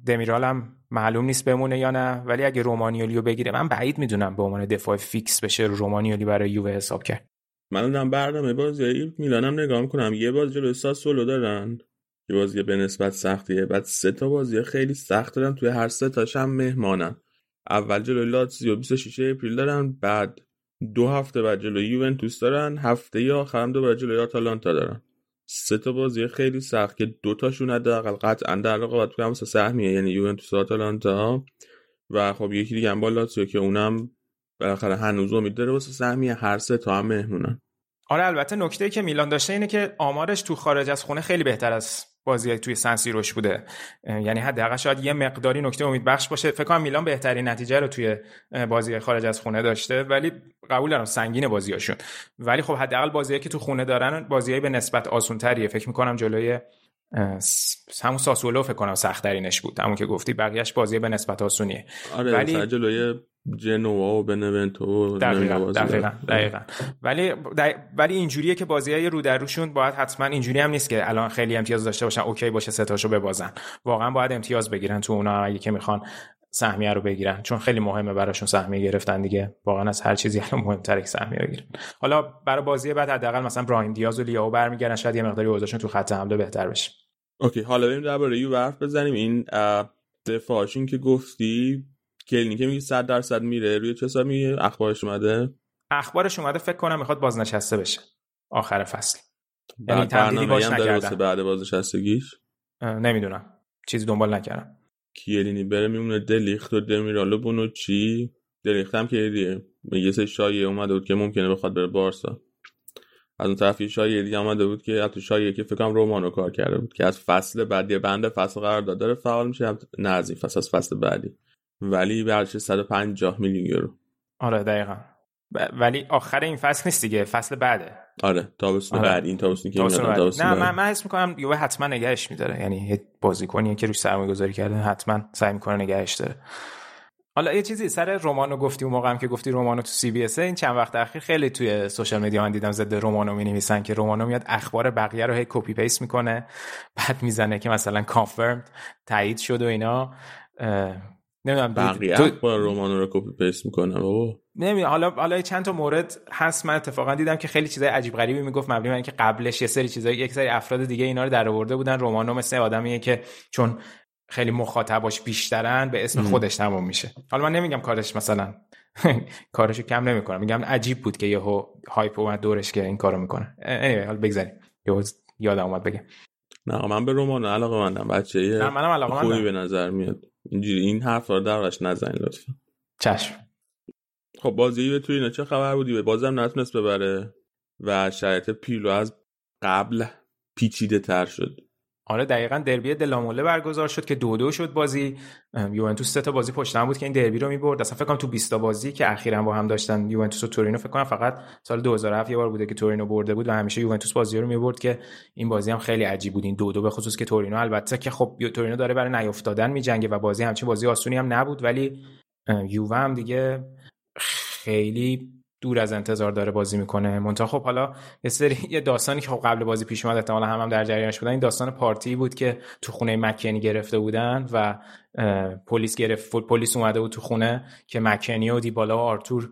دمیرال هم معلوم نیست بمونه یا نه. ولی اگه رومانیولیو بگیره من بعید می‌دونم به عنوان دفاع فیکس بشه رومانیولی برای یووه حساب کرد. من دارم برنامه بازی میلانم نگاه می‌کنم. یه بازی جلوی ساسولو دارن. یه بازی به نسبت سختیه بعد سه تا بازی خیلی سخت دارن. توی هر سه تاش هم مهمانن. اول جلوی لاتزیو 26 اپریل دارن. بعد دو هفته بعد جلوی یوونتوس دارن. هفته یا آخرم دوباره جلوی آتالانتا دارن. سه تا بازی خیلی سخت که دو تاشون حداقل قطعا در رقابت تو همسا سهمیه یعنی یوونتوس و آتالانتا. و خب یکی دیگه هم با لاتزیو که اونم بالاخره هنوز امید داره واسه سهمیه هر سه تا هم مهمونن. آره البته نکته که میلان داشته اینه که آمارش تو خارج از خونه خیلی بهتر از بازی توی روش بوده. یعنی حداقل شاید یه مقداری نکته امید بخش باشه. فکر کنم میلان بهترین نتیجه رو توی بازی خارج از خونه داشته ولی قبول دارم سنگین بازیاشون ولی خب حداقل بازیایی که تو خونه دارن بازیایی به نسبت آسون تریه فکر می‌کنم جلوی همون ساسولو فکر کنم سخت ترینش بود. همون که گفتی بقیهش بازی به نسبت آسونیه. آره ولی جلوی جنوا و بنونتو دقیقا دقیقا, دقیقا. ولی ولی اینجوریه که بازی های رو در روشون باید حتما اینجوری هم نیست که الان خیلی امتیاز داشته باشن اوکی باشه ستاشو ببازن. واقعا باید امتیاز بگیرن تو اونا اگه که می‌خوان سهمیه رو بگیرن. چون خیلی مهمه براشون سهمیه گرفتن دیگه. واقعا از هر چیزی الان مهمتره که سهمیه بگیرن. حالا برای بازی بعد حداقل مثلا برایم دیاز و لیاو برمیگردن شاید یه مقداری اوضاعشون تو خط حمله بهتر بشه. اوکی حالا بریم درباره یو حرف بزنیم. این دفاعشون که گفتی کلینیکه میگه 100 درصد میره. روی چه حساب میگه اخبارش اومده؟ اخبارش اومده فکر کنم می‌خواد بازنشسته بشه. آخر فصل. یعنی تمدیدی باش نکردن. بعد بازنشستگیش؟ نمی‌دونم. چیزی دنبال نکردم. کیلینی بره میمونه دلیخت و دمیرالو بونو چی؟ دلیخت هم که دیگه یه سه شایعه اومده بود که ممکنه بخواد بره بارسا. از اون طرف شایعه دیگه اومده بود که حتی شایعه که فکر کنم رومانو کار کرده بود که از فصل بعدی بند فصل قرار داره فعال میشه نه از این فصل از فصل بعدی. ولی به 150 میلیون یورو. آره دقیقا. ولی آخر این فصل نیست دیگه فصل بعده. آره تابستون آره. بعد این تابستون که نه من من حس می‌کنم یووه حتما نگهش میداره. یعنی بازیکنیه که روش سرمایه گذاری کرده حتما سعی می‌کنه نگهش داره. حالا یه چیزی سر رومانو گفتی اون موقع هم که گفتی رومانو تو CBS این چند وقت اخیر خیلی توی social media من دیدم ضد رومانو می نویسن که رومانو میاد اخبار بقیه رو هی copy paste می‌کنه بعد می‌زنه که مثلا confirmed تایید شد و اینا. نمی‌دونم بقیه تو... با رومانو رو copy paste می‌کنن بابا. نمی‌دونم حالا حالا چند تا مورد هست من اتفاقا دیدم که خیلی چیزای عجیب غریبی می‌گفت مبنی بر اینکه قبلش یه سری چیزای یک سری افراد دیگه اینا رو در آورده بودن. رومانو مثل آدمیه که چون خیلی مخاطباش بیشترن به اسم خودش تموم میشه. حالا من نمیگم کارش مثلا کارشو کم نمی‌کنم میگم عجیب بود که یهو hype اومد دورش که این کارو می‌کنه. anyway حالا بگذاریم. یهو یادم اومد بگم. نه من به رمان علاقه مندم بچه نه منم علاقه خوبی به نظر میاد. اینجوری این حرف رو درش نزنین لطفا. چشم. خب بازی به توی اینا چه خبر بودی؟ به بازم نتونست ببره و شرایط پیلو از قبل پیچیده تر شد. آره دقیقا دربی دلاموله برگزار شد که دو دو شد بازی. یوونتوس سه تا بازی پشت بود که این دربی رو می‌برد. اصلا فکر کنم تو 20 تا بازی که اخیرا با هم داشتن یوونتوس و تورینو فکر کنم فقط سال 2007 یه بار بوده که تورینو برده بود و همیشه یوونتوس بازی رو می‌برد که این بازی هم خیلی عجیب بود این دو دو به خصوص که تورینو. البته که خب تورینو داره برای نیافتادن میجنگه و بازی همچین بازی آسونی هم نبود ولی یووه هم دیگه خیلی دور از انتظار داره بازی می‌کنه. منتها خب حالا یه سری یه داستانی که خب قبل بازی پیش اومد احتمالاً هم, هم در جریانش بودن. این داستان پارتی بود که تو خونه مکنی گرفته بودن و پلیس گرفت پلیس اومده بود تو خونه که مکنی و دیبالا و آرتور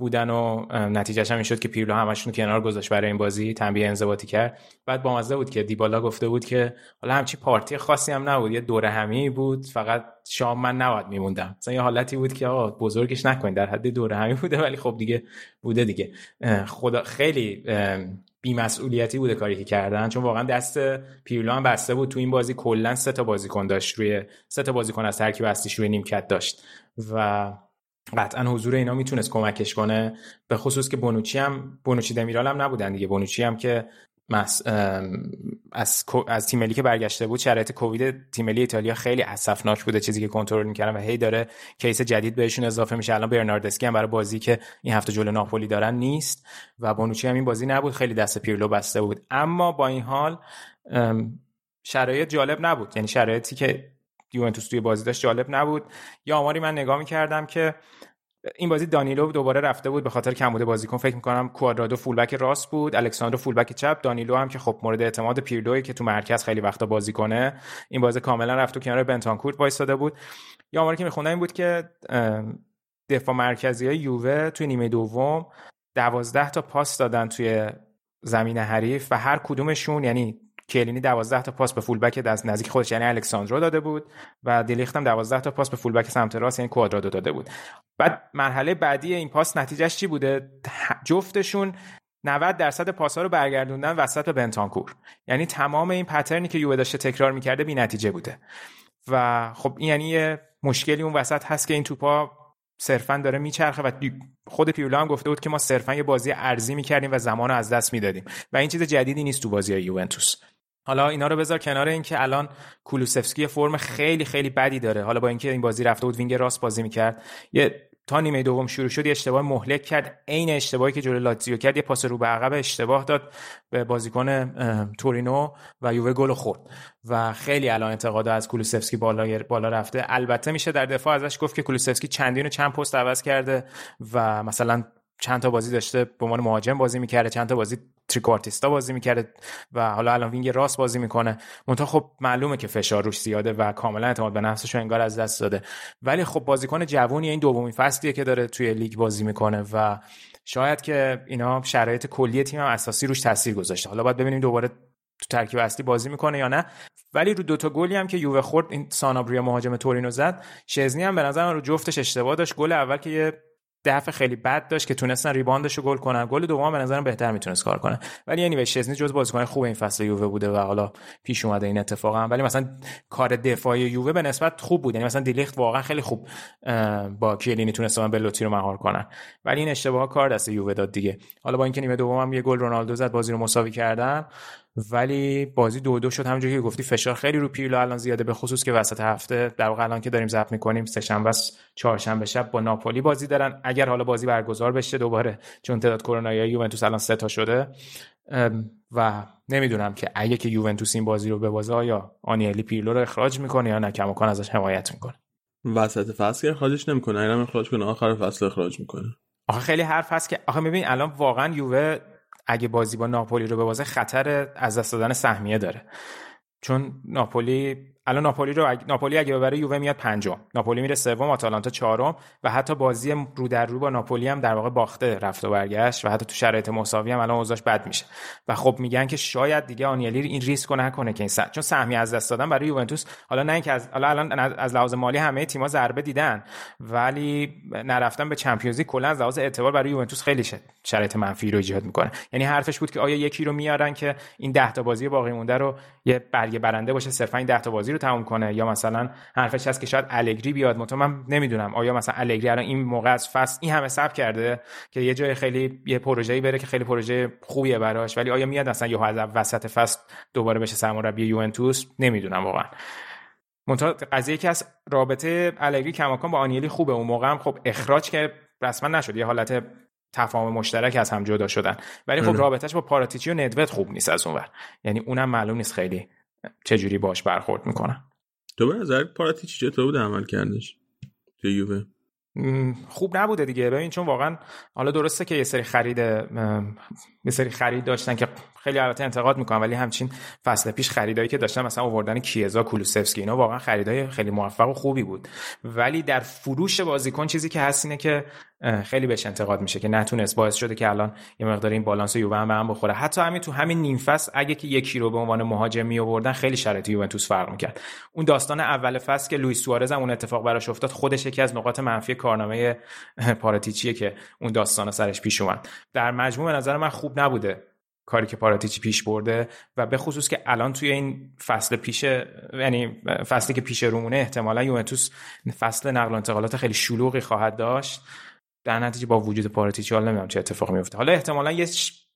بودن و نتیجهش هم این شد که پیرلو همشون کنار گذاشت برای این بازی تنبیه انضباطی کرد. بعد با مزه بود که دیبالا گفته بود که حالا همچی پارتی خاصی هم نبود یه دوره همی بود فقط شام من نباید میموندم. مثلا یه حالتی بود که آقا بزرگش نکنید در حد دوره همی بوده ولی خب دیگه بوده دیگه. خدا خیلی بیمسئولیتی بوده کاری که کردن چون واقعا دست پیرلو هم بسته بود تو این بازی کلا سه تا بازیکن داشت روی سه تا بازیکن از ترکیب اصلیش روی نیمکت داشت. و قطعا حضور اینا می‌تونست کمکش کنه به خصوص که بونوچی هم بونوچی دمیرال هم نبودن دیگه. بونوچی هم که مس... از از تیم ملی که برگشته بود شرایط کووید تیم ملی ایتالیا خیلی اسفناک بوده چیزی که کنترل می‌کردن و هی داره کیس جدید بهشون اضافه میشه. الان برناردسکی هم برای بازی که این هفته جلو ناپولی دارن نیست و بونوچی هم این بازی نبود. خیلی دست پیرلو بسته بود. اما با این حال شرایط جالب نبود. یعنی شرایطی که یوونتوس توی بازی داشت جالب نبود. یا آماری من نگاه می‌کردم که این بازی دانیلو دوباره رفته بود به خاطر کمبود بازیکن. فکر می‌کنم کوادرادو فولبک راست بود الکساندرو فولبک چپ. دانیلو هم که خب مورد اعتماد پیردوی که تو مرکز خیلی وقتا بازی کنه این بازی کاملا رفت تو کنار بنتانکورت وایساده بود. یا آماری که میخوندم این بود که دفاع مرکزی های یووه توی نیمه دوم دوازده تا پاس دادن توی زمین حریف و هر کدومشون یعنی کلینی 12 تا پاس به فولبک از نزدیک خودش یعنی الکساندرو داده بود و دیلیخت هم 12 تا پاس به فولبک سمت راست یعنی کوادرادو داده بود. بعد مرحله بعدی این پاس نتیجهش چی بوده؟ جفتشون 90 درصد پاس ها رو برگردوندن وسط به بنتانکور. یعنی تمام این پترنی که یووه داشته تکرار می‌کرده بی نتیجه بوده. و خب این یعنی یه مشکلی اون وسط هست که این توپا صرفا داره میچرخه و خود پیولا هم گفته بود که ما صرفا یه بازی ارزی می‌کردیم و زمان رو از دست می‌دادیم. و این چیز جدیدی نیست تو بازی یوونتوس. حالا اینا رو بذار کنار اینکه الان کولوسفسکی فرم خیلی خیلی بدی داره. حالا با اینکه این بازی رفته بود وینگ راست بازی می‌کرد. یه تا نیمه دوم شروع شد یه اشتباه مهلک کرد. عین اشتباهی که جلوی لاتزیو کرد یه پاس رو به عقب اشتباه داد به بازیکن تورینو و یووه گل خورد. و خیلی الان انتقاد از کولوسفسکی بالا بالا رفته. البته میشه در دفاع ازش گفت که کولوسفسکی چندین و چند پست عوض کرده و مثلا چند تا بازی داشته به عنوان مهاجم بازی می‌کرده چند تا بازی trequartista بازی می‌کرده و حالا الان wing راست بازی می‌کنه. منتها خب معلومه که فشار روش زیاده و کاملا اعتماد به نفسش انگار از دست داده. ولی خب بازیکن جوونی این دومین فصلیه که داره توی لیگ بازی می‌کنه و شاید که اینا شرایط کلی تیم هم اساسی روش تاثیر گذاشته. حالا باید ببینیم دوباره تو ترکیب اصلی بازی می‌کنه یا نه. ولی رو دوتا گلی هم که یووه خورد این سانابریا مهاجم تورینو زد. شزنی هم به نظر رو جفتش اشتباه داشت. گل اول که یه دفع خیلی بد داشت که تونستن ریباندش رو گل کنن. گل دوم به نظرم بهتر می‌تونست کار کنه. ولی یعنی شزنی جز بازیکن خوب این فصل یووه بوده و حالا پیش اومده این اتفاق هم ولی مثلا کار دفاعی یووه به نسبت خوب بود. یعنی مثلا دیلیخت واقعا خیلی خوب با کیلینی تونستن بلوتی رو مهار کنن. ولی این اشتباه کار دست یووه داد دیگه. حالا با اینکه نیمه دوم هم یه گل رونالدو زد بازی رو مساوی کردن. ولی بازی دو دو شد. همونجوری که گفتی فشار خیلی رو پیرلو الان زیاده به خصوص که وسط هفته در واقع الان که داریم ضبط می‌کنیم سه شنبه چهارشنبه شب با ناپولی بازی دارن. اگر حالا بازی برگزار بشه دوباره چون تعداد کرونایی یوونتوس الان سه تا شده و نمی‌دونم که اگه که یوونتوس این بازی رو ببازه آیا آنیلی پیرلو رو اخراج می‌کنه یا نه کماکان ازش حمایت می‌کنه. وسط فصل اخراجش نمی‌کنه اینم اخراج کنه آخر فصل اخراج می‌کنه. آخه خیلی حرف هست که آخه میبین الان واقعا یووه اگه بازی با ناپولی رو ببازه خطر از دست دادن سهمیه داره. چون ناپولی الان ناپولی رو اگ... ناپولی اگه ببره یووه میاد پنجم. ناپولی میره سوم آتالانتا چهارم و حتی بازی رو در رو با ناپولی هم در واقع باخته رفت و برگشت و حتی تو شرایط مساوی هم الان اوضاعش بد میشه. و خب میگن که شاید دیگه آنیلی این ریسک نکنه که این س... چون سهمیه از دست دادن برای یوونتوس حالا نه اینکه از حالا الان از لحاظ مالی همه تیم‌ها ضربه دیدن ولی نرفتن به چمپیونز لیگ کلا از لحاظ اعتبار برای یوونتوس خیلی شرایط منفی رو ایجاد می‌کنه. یعنی حرفش بود که آیا یکی رو میارن که این 10 تا بازی باقی مونده رو یه برگه برنده باشه صرفا این 10 تا بازی تموم کنه. یا مثلا حرفش هست که شاید الگری بیاد. مطمئن من نمی‌دونم. آیا مثلا الگری الان این موقع از فصل این همه صبر کرده که یه جای خیلی یه پروژه‌ای بره که خیلی پروژه خوبیه براش. ولی آیا میاد مثلا یه از وسط فصل دوباره بشه سرمربی یوونتوس؟ نمی‌دونم واقعا. منتها قضیه که از رابطه الگری کماکان با آنیلی خوبه. اون موقع هم خب اخراج که رسما نشد. یه حالت تفاهم مشترک از هم جدا شدن. ولی خب رابطهش با پاراتیچی و ندوت خوب نیست از اونور. یعنی اونم معلوم نیست خیلی چجوری باش برخورد می‌کنن تو به نظر پاراتیچی چطور بوده عمل کردش تو یووه. خوب نبوده دیگه. ببین چون واقعا حالا درسته که یه سری خرید یه سری خرید داشتن که خیلی البته انتقاد می‌کنم ولی همچین فصل پیش خریدایی که داشتن مثلا آوردن کیزا کولوسفسکی اینا واقعا خریدای خیلی موفق و خوبی بود. ولی در فروش بازیکن چیزی که هست اینه که خیلی بهش انتقاد میشه که نتونست باعث شده که الان یه مقدار این بالانس یووه هم به هم بخوره. حتی همین تو همین نیم فصل اگه که یکی رو به عنوان مهاجم می آوردن خیلی شرایط یوونتوس فرق می‌کرد. اون داستان اول فصل که لوئیس سوارز هم اون اتفاق براش افتاد خودش یکی از نقاط منفی کارنامه پاراتیچیه که اون داستان سرش پیش اومد. در مجموع به نظر من خوب نبوده کاری که پاراتیچی پیش برده و به خصوص که الان توی این فصل پیش یعنی فصلی که پیش رومونه احتمالا یوونتوس فصل نقل و انتقالات خیلی شلوغی خواهد داشت. در نتیجه با وجود پاراتیچی حالا نمی‌دونم چه اتفاقی میفته حالا احتمالا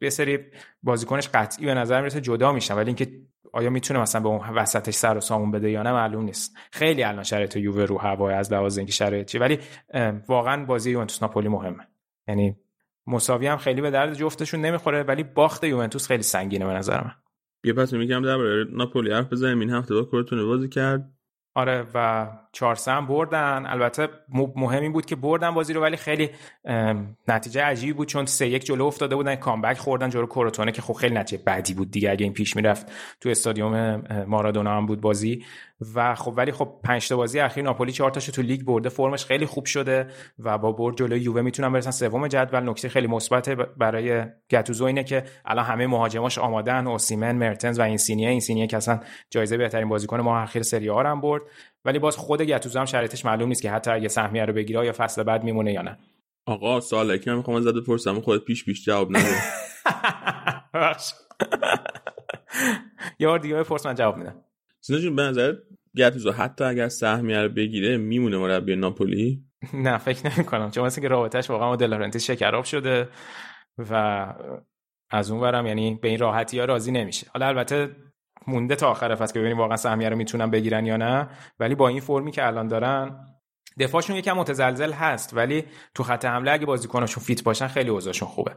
یه سری بازیکنش قطعی به نظر می‌رسه جدا میشن ولی اینکه آیا می‌تونه مثلا به اون وسطش سر و سامون بده یا نه معلوم نیست. خیلی الان شرایط یووه رو هوای از لحاظ اینکه شرایط چی ولی واقعا بازی یوونتوس ناپولی مهمه. یعنی مساوی هم خیلی به درد جفتشون نمی‌خوره ولی باخت یوونتوس خیلی سنگینه به نظر من. یه پس میگم درباره ناپولی حرف بزنیم. این هفته با کورتونه بازی کرد. آره و چهار هم بردن. البته مهم این بود که بردن بازی رو ولی خیلی نتیجه عجیبی بود چون سه یک جلو افتاده بودن کامبک خوردن جلو کروتونه که خب خیلی نتیجه بدی بود دیگه اگه این پیش می‌رفت تو استادیوم مارادونا هم بود بازی. و خب ولی خب پنج تا بازی اخیر ناپولی چهار تاشو تو لیگ برده فرمش خیلی خوب شده و با برد جلوی یووه می‌تونن برسن سوم جدول. نکته خیلی مثبت برای گاتوزو اینه که الان همه مهاجماش آمادن اوسیمن مرتنز و اینسینیه. اینسینیه که اصلا جایزه بهترین بازیکن ما اخیر سری آ هم برد. ولی باز خود گاتوزو هم شرایطش معلوم نیست که حتی اگه سهمیه رو بگیره یا فصل بعد میمونه یا نه. آقا سوالی که من می‌خوام ازت بپرسم. خودت پیش پیش جواب نده. یه بار دیگه بپرس من جواب میدم. سینا جون به نظر گاتوزو حتی اگر سهمیه رو بگیره میمونه مربی ناپولی؟ نه فکر نمی کنم چون مثلا که رابطهش واقعا با دلارنتیس شکراب شده و از اون برم یعنی به این راحتی ها راضی نمیشه. حالا البته مونده تا آخر فصل که ببینیم واقعا سهمیه رو می‌تونن بگیرن یا نه ولی با این فرمی که الان دارن دفاعشون یکم متزلزل هست ولی تو خط حمله اگه بازیکناشون فیت باشن خیلی اوضاعشون خوبه.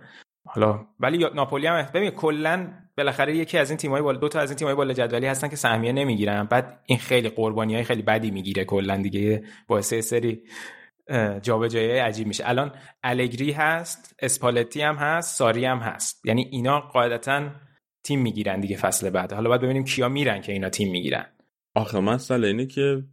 حالا ولی ناپولی هم ببین کلا بالاخره یکی از این تیم‌های بالا دو تا از این تیم‌های بالا جدولی هستن که سهمیه نمی‌گیرن. بعد این خیلی قربانیای خیلی بدی می‌گیره کلا دیگه. باعث سری جابجایی عجیب میشه. الان الگری هست اسپالتی هم هست ساری هم هست. یعنی اینا قاعدتا تیم می‌گیرن دیگه فصل بعد. حالا باید ببینیم کیا میرن که اینا تیم می‌گیرن. آخه مسئله اینه که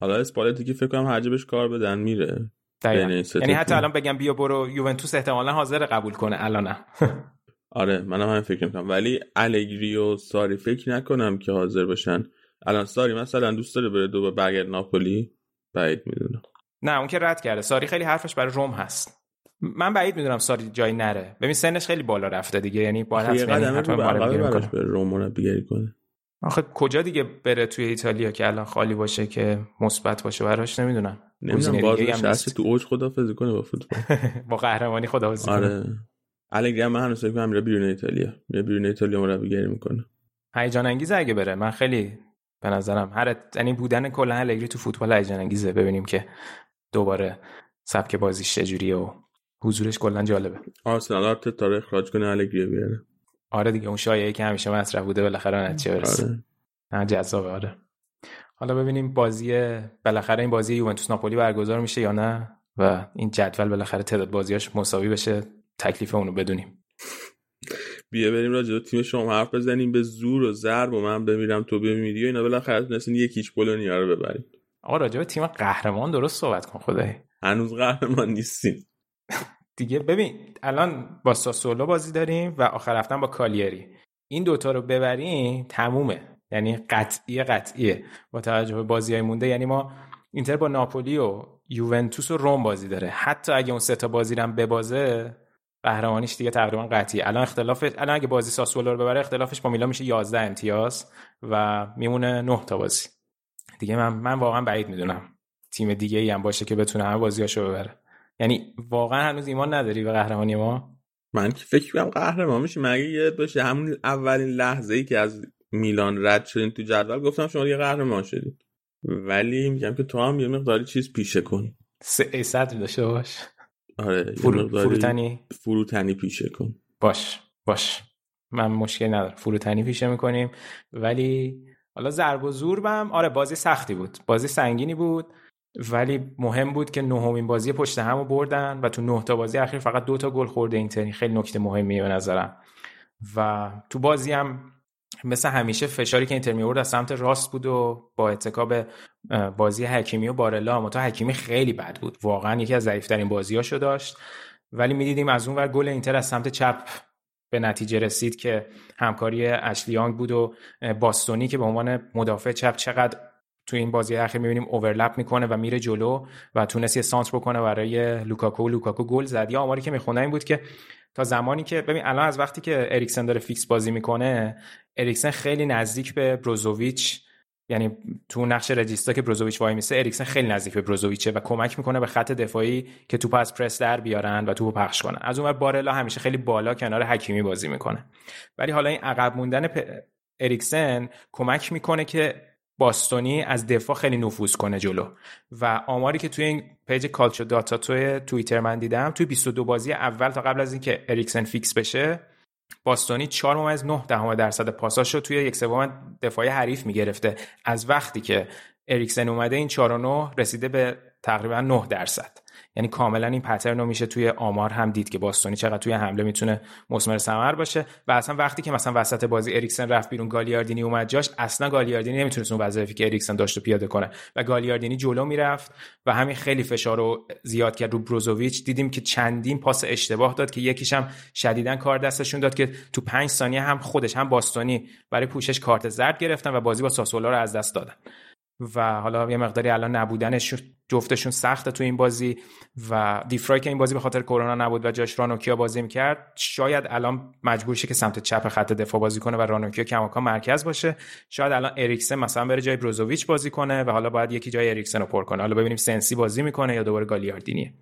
حالا اسپالتی که فکر کنم هر کار بدن میره. یعنی, یعنی حتی الان بگم بیا برو یوونتوس احتمالا حاضر قبول کنه. الان آره منم هم فکر می‌کنم. ولی الگری و ساری فکر نکنم که حاضر باشن. الان ساری مثلا دوست داره بره دو برگرد ناپولی؟ بعید می‌دونم. نه اون که رد کرده. ساری خیلی حرفش برای روم هست. من بعید می‌دونم ساری جای نره. ببین سنش خیلی بالا رفته دیگه. یعنی باید حتما به روم بیگری کنه. آخه کجا دیگه بره توی ایتالیا که الان خالی باشه که مثبت باشه براش نمی‌دونم. نمی‌دونم باز تو اوج خدافظی کنه با فوتبال. با قهرمانی خدافظی آره. الگری من هنوز فکر میره بیرون ایتالیا. میره بیرون ایتالیا مربیگری می‌کنه. هیجان انگیزه اگه بره. من خیلی به نظرم هر یعنی بودن کلا الگری تو فوتبال هیجان انگیزه. ببینیم که دوباره سبک بازیش چجوریه و حضورش کلا جالبه. آرسنال آرتتا رو اخراج کنه الگری بیاره. آره دیگه اون شایعه که همیشه مطرح بوده بالاخره نتیجه برسه. آره. نه جذابه آره. حالا ببینیم بازی بالاخره این بازی یوونتوس ناپولی برگزار میشه یا نه و این جدول بالاخره تعداد بازیاش مساوی بشه. تکلیف اونو بدونیم. بیا بریم راجع تیم شما حرف بزنیم به زور و ضرب و من بمیرم تو بمیری و اینا. بالاخره تونستین یکیش بولونیا رو ببریم. آقا راجع به تیم قهرمان درست صحبت کن خدای. هنوز قهرمان نیستیم. دیگه ببین الان با ساسولو بازی داریم و آخر هفته با کالیری. این دوتا رو ببریم تمومه. یعنی قطعی قطعیه. با توجه به بازی های مونده یعنی ما اینتر با ناپولی و یوونتوس و روم بازی داره. حتی اگه اون سه تا بازی رو ببازه قهرمانیش دیگه تقریبا قطعی. الان اختلاف الان اگه بازی ساسولو رو ببره اختلافش با میلان میشه 11 امتیاز و میمونه 9 تا بازی. دیگه من من واقعا بعید می‌دونم تیم دیگه ای هم باشه که بتونه همه بازیاشو ببره. یعنی واقعا هنوز ایمان نداری به قهرمانی ما؟ من که فکر کنم قهرمان میشه مگه یاد باشه همون اولین لحظه ای که از میلان رد شدین تو جدول گفتم شما یه قهرمان شدید ولی میگم که تو هم یه مقداری چیز پیشه کن. سه داشته باش. آره فروتنی؟ فروتنی پیشه کن. باش باش. من مشکل ندارم. فروتنی پیشه می‌کنیم. ولی حالا ضرب و زور بم آره بازی سختی بود. بازی سنگینی بود. ولی مهم بود که نهمین بازی پشت همو بردن و تو نه تا بازی اخیر فقط دو تا گل خورده. اینتر خیلی نکته مهمیه به نظرم. و تو بازی هم مثل همیشه فشاری که اینتر میورد از سمت راست بود و با اتکاب بازی حکیمی و بارلا با حکیمی خیلی بد بود. واقعا یکی از ضعیفترین بازیاشو داشت. ولی می‌دیدیم از اون ور گل اینتر از سمت چپ به نتیجه رسید که همکاری اشلی یانگ بود و باستونی که به عنوان مدافع چپ چقدر تو این بازی اخیر می‌بینیم overlap می‌کنه و میره جلو و تونست یه سانتر بکنه برای لوکاکو. لوکاکو گل زد. یا آماری که می‌خونه این بود که تا زمانی که ببین الان از وقتی که اریکسن داره فیکس بازی می‌کنه اریکسن خیلی نزدیک به بروزوویچ یعنی تو نقش regista که بروزوویچ وای میسه اریکسن خیلی نزدیک به بروزوویچه و کمک می‌کنه به خط دفاعی که توپ از پرس در بیارن و توپ پخش کنن. از اون بارلا همیشه خیلی بالا کنار حکیمی بازی می‌کنه. ولی حالا این عقب موندن اریکسن کمک می‌کنه که باستونی از دفاع خیلی نفوذ کنه جلو. و آماری که توی این page کالچو داتا توی توییتر من دیدم توی 22 بازی اول تا قبل از اینکه اریکسن فیکس بشه باستونی 4 ممیز 9 دهم درصد پاساشو توی یک سوم دفاعی حریف می‌گرفته. از وقتی که اریکسن اومده این 4 و 9 رسیده به تقریبا 9 درصد. یعنی کاملا این پترن رو میشه توی آمار هم دید که باستونی چقدر توی حمله می‌تونه مسمر ثمر باشه. و اصلا وقتی که مثلا وسط بازی اریکسن رفت بیرون گالیاردینی اومد جاش اصلا گالیاردینی نمی‌تونست اون وظایفی که اریکسن داشت رو پیاده کنه. و گالیاردینی جلو می‌رفت و همین خیلی فشار رو زیاد کرد رو بروزوویچ. دیدیم که چندین پاس اشتباه داد که یکیش هم شدیدا کار دستشون داد که تو پنج ثانیه هم خودش هم باستونی برای پوشش کارت زرد گرفتن و بازی با ساسولا رو از دست دادن. و حالا یه مقداری الان نبودنش جفتشون سخته تو این بازی و دیفرای که این بازی به خاطر کرونا نبود و جاش رانوکیا بازی می‌کرد شاید الان مجبور شه که سمت چپ خط دفاع بازی کنه و رانوکیا کماکان مرکز باشه. شاید الان اریکسن مثلا بره جای بروزوویچ بازی کنه و حالا باید یکی جای اریکسن رو پر کنه. حالا ببینیم سنسی بازی می‌کنه یا دوباره گالیاردینی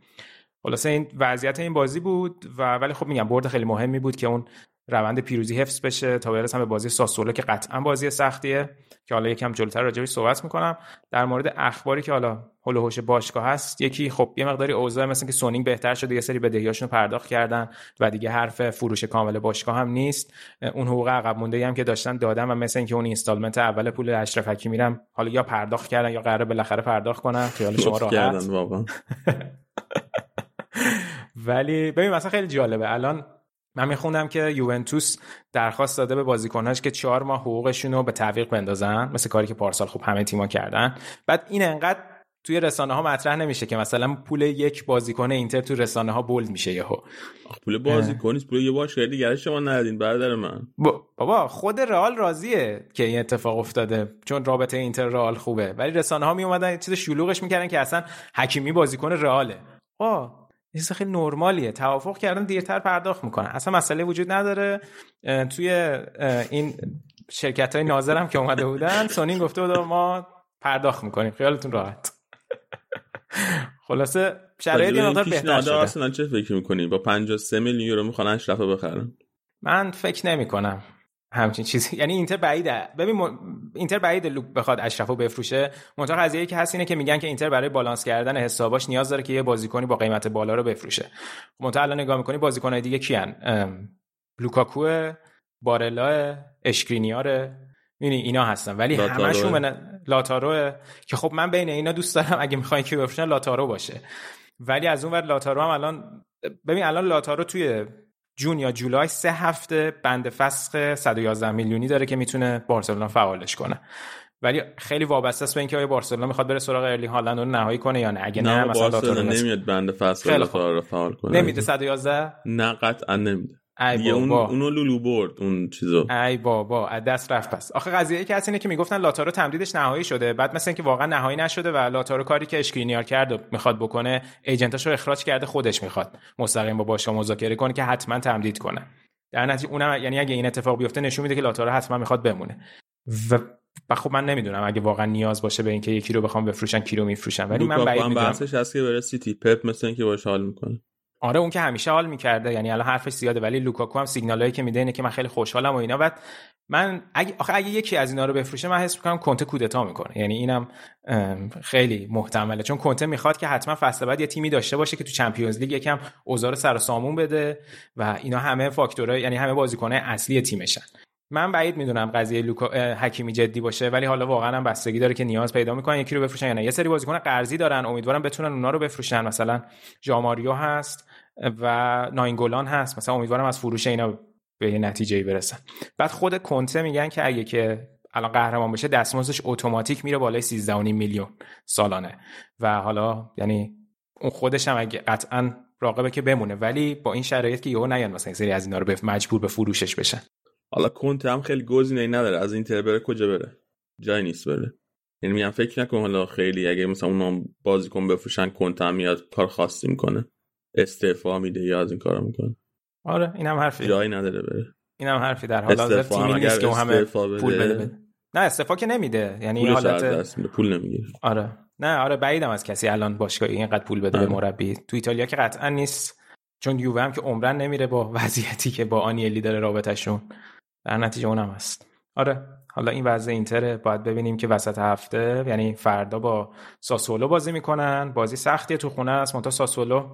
خلاصه این وضعیت این بازی بود و ولی خب میگم برد خیلی مهمی بود که اون روند پیروزی حفظ بشه. تا برسم به بازی ساسولو که قطعا بازی سختیه که حالا یکم جلوتر راجعش صحبت می‌کنم. در مورد اخباری که حالا حول باشگاه هست یکی خب یه مقداری اوضاع مثل که سونینگ بهتر شده یه سری بدهیاشون رو پرداخت کردن و دیگه حرف فروش کامل باشگاه هم نیست. اون حقوق عقب مونده هم که داشتن دادن و مثل اینکه اون installment اول پول اشرف حکیمی رم حالا یا پرداخت کردن یا قراره بالاخره پرداخت کنن. خیال شما راحت. ولی ببین مثلا خیلی جالبه. الان من میخوندم که یوونتوس درخواست داده به بازیکناش که چهار ماه حقوقشون رو به تعویق بندازن مثل کاری که پارسال خوب همه تیما کردن. بعد این انقدر توی رسانه ها مطرح نمیشه که مثلا پول یک بازیکن اینتر تو رسانه ها بولد میشه یهو. پول بازیکن پول یه باشگاه دیگه شما ندین برادر من. بابا خود رئال راضیه که این اتفاق افتاده چون رابطه اینتر رئال خوبه. ولی رسانه ها می اومدن چیز شلوغش می‌کردن که اصلا حکیمی بازیکن رئاله. آه چیز خیلی نرمالیه. توافق کردن دیرتر پرداخت می‌کنن. اصلا مسئله وجود نداره. توی این شرکت های ناظرم که اومده بودن سونین گفته بود ما پرداخت می‌کنیم. خیالتون راحت. خلاصه شرایط یه مقدار بهتر شده. اصلا چه فکر می‌کنی؟ با 53 میلیون یورو می‌خوان اشرف بخرن؟ من فکر نمی کنم همچین چیزی. یعنی اینتر بعیده. ببین م... اینتر بعیده که بخواد اشرفو بفروشه. منتها قضیه که هست اینه که میگن که اینتر برای بالانس کردن حساباش نیاز داره که یه بازیکنی با قیمت بالا رو بفروشه. منتها الان نگاه می‌کنی بازیکنای دیگه کیان لوکاکو بارلا اشکرینیار می‌بینی اینا هستن. ولی همشون من... لاتارو که خب من بین اینا دوست دارم اگه می‌خواین که بفروشن لاتارو باشه. ولی از اون ور لاتارو هم الان ببین الان لاتارو توی جون یا جولای سه هفته بند فسخ 111 میلیونی داره که می‌تونه بارسلونا فعالش کنه. ولی خیلی وابسته است به اینکه آیا بارسلونا می‌خواد بره سراغ ارلی هالند رو نهایی کنه یا نه؟ اگه نه, نه مثلا نمیاد بند فسخ رو فعال کنه. نمیده 111 نه قطعا نمیده. ای اون اونو لولو برد اون چیزو. ای بابا از دست رفت پس. آخه قضیه که اینه که می‌گفتن لاتارو تمدیدش نهایی شده. بعد مثلا اینکه واقعا نهایی نشده و لاتارو کاری که اشکرینیار کرد و می‌خواد بکنه ایجنتاش رو اخراج کرده خودش می‌خواد. مستقیم با باشگاه مذاکره کنه که حتما تمدید کنه. در نتیجه اونم یعنی اگه این اتفاق بیفته نشون میده که لاتارو حتما می‌خواد بمونه. و خب من نمی‌دونم اگه واقعا نیاز باشه به اینکه یکی رو بخوام بفروشن کی رو میفروشن. ولی من بعید می‌دونم. بحثش هست که بره سیتی پپ مثل اینکه باش حال می‌کنه. آره اون که همیشه حال می‌کرده. یعنی الان حرفش زیاده ولی لوکاکو هم سیگنالایی که میده اینه که من خیلی خوشحالم و اینا. بعد من اگه آخه اگه یکی از اینا رو بفروشه من حس می‌کنم کنته کودتا می‌کنه. یعنی اینم خیلی محتمله. چون کنته می‌خواد که حتما فصل بعد یه تیمی داشته باشه که تو چمپیونز لیگ یکم اوضاع رو سر و سامون بده و اینا همه فاکتورها یعنی همه بازیکنای اصلی تیمشن. من بعید می‌دونم قضیه لوکا حکیمی جدی باشه ولی حالا واقعا هم بستگی داره که نیاز پیدا می‌کنن یکی رو بفروشن یا نه. یه سری بازیکن قرضی دارن امیدوارم بتونن اونا رو بفروشن. مثلا جاماریو هست. و ناینگولان هست. مثلا امیدوارم از فروش اینا به یه نتیجه برسن. بعد خود کنته میگن که اگه که الان قهرمان بشه دستمزدش اتوماتیک میره بالای 13.5 میلیون سالانه. و حالا یعنی اون خودش هم اگه قطعا راقبه که بمونه. ولی با این شرایط که یهو نیان مثلا سری از اینا رو مجبور به فروشش بشن. حالا کنته هم خیلی گزینه‌ای نداره. از اینتر بره کجا بره؟ جای نیست بره. یعنی میگم فکر نکن حالا خیلی اگه مثلا اون بازیکن بفروشن کنته میاد کار خاصی می‌کنه. استعفا میده یا از این کارا می‌کنه. آره اینم حرفی. جایی نداره بره. اینم حرفی. در حال حاضر تیمی نیست که همه پول بده, بده. نه استفا که نمیده. یعنی پولش حالت پول نمی‌گیره. آره. نه آره بعیدم از کسی الان باشگاهی اینقدر پول بده به آره. مربی. تو ایتالیا که قطعا نیست چون یووه هم که عمرن نمیره با وضعیتی که با آنیلی داره رابطشون در نتیجه اونم هست. آره حالا این وضع اینتر باید ببینیم که وسط هفته یعنی فردا با ساسولو بازی می‌کنن. بازی سختیه تو خونه است. منتها ساسولو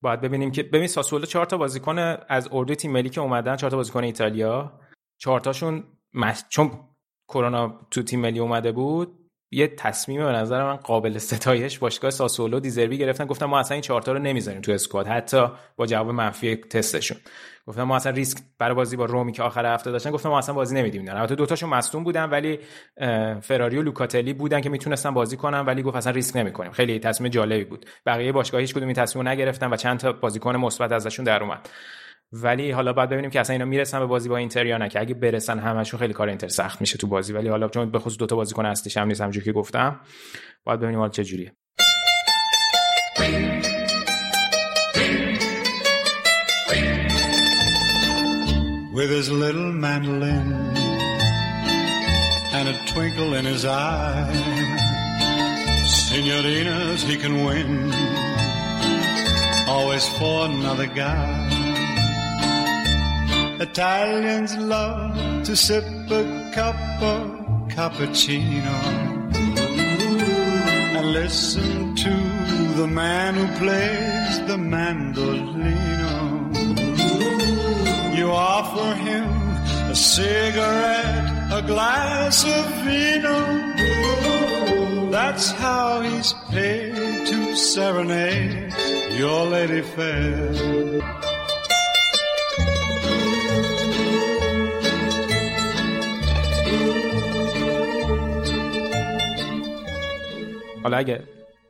باید ببینیم که ببین ساسولو چهار تا بازیکن از اردوی تیم ملی که اومدن چهار تا بازیکن ایتالیا. چهار تاشون مش... چون کرونا تو تیم ملی اومده بود یه تصمیم به نظر من قابل ستایش باشگاه ساسولو دیزربی گرفتن. گفتن ما اصلا این چهارتا رو نمی‌ذاریم تو اسکواد حتی با جواب منفی تستشون. گفتن ما اصلا ریسک برای بازی با رومی که آخر هفته داشتن گفتن ما اصلا بازی نمیدیم البته دوتاشون مصدوم بودن ولی فراری و لوکاتلی بودن که می‌تونستن بازی کنن ولی گفت اصلا ریسک نمی‌کنیم. خیلی تصمیم جالبی بود. بقیه باشگاه هیچ کدوم این تصمیم نگرفتن و چند تا بازیکن مثبت ازشون در اومد. ولی حالا باید ببینیم که اصلا اینا می‌رسن به بازی با اینتر یا نه که اگه برسن همشون خیلی کار اینتر سخت میشه تو بازی ولی حالا چون به خصوص دو تا بازیکن اصلیش هم نیست همونجوری که گفتم باید ببینیم حالا چه جوریه with his little mandolin and a twinkle in his eye. Senorinas he can win, always for another guy. Italians love to sip a cup of cappuccino and listen to the man who plays the mandolino. You offer him a cigarette, a glass of vino. That's how he's paid to serenade your lady fair. حالا اگه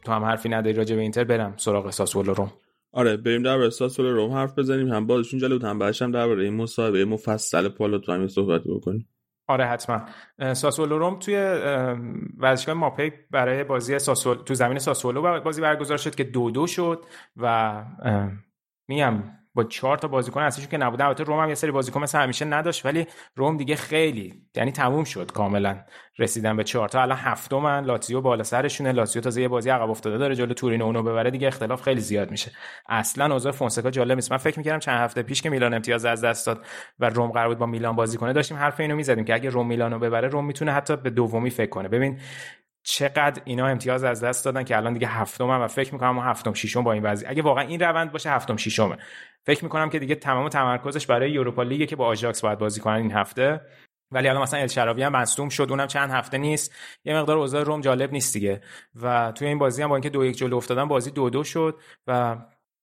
تو هم حرفی نداری راجع به اینتر برم سراغ ساسولو روم. آره بریم در ساسولو روم حرف بزنیم. هم بازشون جلو هم هم درباره این مصاحبه مفصل پالو تو همین صحبت بکنیم. آره حتما. ساسولو روم توی ورزشگاه ماپی برای بازی ساسول تو زمین ساسولو بازی برگزار شد که دو دو شد و میگم با چهار تا بازیکن اصلیشون که نبوده البته روم هم یه سری بازیکن مثل همیشه نداشت ولی روم دیگه خیلی یعنی تموم شد کاملا رسیدن به چهار تا. الان هفتمن لاتزیو بالا سرشونه. لاتزیو تازه یه بازی عقب افتاده داره جلو تورینو اونو ببره دیگه اختلاف خیلی زیاد میشه. اصلا اوضاع فونسکا جالب نیست. من فکر می‌کردم چند هفته پیش که میلان امتیاز از دست داد و روم قرار بود با میلان بازی کنه داشتیم حرف اینو می‌زدیم که اگه روم میلانو ببره روم می‌تونه حتی به دومی فکر کنه. ببین چقدر اینا امتیاز از دست دادن که الان دیگه هفتم و فکر می‌کنم هفتم ششم با این وضعیت اگه واقعا این روند باشه هفتم ششمه. فکر می‌کنم که دیگه تمام تمرکزش برای یوروپا لیگه که با آژاکس باید بازی کنن این هفته. ولی الان مثلا الشراوی هم مصدوم شد اونم چند هفته نیست. یه مقدار اوضاع روم جالب نیست دیگه. و توی این بازی هم با اینکه دو یک جلو افتادن بازی دو دو شد و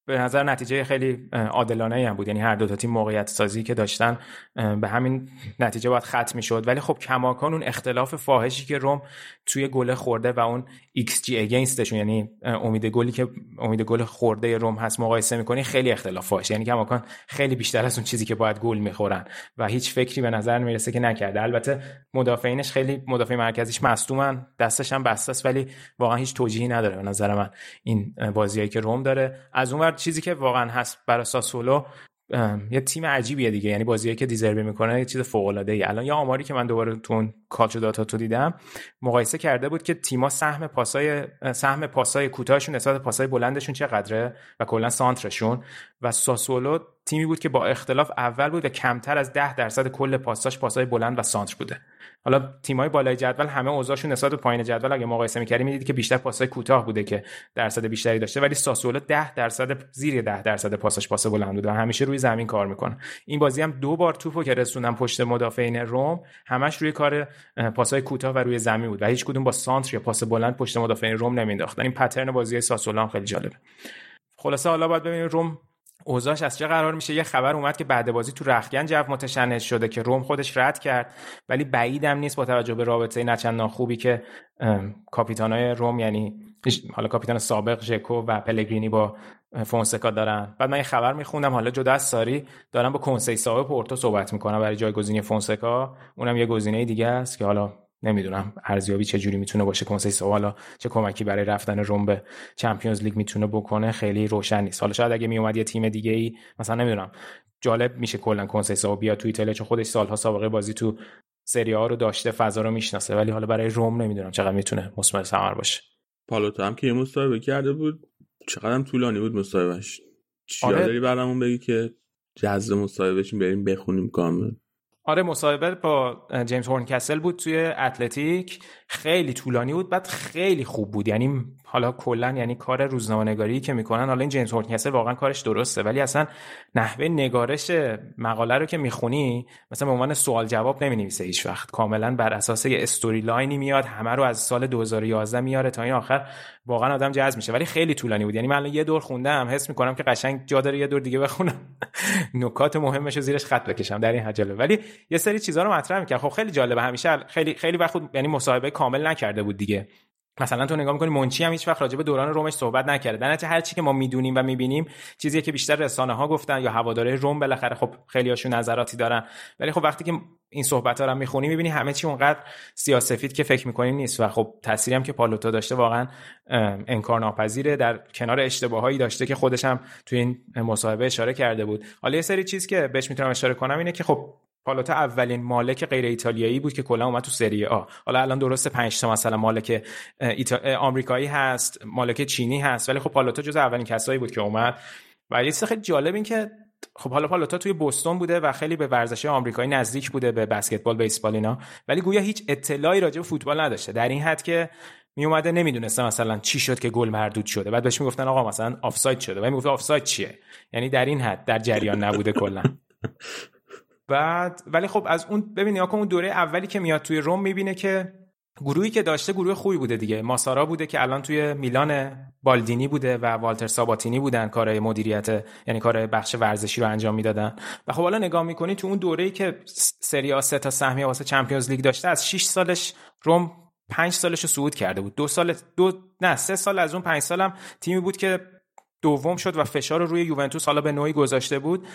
به نظر نتیجه خیلی عادلانه هم بود. یعنی هر دو تا تیم موقعیت سازی که داشتن به همین نتیجه باید ختم می‌شد. ولی خب کماکان اون اختلاف فاحشی که روم توی گل خورده و اون xG against شون یعنی امید گلی که امید گل خورده روم هست مقایسه می‌کنی خیلی اختلاف فاحش یعنی کماکان خیلی بیشتر از اون چیزی که باید گل می‌خورن و هیچ فکری به نظر می‌رسه که نکرده. البته مدافعینش خیلی مدافع مرکزیش مصدومن دستش هم بسته ولی واقعا هیچ توجیهی نداره به نظر من این بازیایی که روم داره. از اون چیزی که واقعا هست برای ساسولو یه تیم عجیبیه دیگه. یعنی بازیایی که دیزربی می‌کنه یه چیز فوق العاده ای الان یه آماری که من دوباره تو اون کالچو داتا تو دیدم مقایسه کرده بود که تیما سهم پاسای سهم پاسای کوتاهشون نسبت پاسای بلندشون چقدره و کلا سانترشون. و ساسولو تیمی بود که با اختلاف اول بود و کمتر از 10 درصد کل پاساش پاسای بلند و سانتر بوده. حالا تیمای بالای جدول همه اوضاعشون نسبت به پایین جدول اگه مقایسه می‌کردی می‌دیدی که بیشتر پاسای کوتاه بوده که درصد بیشتری داشته ولی ساسولو 10 درصد زیر 10 درصد پاساش پاس بلند بوده و همیشه روی زمین کار می‌کنه. این بازی هم دو بار توپو که رسوندن پشت مدافعین روم همش روی کار پاسای کوتاه و روی زمین بود و هیچ کدوم با سانتر یا پاس بلند پشت مدافعین روم نمینداختن این پترن بازی ساسولو خیلی جالبه. خلاصه حالا باید ببینیم روم اوضاعش از چه قرار میشه؟ یه خبر اومد که بعد بازی تو رختکن جو متشنج شده که روم خودش رد کرد ولی بعیدم نیست با توجه به رابطه نچندان خوبی که کاپیتانای روم یعنی حالا کاپیتان سابق ژکو و پلگرینی با فونسکا دارن. بعد من یه خبر میخوندم حالا جدا از ساری دارن با کنسیساو پورتو صحبت می‌کنم برای جایگزینی فونسکا. اونم یه گزینه دیگه است که حالا نمی‌دونم ارزیابی چه جوری می‌تونه باشه. کنسیسو حالا چه کمکی برای رفتن روم به چمپیونز لیگ می‌تونه بکنه خیلی روشن نیست. حالا شاید اگه میومد یه تیم دیگه ای مثلا نمی‌دونم جالب میشه کلا کنسیسو بیاد تو ایتالیا چون خودش سالها سابقه بازی تو سری ها رو داشته فضا رو می‌شناسه ولی حالا برای روم نمی‌دونم چقدر می‌تونه مثمر ثمر باشه. پالوتا هم که یه مصاحبه کرده بود چقدر طولانی بود مصاحبهش. چی آره. داری برامون بگی که جذب مصاحبهش بریم بخونیم کامل؟ آره مصاحبه با جیمز هورنکسل بود توی اتلتیک. خیلی طولانی بود بعد خیلی خوب بود. یعنی حالا کلا یعنی کار روزنامه‌نگاری که می‌کنن حالا این جیمز هورنکسل واقعا کارش درسته ولی اصلا نحوه نگارش مقاله رو که می‌خونی مثلا به عنوان سوال جواب نمی‌نویسه هیچ وقت. کاملا بر اساس یه استوری لاینی میاد همه رو از سال 2011 میاره تا این آخر. واقعا آدم جذب میشه ولی خیلی طولانی بود. یعنی من الان یه دور خوندم حس می‌کنم که قشنگ جا داره یه دور دیگه بخونم. نکات مهمش رو زیرش خط بکشم در این حجله ولی یه سری چیزا رو مطرح می‌کنه خب خیلی جالبه همیشه خیلی خیلی وقت یعنی مصاحبه کامل نکرده بود دیگه. مثلا تو نگاه می‌کنی منچی هم هیچ وقت راجع به دوران رومش صحبت نکرده. در نتیجه هر چی که ما می‌دونیم و می‌بینیم چیزیه که بیشتر رسانه ها گفتن یا هواداره روم بالاخره خب خیلی هاشون نظراتی دارن. ولی خب وقتی که این صحبت ها رو می‌خونی می‌بینی همه چی اونقدر سیاسفید که فکر می‌کنیم نیست و خب تأثیری هم که پالوتا داشته واقعا انکار ناپذیره. در کنار اشتباهایی داشته که خودش هم تو این مصاحبه اشاره کرده بود. حالا یه سری چیز که بهش می‌تونم اشاره کنم اینه که خب پالوتا اولین مالک غیر ایتالیایی بود که کلا اومد تو سری آ. حالا الان درسته 5 تا مثلا مالک ایتا... آمریکایی هست مالک چینی هست ولی خب پالوتا جز اولین کسایی بود که اومد. و یه خیلی جالب این که خب حالا پالوتا توی بوستون بوده و خیلی به ورزش آمریکایی نزدیک بوده به بسکتبال بیسبال اینا. ولی گویا هیچ اطلاعی راجع به فوتبال نداشته. در این حد که می اومده نمی‌دونسته مثلا چی شد که گل مردود شده. بعد بهش می‌گفتن آقا مثلا آفساید شده. و می‌گفت آفساید چیه؟ یعنی در این حد در جریان نبوده کلا. بعد ولی خب از اون ببین یا اون دوره اولی که میاد توی روم می‌بینه که گروهی که داشته گروه خوبی بوده دیگه. ماسارا بوده که الان توی میلان بالدینی بوده و والتر ساباتینی بودن کار مدیریت یعنی کار بخش ورزشی رو انجام می‌دادن. و خب حالا نگاه می‌کنی تو اون دوره‌ای که سری آ سه تا سهمیه واسه چمپیونز لیگ داشته از 6 سالش روم پنج سالش رو صعود کرده بود. دو سال دو نه سه سال از اون پنج سالم تیمی بود که دوم شد و فشار رو روی یوونتوس حالا به نوعی گذاشته بود.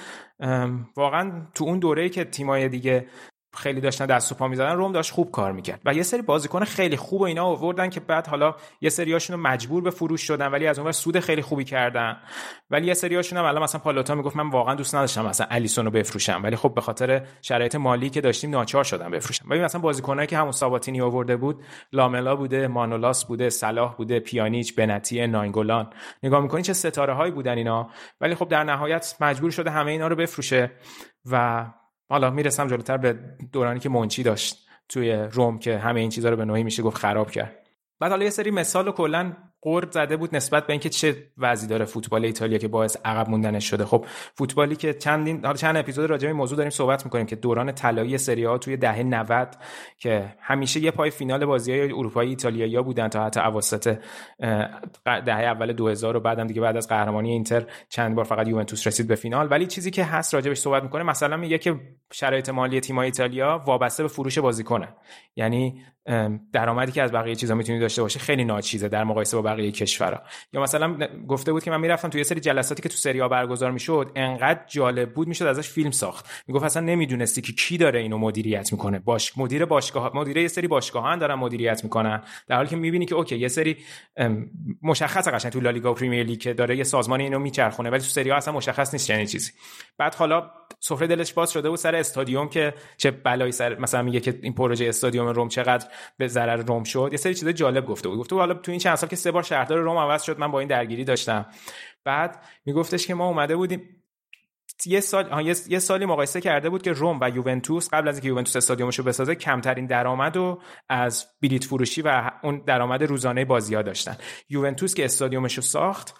واقعا تو اون دوره‌ای که تیمای دیگه خیلی داشتن دست و پا می‌زدن روم داشت خوب کار می‌کرد. و یه سری بازیکن خیلی خوب و اینا آوردن که بعد حالا یه سریاشون رو مجبور به فروش شدن ولی از اونور سود خیلی خوبی کردن. ولی یه سریاشون هم الان مثلا پالوتا می‌گفت من واقعا دوست نداشتم مثلا الیسون رو بفروشم. ولی خب به خاطر شرایط مالی که داشتیم ناچار شدم بفروشم ولی مثلا بازیکنایی که همون ساباتینی آورده بود لاملا بوده مانولاس بوده صلاح بوده پیانیچ بنتی ناینگولان. نگاه می‌کنین چه ستاره هایی بودن اینا. ولی خب در نهایت مجبور شده همه اینا رو بفروشه و حالا می‌رسم جلوتر به دورانی که منچی داشت توی روم که همه این چیزها رو به نوعی میشه گفت خراب کرد. بعد حالا یه سری مثال کلا قرد زده بود نسبت به اینکه چه وضعی داره فوتبال ایتالیا که باعث عقب موندنش شده. خب فوتبالی که چندین حالا چند اپیزود راجع به موضوع داریم صحبت می‌کنیم که دوران طلایی سری ها توی دهه 90 که همیشه یه پای فینال بازی های اروپایی ایتالیایی بودن تا حتی اواسط دهه اول 2000 و بعدم دیگه بعد از قهرمانی اینتر چند بار فقط یوونتوس رسید به فینال. ولی چیزی که هست راجبش صحبت می‌کنه مثلا میگه که شرایط مالی تیم‌های ایتالیا وابسته به فروش بازیکنه. یعنی درآمدی که از بقیه چیزا می‌تونی داشته باشه خیلی ناچیزه در مقایسه با بقیه کشورها یا مثلا گفته بود که من می‌رفتم توی یه سری جلساتی که تو سری برگزار می‌شد انقدر جالب بود می‌شد ازش فیلم ساخت. می‌گفت اصلا نمی‌دونستی که کی داره اینو مدیریت می‌کنه. باش مدیر باشگاه مدیر یه سری باشگاهان دارن مدیریت می‌کنن. در حالی که می‌بینی که اوکی یه سری مشخص قشنگ تو لالیگا و پریمیر لیگ که داره یه سازمان اینو میچرخونه ولی تو سری اصلا مشخص نیست چنین چیزی. بعد حالا سفره دلش باز شده بود سر استادیوم که چه بلایی سر مثلا میگه که این پروژه استادیوم روم چقدر به ضرر روم شد. یه سری چیزای جالب گفته بود. گفته حالا تو این چند سال که سه بار شهردار روم عوض شد من با این درگیری داشتم. بعد میگفتش که ما اومده بودیم یه سال یه, سالی مقایسه کرده بود که روم و یوونتوس قبل از اینکه یوونتوس استادیومش رو بسازه کمترین درآمد و از بلیت فروشی و اون درآمد روزانه بازی ها داشتن. یوونتوس که استادیومش رو ساخت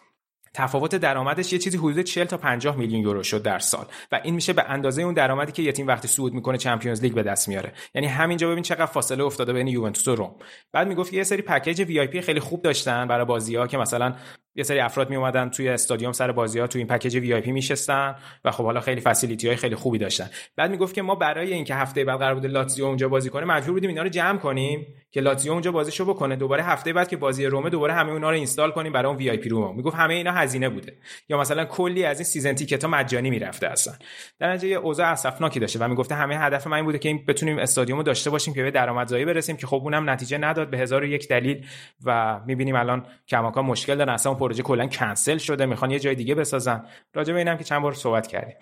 تفاوت درآمدش یه چیزی حدود 40 تا 50 میلیون یورو شد در سال. و این میشه به اندازه اون درآمدی که یه تیم وقتی صعود می‌کنه چمپیونز لیگ به دست میاره. یعنی همینجا ببین چقدر فاصله افتاده بین یوونتوس و روم. بعد می‌گفت یه سری پکیج VIP خیلی خوب داشتن برای بازی ها که مثلا یه سری افراد می اومدن توی استادیوم سر بازی ها توی این پکیج VIP میشستن و خب حالا خیلی facility های خیلی خوبی داشتن. بعد می‌گفت که ما برای اینکه هفته بعد قرار بود لاتزیو اونجا بازی کنه مجبور بودیم اینا رو جمع کنیم که لاتزیو اونجا بازیشو بکنه. دوباره هفته بعد که بازی روم دوباره همه اونا رو install کنیم برای اون VIP روم می‌گفت همه اینا هزینه بوده. یا مثلا کلی از این season ticket ها مجانی می‌رفته اصلا. در نتیجه اوضاع اسفناکی داشته و می‌گفته همه هدف من این بوده که این بتونیم استادیوم رو داشته باشیم که به درآمدزایی برسیم که خب اونم نتیجه نداد. به هزار و یک دلیل و می‌بینیم الان کماکان مشکل دارن. اصلا پروژه کلا کنسل شده می‌خوان یه جای دیگه بسازن. راجع به اینم که چند بار صحبت کردیم.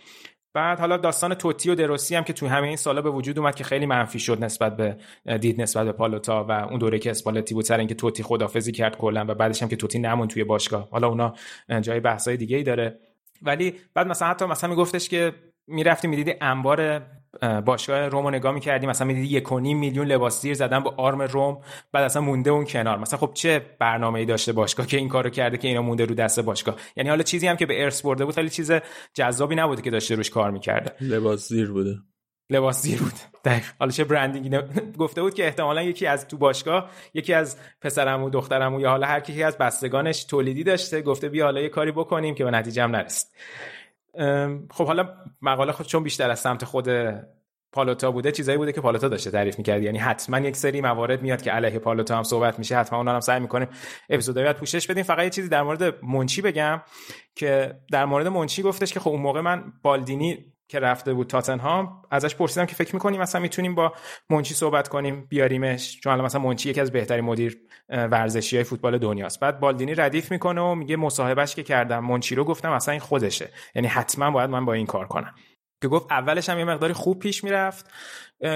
بعد حالا داستان توتی و دروسی هم که توی همه این سالا به وجود اومد که خیلی منفی شد نسبت به دید نسبت به پالوتا و اون دوره که اسپالتی بود سر اینکه توتی خدافظی کرد کلا و بعدش هم که توتی نمون توی باشگاه. حالا اونا جای بحثای دیگه ای داره. ولی بعد مثلا حتی مثلا میگفتش که می‌رفتی می‌دیدی انبار باشگاه روم رو نگاه می‌کردی مثلا می‌دیدی یک و نیم میلیون لباس زیر زدن با آرم روم بعد اصلا مونده اون کنار. مثلا خب چه برنامه‌ای داشته باشگاه که این کارو کرده که اینا مونده رو دست باشگاه؟ یعنی حالا چیزی هم که به ارث برده بود خیلی چیز جذابی نبوده که داشته روش کار می‌کرده. لباس زیر بوده. لباس زیر بود دقیق. حالا چه برندینگ گفته بود که احتمالا یکی از تو باشگاه یکی از پسرم و دخترم و یا حالا هر کی از بستگانش تولیدی داشته گفته بیا حالا یه کاری بکنیم که به نتیجه هم نرسید. خب حالا مقاله خود چون بیشتر از سمت خود پالوتا بوده چیزایی بوده که پالوتا داشته تعریف می‌کرد. یعنی حتما یک سری موارد میاد که علیه پالوتا هم صحبت میشه حتما اونا هم سعی می‌کنیم اپیزودایی پوشش بدیم. فقط یه چیزی در مورد منچی بگم که در مورد منچی گفتش که خب اون موقع من بالدینی که رفته بود تاتنهام ازش پرسیدم که فکر می‌کنیم مثلا می‌تونیم با منچی صحبت کنیم بیاریمش؟ چون الان مثلا منچی یکی از بهترین مدیر ورزشی های فوتبال دنیاست. بعد بالدینی ردیف می‌کنه و میگه مصاحبهش که کردم منچی رو گفتم اصلا این خودشه. یعنی حتما باید من با این کار کنم. که گفت اولش هم یه مقداری خوب پیش می‌رفت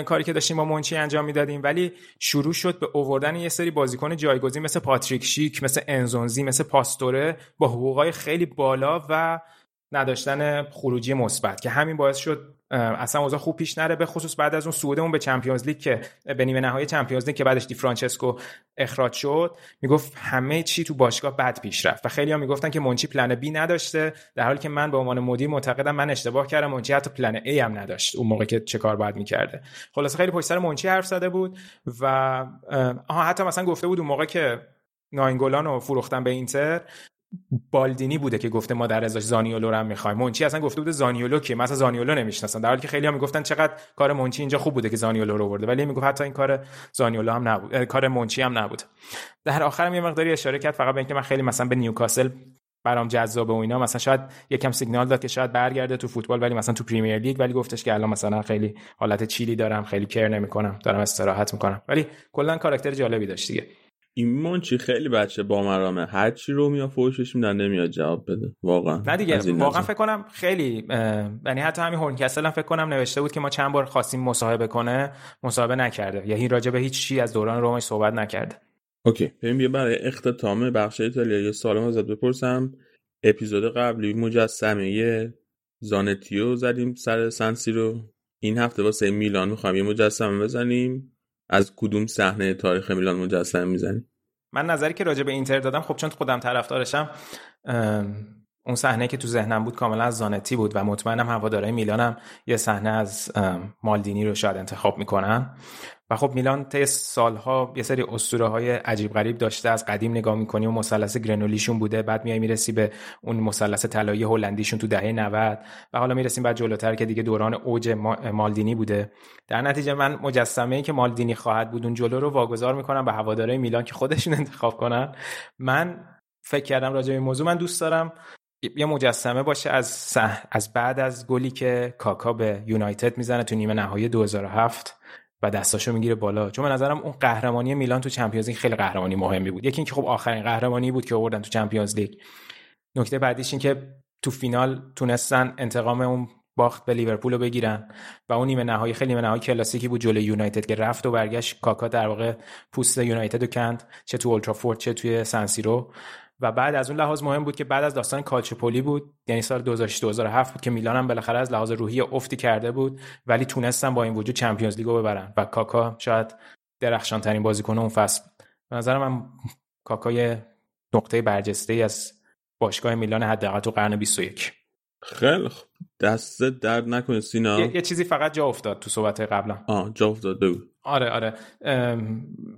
کاری که داشتیم با منچی انجام می‌دادیم. ولی شروع شد به اووردن یه سری بازیکن جایگزین مثل پاتریک شیک مثل انزونزی مثل پاستوره با حقوقای خیلی بالا و نداشتن خروجی مثبت که همین باعث شد اصلا اوضاع خوب پیش نره به خصوص بعد از اون صعودمون به Champions League که به نیمه نهایی Champions League که بعدش دی فرانچسکو اخراج شد می‌گفت همه چی تو باشگاه بد پیش رفت و خیلی ها می‌گفتن که منچی plan B نداشته در حالی که من به عنوان مدیر معتقدم من اشتباه کردم منچی حتی plan A هم نداشت اون موقع که چه کار باید می‌کرده. خلاصه خیلی پشت سر منچی حرف زده بود و آها حتی مثلا گفته بود اون موقع که ناینگولان رو فروختن به اینتر بالدینی بوده که گفته ما در ازاش زانیولو رو هم می‌خوایم. مونچی اصلا گفته بوده زانیولو که مثلا زانیولو نمی‌شناسن در حالی که خیلی هم می‌گفتن چقدر کار مونچی اینجا خوب بوده که زانیولو رو برده ولی می‌گفت حتی این کار زانیولو هم نبود کار مونچی هم نبود. در آخرم یه مقداری اشاره کرد فقط به اینکه من خیلی مثلا به نیوکاسل برام جذابه و اینا مثلا شاید یکم سیگنال داد که شاید برگرده تو فوتبال ولی مثلا تو پریمیر لیگ ولی گفتش که الان مثلا خیلی حالت چیلی دارم خیلی کر نمی‌کنم دارم استراحت می‌کنم. ولی کلا کاراکتر جالبی داشت دیگه. این منچی خیلی بچه با مرامه هر چی رو میاد فوشش میدن نمیاد جواب بده. واقعا. نه دیگه واقعا فکر کنم خیلی یعنی حتی همین هورنکسل هم فکر کنم نوشته بود که ما چند بار خواستیم مصاحبه کنه مصاحبه نکرده. یعنی راجع به هیچ چی از دوران رومش صحبت نکرده. اوکی. بریم یه برای اختتام بخش ایتالیا. یه سوال ازت بپرسم. اپیزود قبلی مجسمه زانتیو زدیم سر سنسی رو این هفته واسه میلان می‌خوایم یه مجسمه بزنیم. از کدوم صحنه تاریخ میلان مجسمه می‌زنی؟ من نظری که راجع به اینتر دادم خب چون خودم طرفدارشم اون صحنه که تو ذهنم بود کاملا از زانتی بود و مطمئنم هوادارهای میلانم یه صحنه از مالدینی رو شاید انتخاب می‌کنن. و خب میلان طی سالها یه سری اسطوره های عجیب غریب داشته از قدیم نگاه می‌کنی و مثلث گرنولیشون بوده بعد میای می‌رسی به اون مثلث طلایی هلندیشون تو دهه 90 و حالا می‌رسیم بعد جلوتر که دیگه دوران اوج مالدینی بوده. در نتیجه من مجسمه ای که مالدینی خواهد بود اون جلو رو واگذار می‌کنم به هوادارهای میلان که خودشون انتخاب کنن. من فکر کردم راجع به موضوع من دوست دارم یه مجسمه باشه از از بعد از گلی که کاکا به یونایتد می‌زنه تو نیمه نهایی 2007 و دستاشو می‌گیره بالا. چون به نظرم اون قهرمانی میلان تو چمپیونز لیگ خیلی قهرمانی مهمی بود. یکی اینکه خب آخرین قهرمانی بود که آوردن تو چمپیونز لیگ. نکته بعدیش این که تو فینال تونستن انتقام اون باخت به لیورپول رو بگیرن و اون نیمه نهایی خیلی نیمه نهایی کلاسیکی بود جلوی یونایتد که رفت و برگشت کاکا در واقع پوست یونایتد رو کند چه تو اولترافورد چه توی سنسیرو و بعد از اون لحاظ مهم بود که بعد از داستان کالچوپولی بود یعنی سال 2007 بود که میلان هم بالاخره از لحاظ روحی افتی کرده بود ولی تونستن با این وجود چمپیونز لیگو ببرن و کاکا شاید درخشان ترین بازیکن اون فصل. به نظر من کاکای نقطه برجسته ای از باشگاه میلان حداقل تو قرن 21 خیلی خوب. دست درد نکنه سینا. یه،, یه, چیزی فقط جا افتاد تو صحبت قبلا آه جا افتاد بگو آره آره.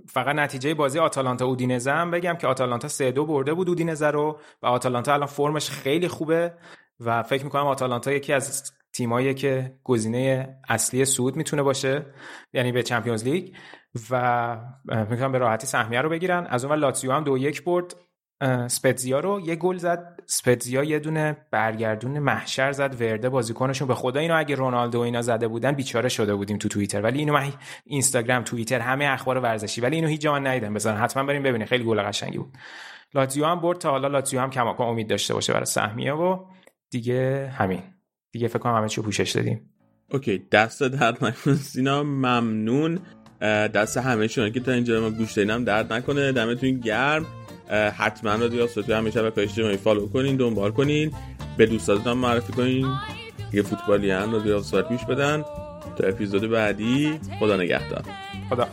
فقط نتیجه بازی آتالانتا اودینزه هم بگم که آتالانتا سه دو برده بود اودینزه رو و آتالانتا الان فرمش خیلی خوبه و فکر می‌کنم آتالانتا یکی از تیمایی که گزینه اصلی سود می‌تونه باشه یعنی به چمپیونز لیگ و می‌تونم به راحتی سهمیه رو بگیرن. از اون لاتزیو هم دو یک برد. سپتزیا رو یه گل زد. سپتزیا یه دونه برگردون محشر زد. ورده بازیکنشون به خدا اینو اگه رونالدو اینا زده بودن بیچاره شده بودیم تو توییتر. ولی اینو من اینستاگرام توییتر همه اخبار ورزشی. ولی اینو هیچ جا ندیدم. بزن حتما بریم ببینید خیلی گل قشنگی بود. لاتزیو هم برد تا حالا لاتزیو هم کماکان امید داشته باشه برای سهمیه و دیگه همین. دیگه فکر کنم همه چی پوشش دادیم. اوکی. دست درد نکنه. سینا ممنون. دست همه شما که تا اینجا ما گوش دادینم درد نکنه. دمتون گرم. حتما رادیو آفتابی همه شبکه‌های اجتماعی فالو کنین دنبال کنین. به دوستاتون هم معرفی کنین. یه فوتبالی هم رادیو آفتابی میش بدن. تا اپیزود بعدی خدا نگهدار. خدا